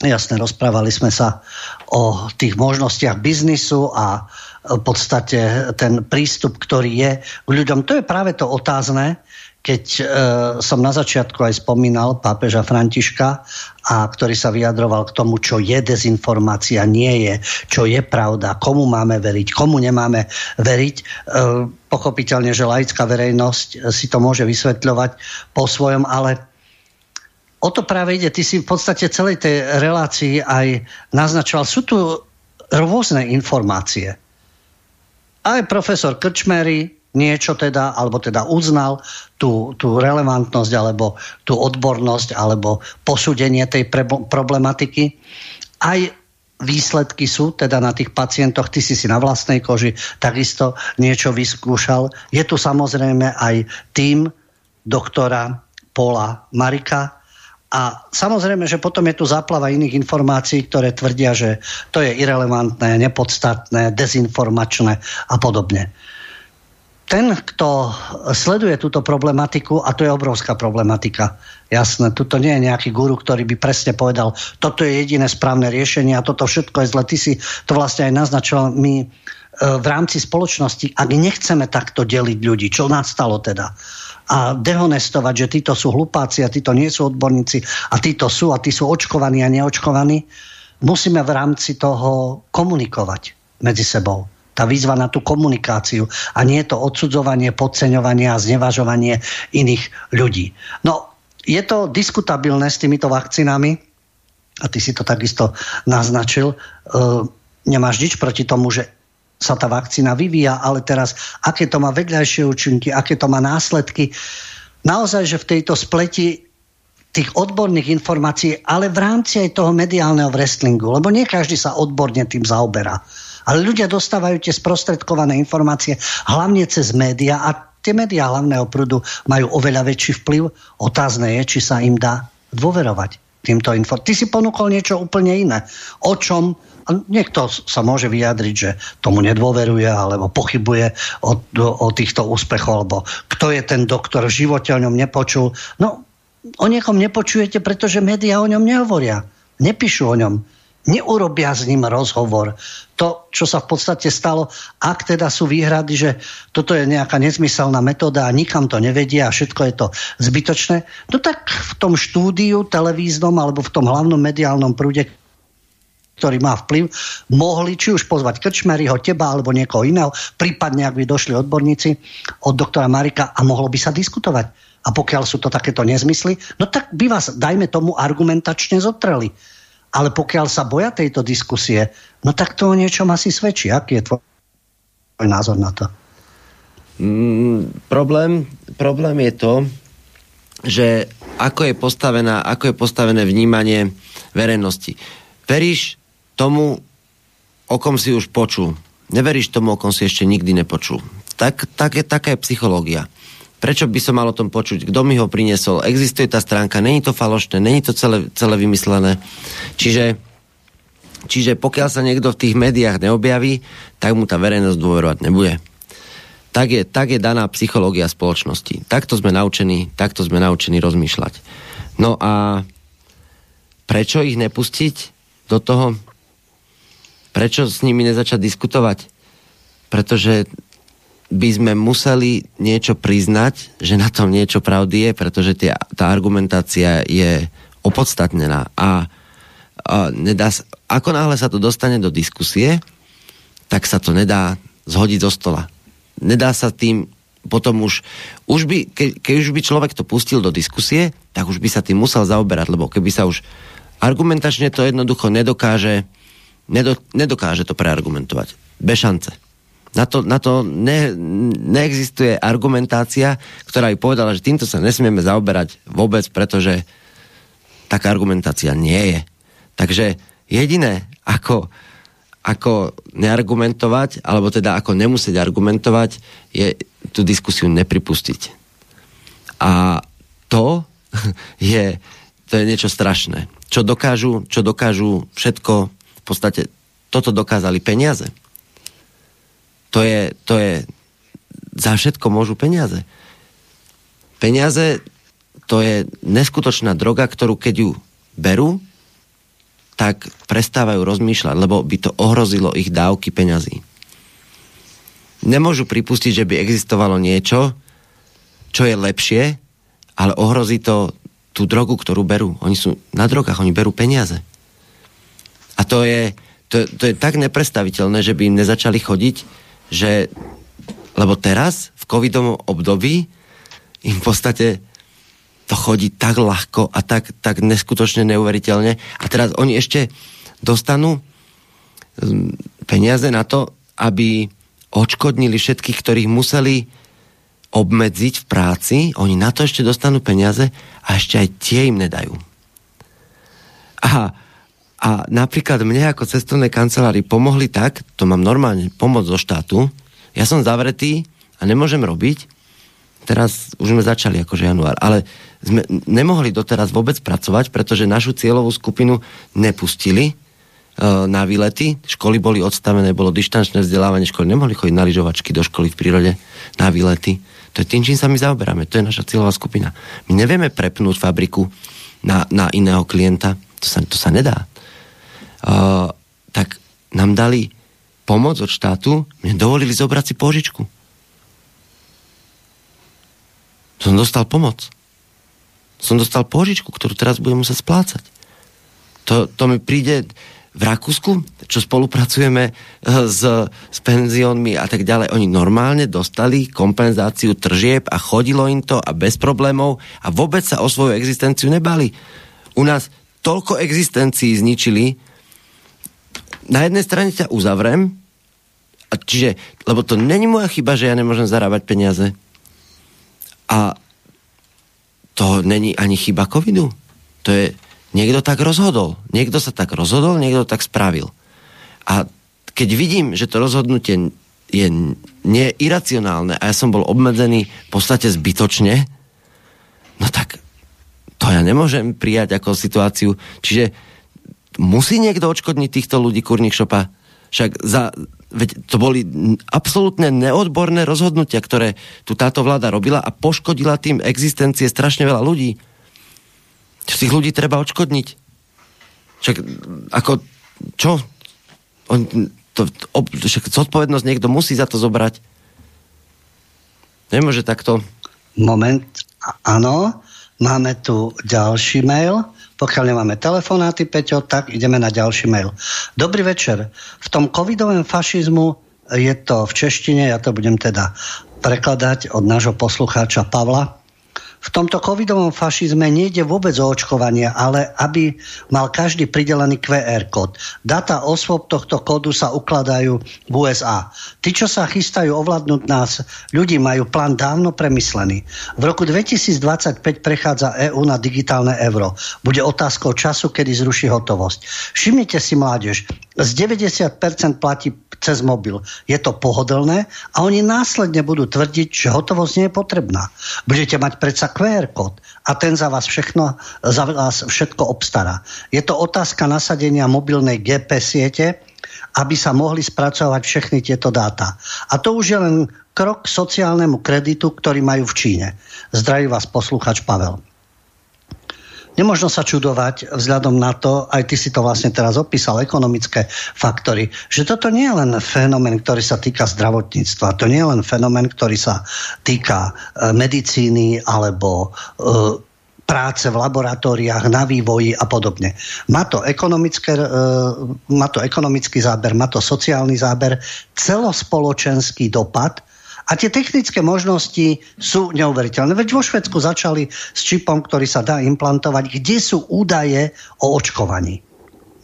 jasne, rozprávali sme sa o tých možnostiach biznisu a v podstate ten prístup, ktorý je k ľuďom. To je práve to otázne, keď e, som na začiatku aj spomínal pápeža Františka, a ktorý sa vyjadroval k tomu, čo je dezinformácia, nie je, čo je pravda, komu máme veriť, komu nemáme veriť. E, pochopiteľne, že laická verejnosť si to môže vysvetľovať po svojom, ale o to práve ide. Ty si v podstate celej tej relácii aj naznačoval. Sú tu rôzne informácie. Aj profesor Krčmery niečo teda, alebo teda uznal tú, tú relevantnosť, alebo tú odbornosť, alebo posúdenie tej pre, problematiky. Aj výsledky sú teda na tých pacientoch, ty si si na vlastnej koži takisto niečo vyskúšal. Je tu samozrejme aj tým doktora Paula Marika, a samozrejme, že potom je tu záplava iných informácií, ktoré tvrdia, že to je irrelevantné, nepodstatné, dezinformačné a podobne ten, kto sleduje túto problematiku, a to je obrovská problematika, jasné, tuto nie je nejaký guru, ktorý by presne povedal, toto je jediné správne riešenie a toto všetko je zle. Ty si to vlastne aj naznačoval. My e, v rámci spoločnosti, ak nechceme takto deliť ľudí, čo nastalo teda, a dehonestovať, že títo sú hlupáci a títo nie sú odborníci a títo sú a tí sú očkovaní a neočkovaní, musíme v rámci toho komunikovať medzi sebou tá výzva na tú komunikáciu a nie je to odsudzovanie, podceňovanie a znevažovanie iných ľudí. No, je to diskutabilné s týmito vakcínami a ty si to takisto naznačil. E, nemáš nič proti tomu, že sa tá vakcína vyvíja, ale teraz, aké to má vedľajšie účinky, aké to má následky. Naozaj, že v tejto spleti tých odborných informácií, ale v rámci aj toho mediálneho wrestlingu, lebo nie každý sa odborne tým zaoberá. Ale ľudia dostávajú tie sprostredkované informácie hlavne cez médiá a tie médiá hlavného prúdu majú oveľa väčší vplyv. Otázne je, či sa im dá dôverovať týmto info. Ty si ponúkol niečo úplne iné. O čom a niekto sa môže vyjadriť, že tomu nedôveruje alebo pochybuje o, o týchto úspechoch, alebo kto je ten doktor, v živote o ňom nepočul. No, o niekom nepočujete, pretože médiá o ňom nehovoria. Nepíšu o ňom neurobia s ním rozhovor. To, čo sa v podstate stalo, ak teda sú výhrady, že toto je nejaká nezmyselná metóda a nikam to nevedia a všetko je to zbytočné, no tak v tom štúdiu televíznom alebo v tom hlavnom mediálnom prúde ktorý má vplyv, mohli či už pozvať Krčmeryho, teba alebo niekoho iného, prípadne ak by došli odborníci od doktora Marika a mohlo by sa diskutovať. A pokiaľ sú to takéto nezmysly, no tak by vás, dajme tomu, argumentačne zotreli. Ale pokiaľ sa boja tejto diskusie, no tak to o niečom asi svedčí. Aký je tvoj, názor na to? Mm, problém, problém je to, že ako je, postavená, ako je postavené vnímanie verejnosti. Veríš tomu, o kom si už počul. Neveríš tomu, o kom si ešte nikdy nepočul. Tak, tak je, taká je psychológia. Prečo by som mal o tom počuť? Kto mi ho priniesol? Existuje tá stránka, není to falošné, není to celé, celé vymyslené. Čiže, čiže pokiaľ sa niekto v tých médiách neobjaví, tak mu tá verejnosť dôverovať nebude. Tak je, tak je daná psychológia spoločnosti. Takto sme naučení, takto sme naučení rozmýšľať. No a prečo ich nepustiť do toho? Prečo s nimi nezačať diskutovať? Pretože by sme museli niečo priznať, že na tom niečo pravdy je, pretože tie, tá argumentácia je opodstatnená a, a nedá, ako náhle sa to dostane do diskusie, tak sa to nedá zhodiť zo stola. Nedá sa tým potom už, už by, ke, keď už by človek to pustil do diskusie, tak už by sa tým musel zaoberať, lebo keby sa už argumentačne to jednoducho nedokáže, nedo, nedokáže to preargumentovať. Bez šance. Na to, na to ne, neexistuje argumentácia, ktorá by povedala, že týmto sa nesmieme zaoberať vôbec, pretože taká argumentácia nie je. Takže jediné, ako, ako neargumentovať, alebo teda ako nemusieť argumentovať, je tú diskusiu nepripustiť. A to je, to je niečo strašné. Čo dokážu, čo dokážu všetko, v podstate toto dokázali peniaze to je, to je za všetko môžu peniaze. Peniaze to je neskutočná droga, ktorú keď ju berú, tak prestávajú rozmýšľať, lebo by to ohrozilo ich dávky peňazí. Nemôžu pripustiť, že by existovalo niečo, čo je lepšie, ale ohrozí to tú drogu, ktorú berú. Oni sú na drogách, oni berú peniaze. A to je, to, to je tak neprestaviteľné, že by im nezačali chodiť, že lebo teraz, v covidovom období, im v podstate to chodí tak ľahko a tak, tak neskutočne neuveriteľne. A teraz oni ešte dostanú mm, peniaze na to, aby odškodnili všetkých, ktorých museli obmedziť v práci, oni na to ešte dostanú peniaze a ešte aj tie im nedajú. A, a napríklad mne ako cestovnej kancelári pomohli tak, to mám normálne pomoc zo štátu, ja som zavretý a nemôžem robiť, teraz už sme začali akože január, ale sme nemohli doteraz vôbec pracovať, pretože našu cieľovú skupinu nepustili uh, na výlety. Školy boli odstavené, bolo dištančné vzdelávanie, školy nemohli chodiť na lyžovačky do školy v prírode na výlety. To je tým, čím sa my zaoberáme. To je naša cieľová skupina. My nevieme prepnúť fabriku na, na iného klienta. To sa, to sa nedá. Tak nám dali pomoc od štátu, mne dovolili zobrať si požičku. Som dostal pomoc. Som dostal požičku, ktorú teraz budem musieť splácať. To, to mi príde v Rakúsku, čo spolupracujeme eh, s, s penziónmi a tak ďalej, oni normálne dostali kompenzáciu tržieb a chodilo im to a bez problémov a vôbec sa o svoju existenciu nebali. U nás toľko existencií zničili, na jednej strane ťa uzavrem, a čiže, lebo to není moja chyba, že ja nemôžem zarábať peniaze. A to není ani chyba covidu. To je, Niekto tak rozhodol. Niekto sa tak rozhodol, niekto tak spravil. A keď vidím, že to rozhodnutie je neiracionálne a ja som bol obmedzený v podstate zbytočne, no tak to ja nemôžem prijať ako situáciu. Čiže musí niekto odškodniť týchto ľudí kurník šopa. Však za, veď to boli absolútne neodborné rozhodnutia, ktoré tu táto vláda robila a poškodila tým existencie strašne veľa ľudí. Tých ľudí treba odškodniť. Však ako, čo? On, to, ob, však zodpovednosť niekto musí za to zobrať. Nemôže takto. Moment, áno, máme tu ďalší mail. Pokiaľ nemáme telefonáty, Peťo, tak ideme na ďalší mail. Dobrý večer. V tom covidovom fašizmu je to v češtine, ja to budem teda prekladať od nášho poslucháča Pavla v tomto covidovom fašizme nejde vôbec o očkovanie, ale aby mal každý pridelený QR kód. Data osôb tohto kódu sa ukladajú v USA. Tí, čo sa chystajú ovládnuť nás, ľudí majú plán dávno premyslený. V roku 2025 prechádza EÚ na digitálne euro. Bude otázkou času, kedy zruší hotovosť. Všimnite si, mládež, z 90% platí cez mobil. Je to pohodlné a oni následne budú tvrdiť, že hotovosť nie je potrebná. Budete mať predsa QR kód a ten za vás, všechno, za vás všetko obstará. Je to otázka nasadenia mobilnej GP siete, aby sa mohli spracovať všechny tieto dáta. A to už je len krok k sociálnemu kreditu, ktorý majú v Číne. Zdraví vás posluchač Pavel. Nemožno sa čudovať vzhľadom na to, aj ty si to vlastne teraz opísal, ekonomické faktory, že toto nie je len fenomén, ktorý sa týka zdravotníctva, to nie je len fenomén, ktorý sa týka e, medicíny alebo e, práce v laboratóriách, na vývoji a podobne. Má to, ekonomické, e, má to ekonomický záber, má to sociálny záber, celospoločenský dopad a tie technické možnosti sú neuveriteľné. Veď vo Švedsku začali s čipom, ktorý sa dá implantovať, kde sú údaje o očkovaní.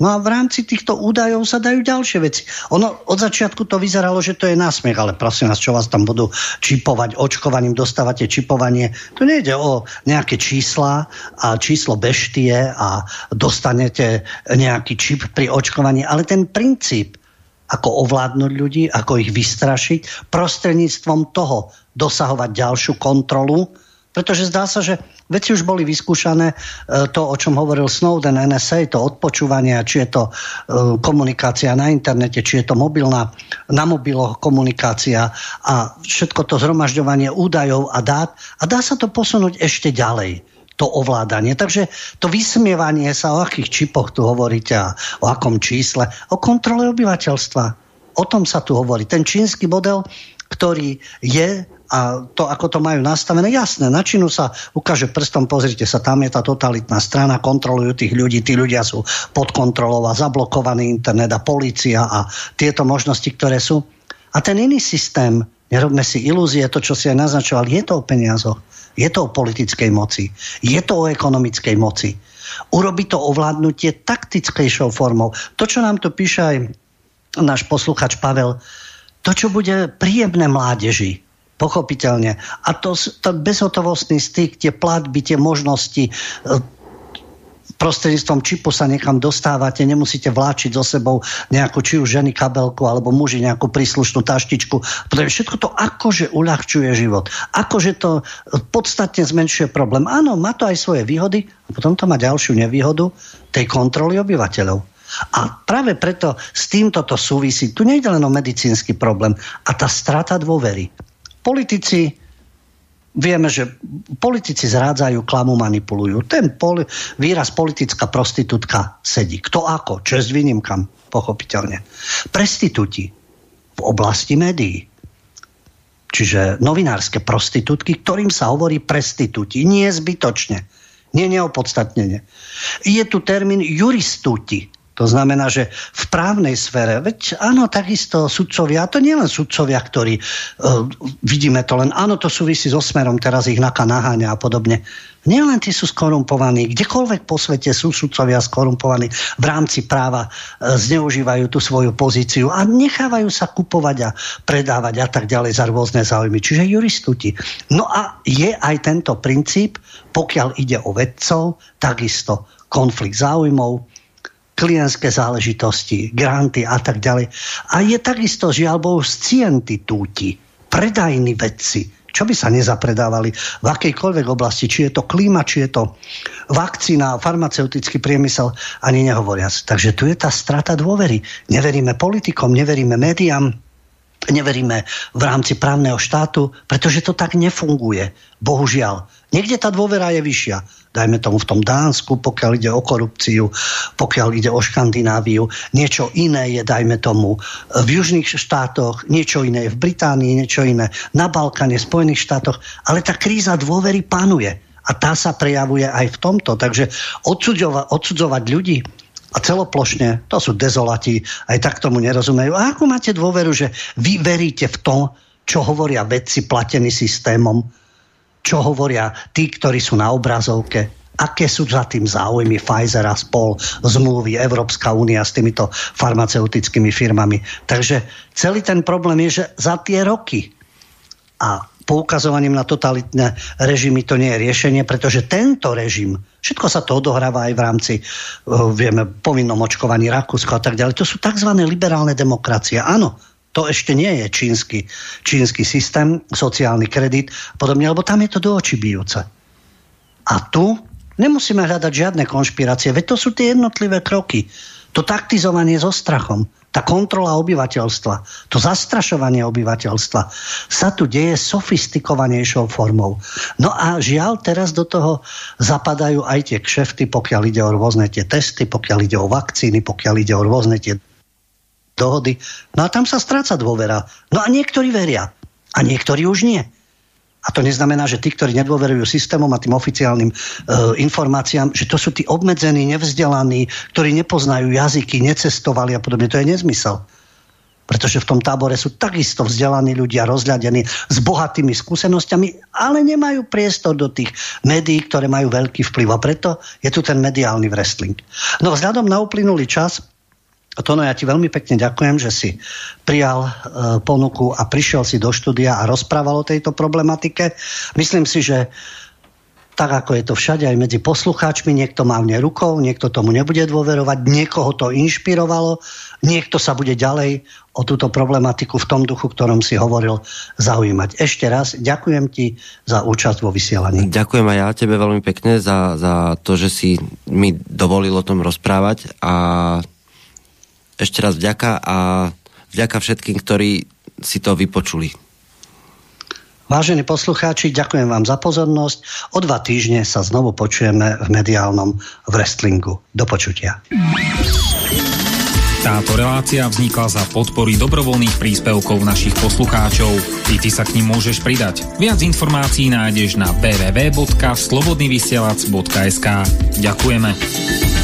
No a v rámci týchto údajov sa dajú ďalšie veci. Ono od začiatku to vyzeralo, že to je násmiech, ale prosím vás, čo vás tam budú čipovať očkovaním, dostávate čipovanie. To nejde o nejaké čísla a číslo beštie a dostanete nejaký čip pri očkovaní, ale ten princíp ako ovládnuť ľudí, ako ich vystrašiť, prostredníctvom toho dosahovať ďalšiu kontrolu, pretože zdá sa, že veci už boli vyskúšané, e, to, o čom hovoril Snowden, NSA, to odpočúvanie, či je to e, komunikácia na internete, či je to mobilná, na mobiloch komunikácia a všetko to zhromažďovanie údajov a dát. A dá sa to posunúť ešte ďalej to ovládanie. Takže to vysmievanie sa, o akých čipoch tu hovoríte a o akom čísle, o kontrole obyvateľstva. O tom sa tu hovorí. Ten čínsky model, ktorý je a to, ako to majú nastavené, jasné, na Čínu sa ukáže prstom, pozrite sa, tam je tá totalitná strana, kontrolujú tých ľudí, tí ľudia sú pod kontrolou a zablokovaný internet a policia a tieto možnosti, ktoré sú. A ten iný systém, nerobme si ilúzie, to, čo si aj naznačoval, je to o peniazoch, je to o politickej moci, je to o ekonomickej moci. Urobi to ovládnutie taktickejšou formou. To, čo nám tu píše aj náš posluchač Pavel, to, čo bude príjemné mládeži, pochopiteľne. A to, to bezhotovostný styk, tie platby, tie možnosti, e, prostredníctvom čipu sa niekam dostávate, nemusíte vláčiť so sebou nejakú či už ženy kabelku alebo muži nejakú príslušnú taštičku. Pretože všetko to akože uľahčuje život. Akože to podstatne zmenšuje problém. Áno, má to aj svoje výhody a potom to má ďalšiu nevýhodu tej kontroly obyvateľov. A práve preto s týmto to súvisí. Tu nejde len o medicínsky problém a tá strata dôvery. Politici Vieme, že politici zrádzajú, klamu, manipulujú. Ten poli- výraz politická prostitútka sedí. Kto ako? Čest výnimkam, pochopiteľne. Prestitúti v oblasti médií. Čiže novinárske prostitútky, ktorým sa hovorí prestitúti. Nie zbytočne. Nie neopodstatnenie. Je tu termín juristúti. To znamená, že v právnej sfére, veď áno, takisto sudcovia, a to nie len sudcovia, ktorí, uh, vidíme to len, áno, to súvisí so smerom, teraz ich naka naháňa a podobne. Nielen tí sú skorumpovaní, kdekoľvek po svete sú sudcovia skorumpovaní v rámci práva, uh, zneužívajú tú svoju pozíciu a nechávajú sa kupovať a predávať a tak ďalej za rôzne záujmy. Čiže juristuti. No a je aj tento princíp, pokiaľ ide o vedcov, takisto konflikt záujmov, klientské záležitosti, granty a tak ďalej. A je takisto, žiaľ Bohu, scientitúti, predajní vedci, čo by sa nezapredávali v akejkoľvek oblasti, či je to klíma, či je to vakcína, farmaceutický priemysel, ani nehovoriac. Takže tu je tá strata dôvery. Neveríme politikom, neveríme médiám, neveríme v rámci právneho štátu, pretože to tak nefunguje. Bohužiaľ. Niekde tá dôvera je vyššia. Dajme tomu v tom Dánsku, pokiaľ ide o korupciu, pokiaľ ide o Škandináviu. Niečo iné je, dajme tomu, v južných štátoch, niečo iné je v Británii, niečo iné na Balkáne, Spojených štátoch. Ale tá kríza dôvery panuje. A tá sa prejavuje aj v tomto. Takže odsudzovať, odsudzovať ľudí a celoplošne, to sú dezolati, aj tak tomu nerozumejú. A ako máte dôveru, že vy veríte v to, čo hovoria vedci platení systémom, čo hovoria tí, ktorí sú na obrazovke, aké sú za tým záujmy Pfizer a spol, zmluvy Európska únia s týmito farmaceutickými firmami. Takže celý ten problém je, že za tie roky a poukazovaním na totalitné režimy to nie je riešenie, pretože tento režim, všetko sa to odohráva aj v rámci, vieme, povinnom očkovaní Rakúsko a tak ďalej, to sú tzv. liberálne demokracie. Áno, to ešte nie je čínsky, čínsky systém, sociálny kredit podobne, lebo tam je to do očí bijúce. A tu nemusíme hľadať žiadne konšpirácie, veď to sú tie jednotlivé kroky. To taktizovanie so strachom, tá kontrola obyvateľstva, to zastrašovanie obyvateľstva sa tu deje sofistikovanejšou formou. No a žiaľ, teraz do toho zapadajú aj tie kšefty, pokiaľ ide o rôzne tie testy, pokiaľ ide o vakcíny, pokiaľ ide o rôzne tie dohody. No a tam sa stráca dôvera. No a niektorí veria. A niektorí už nie. A to neznamená, že tí, ktorí nedôverujú systémom a tým oficiálnym e, informáciám, že to sú tí obmedzení, nevzdelaní, ktorí nepoznajú jazyky, necestovali a podobne. To je nezmysel. Pretože v tom tábore sú takisto vzdelaní ľudia, rozľadení s bohatými skúsenosťami, ale nemajú priestor do tých médií, ktoré majú veľký vplyv. A preto je tu ten mediálny wrestling. No vzhľadom na uplynulý čas Tono, ja ti veľmi pekne ďakujem, že si prijal e, ponuku a prišiel si do štúdia a rozprával o tejto problematike. Myslím si, že tak ako je to všade aj medzi poslucháčmi, niekto mávne rukou, niekto tomu nebude dôverovať, niekoho to inšpirovalo, niekto sa bude ďalej o túto problematiku v tom duchu, ktorom si hovoril, zaujímať. Ešte raz ďakujem ti za účasť vo vysielaní. Ďakujem aj ja tebe veľmi pekne za, za to, že si mi dovolil o tom rozprávať a ešte raz vďaka a vďaka všetkým, ktorí si to vypočuli. Vážení poslucháči, ďakujem vám za pozornosť. O dva týždne sa znovu počujeme v mediálnom wrestlingu. Do počutia. Táto relácia vznikla za podpory dobrovoľných príspevkov našich poslucháčov. I ty sa k ním môžeš pridať. Viac informácií nájdeš na www.slobodnyvysielac.sk Ďakujeme.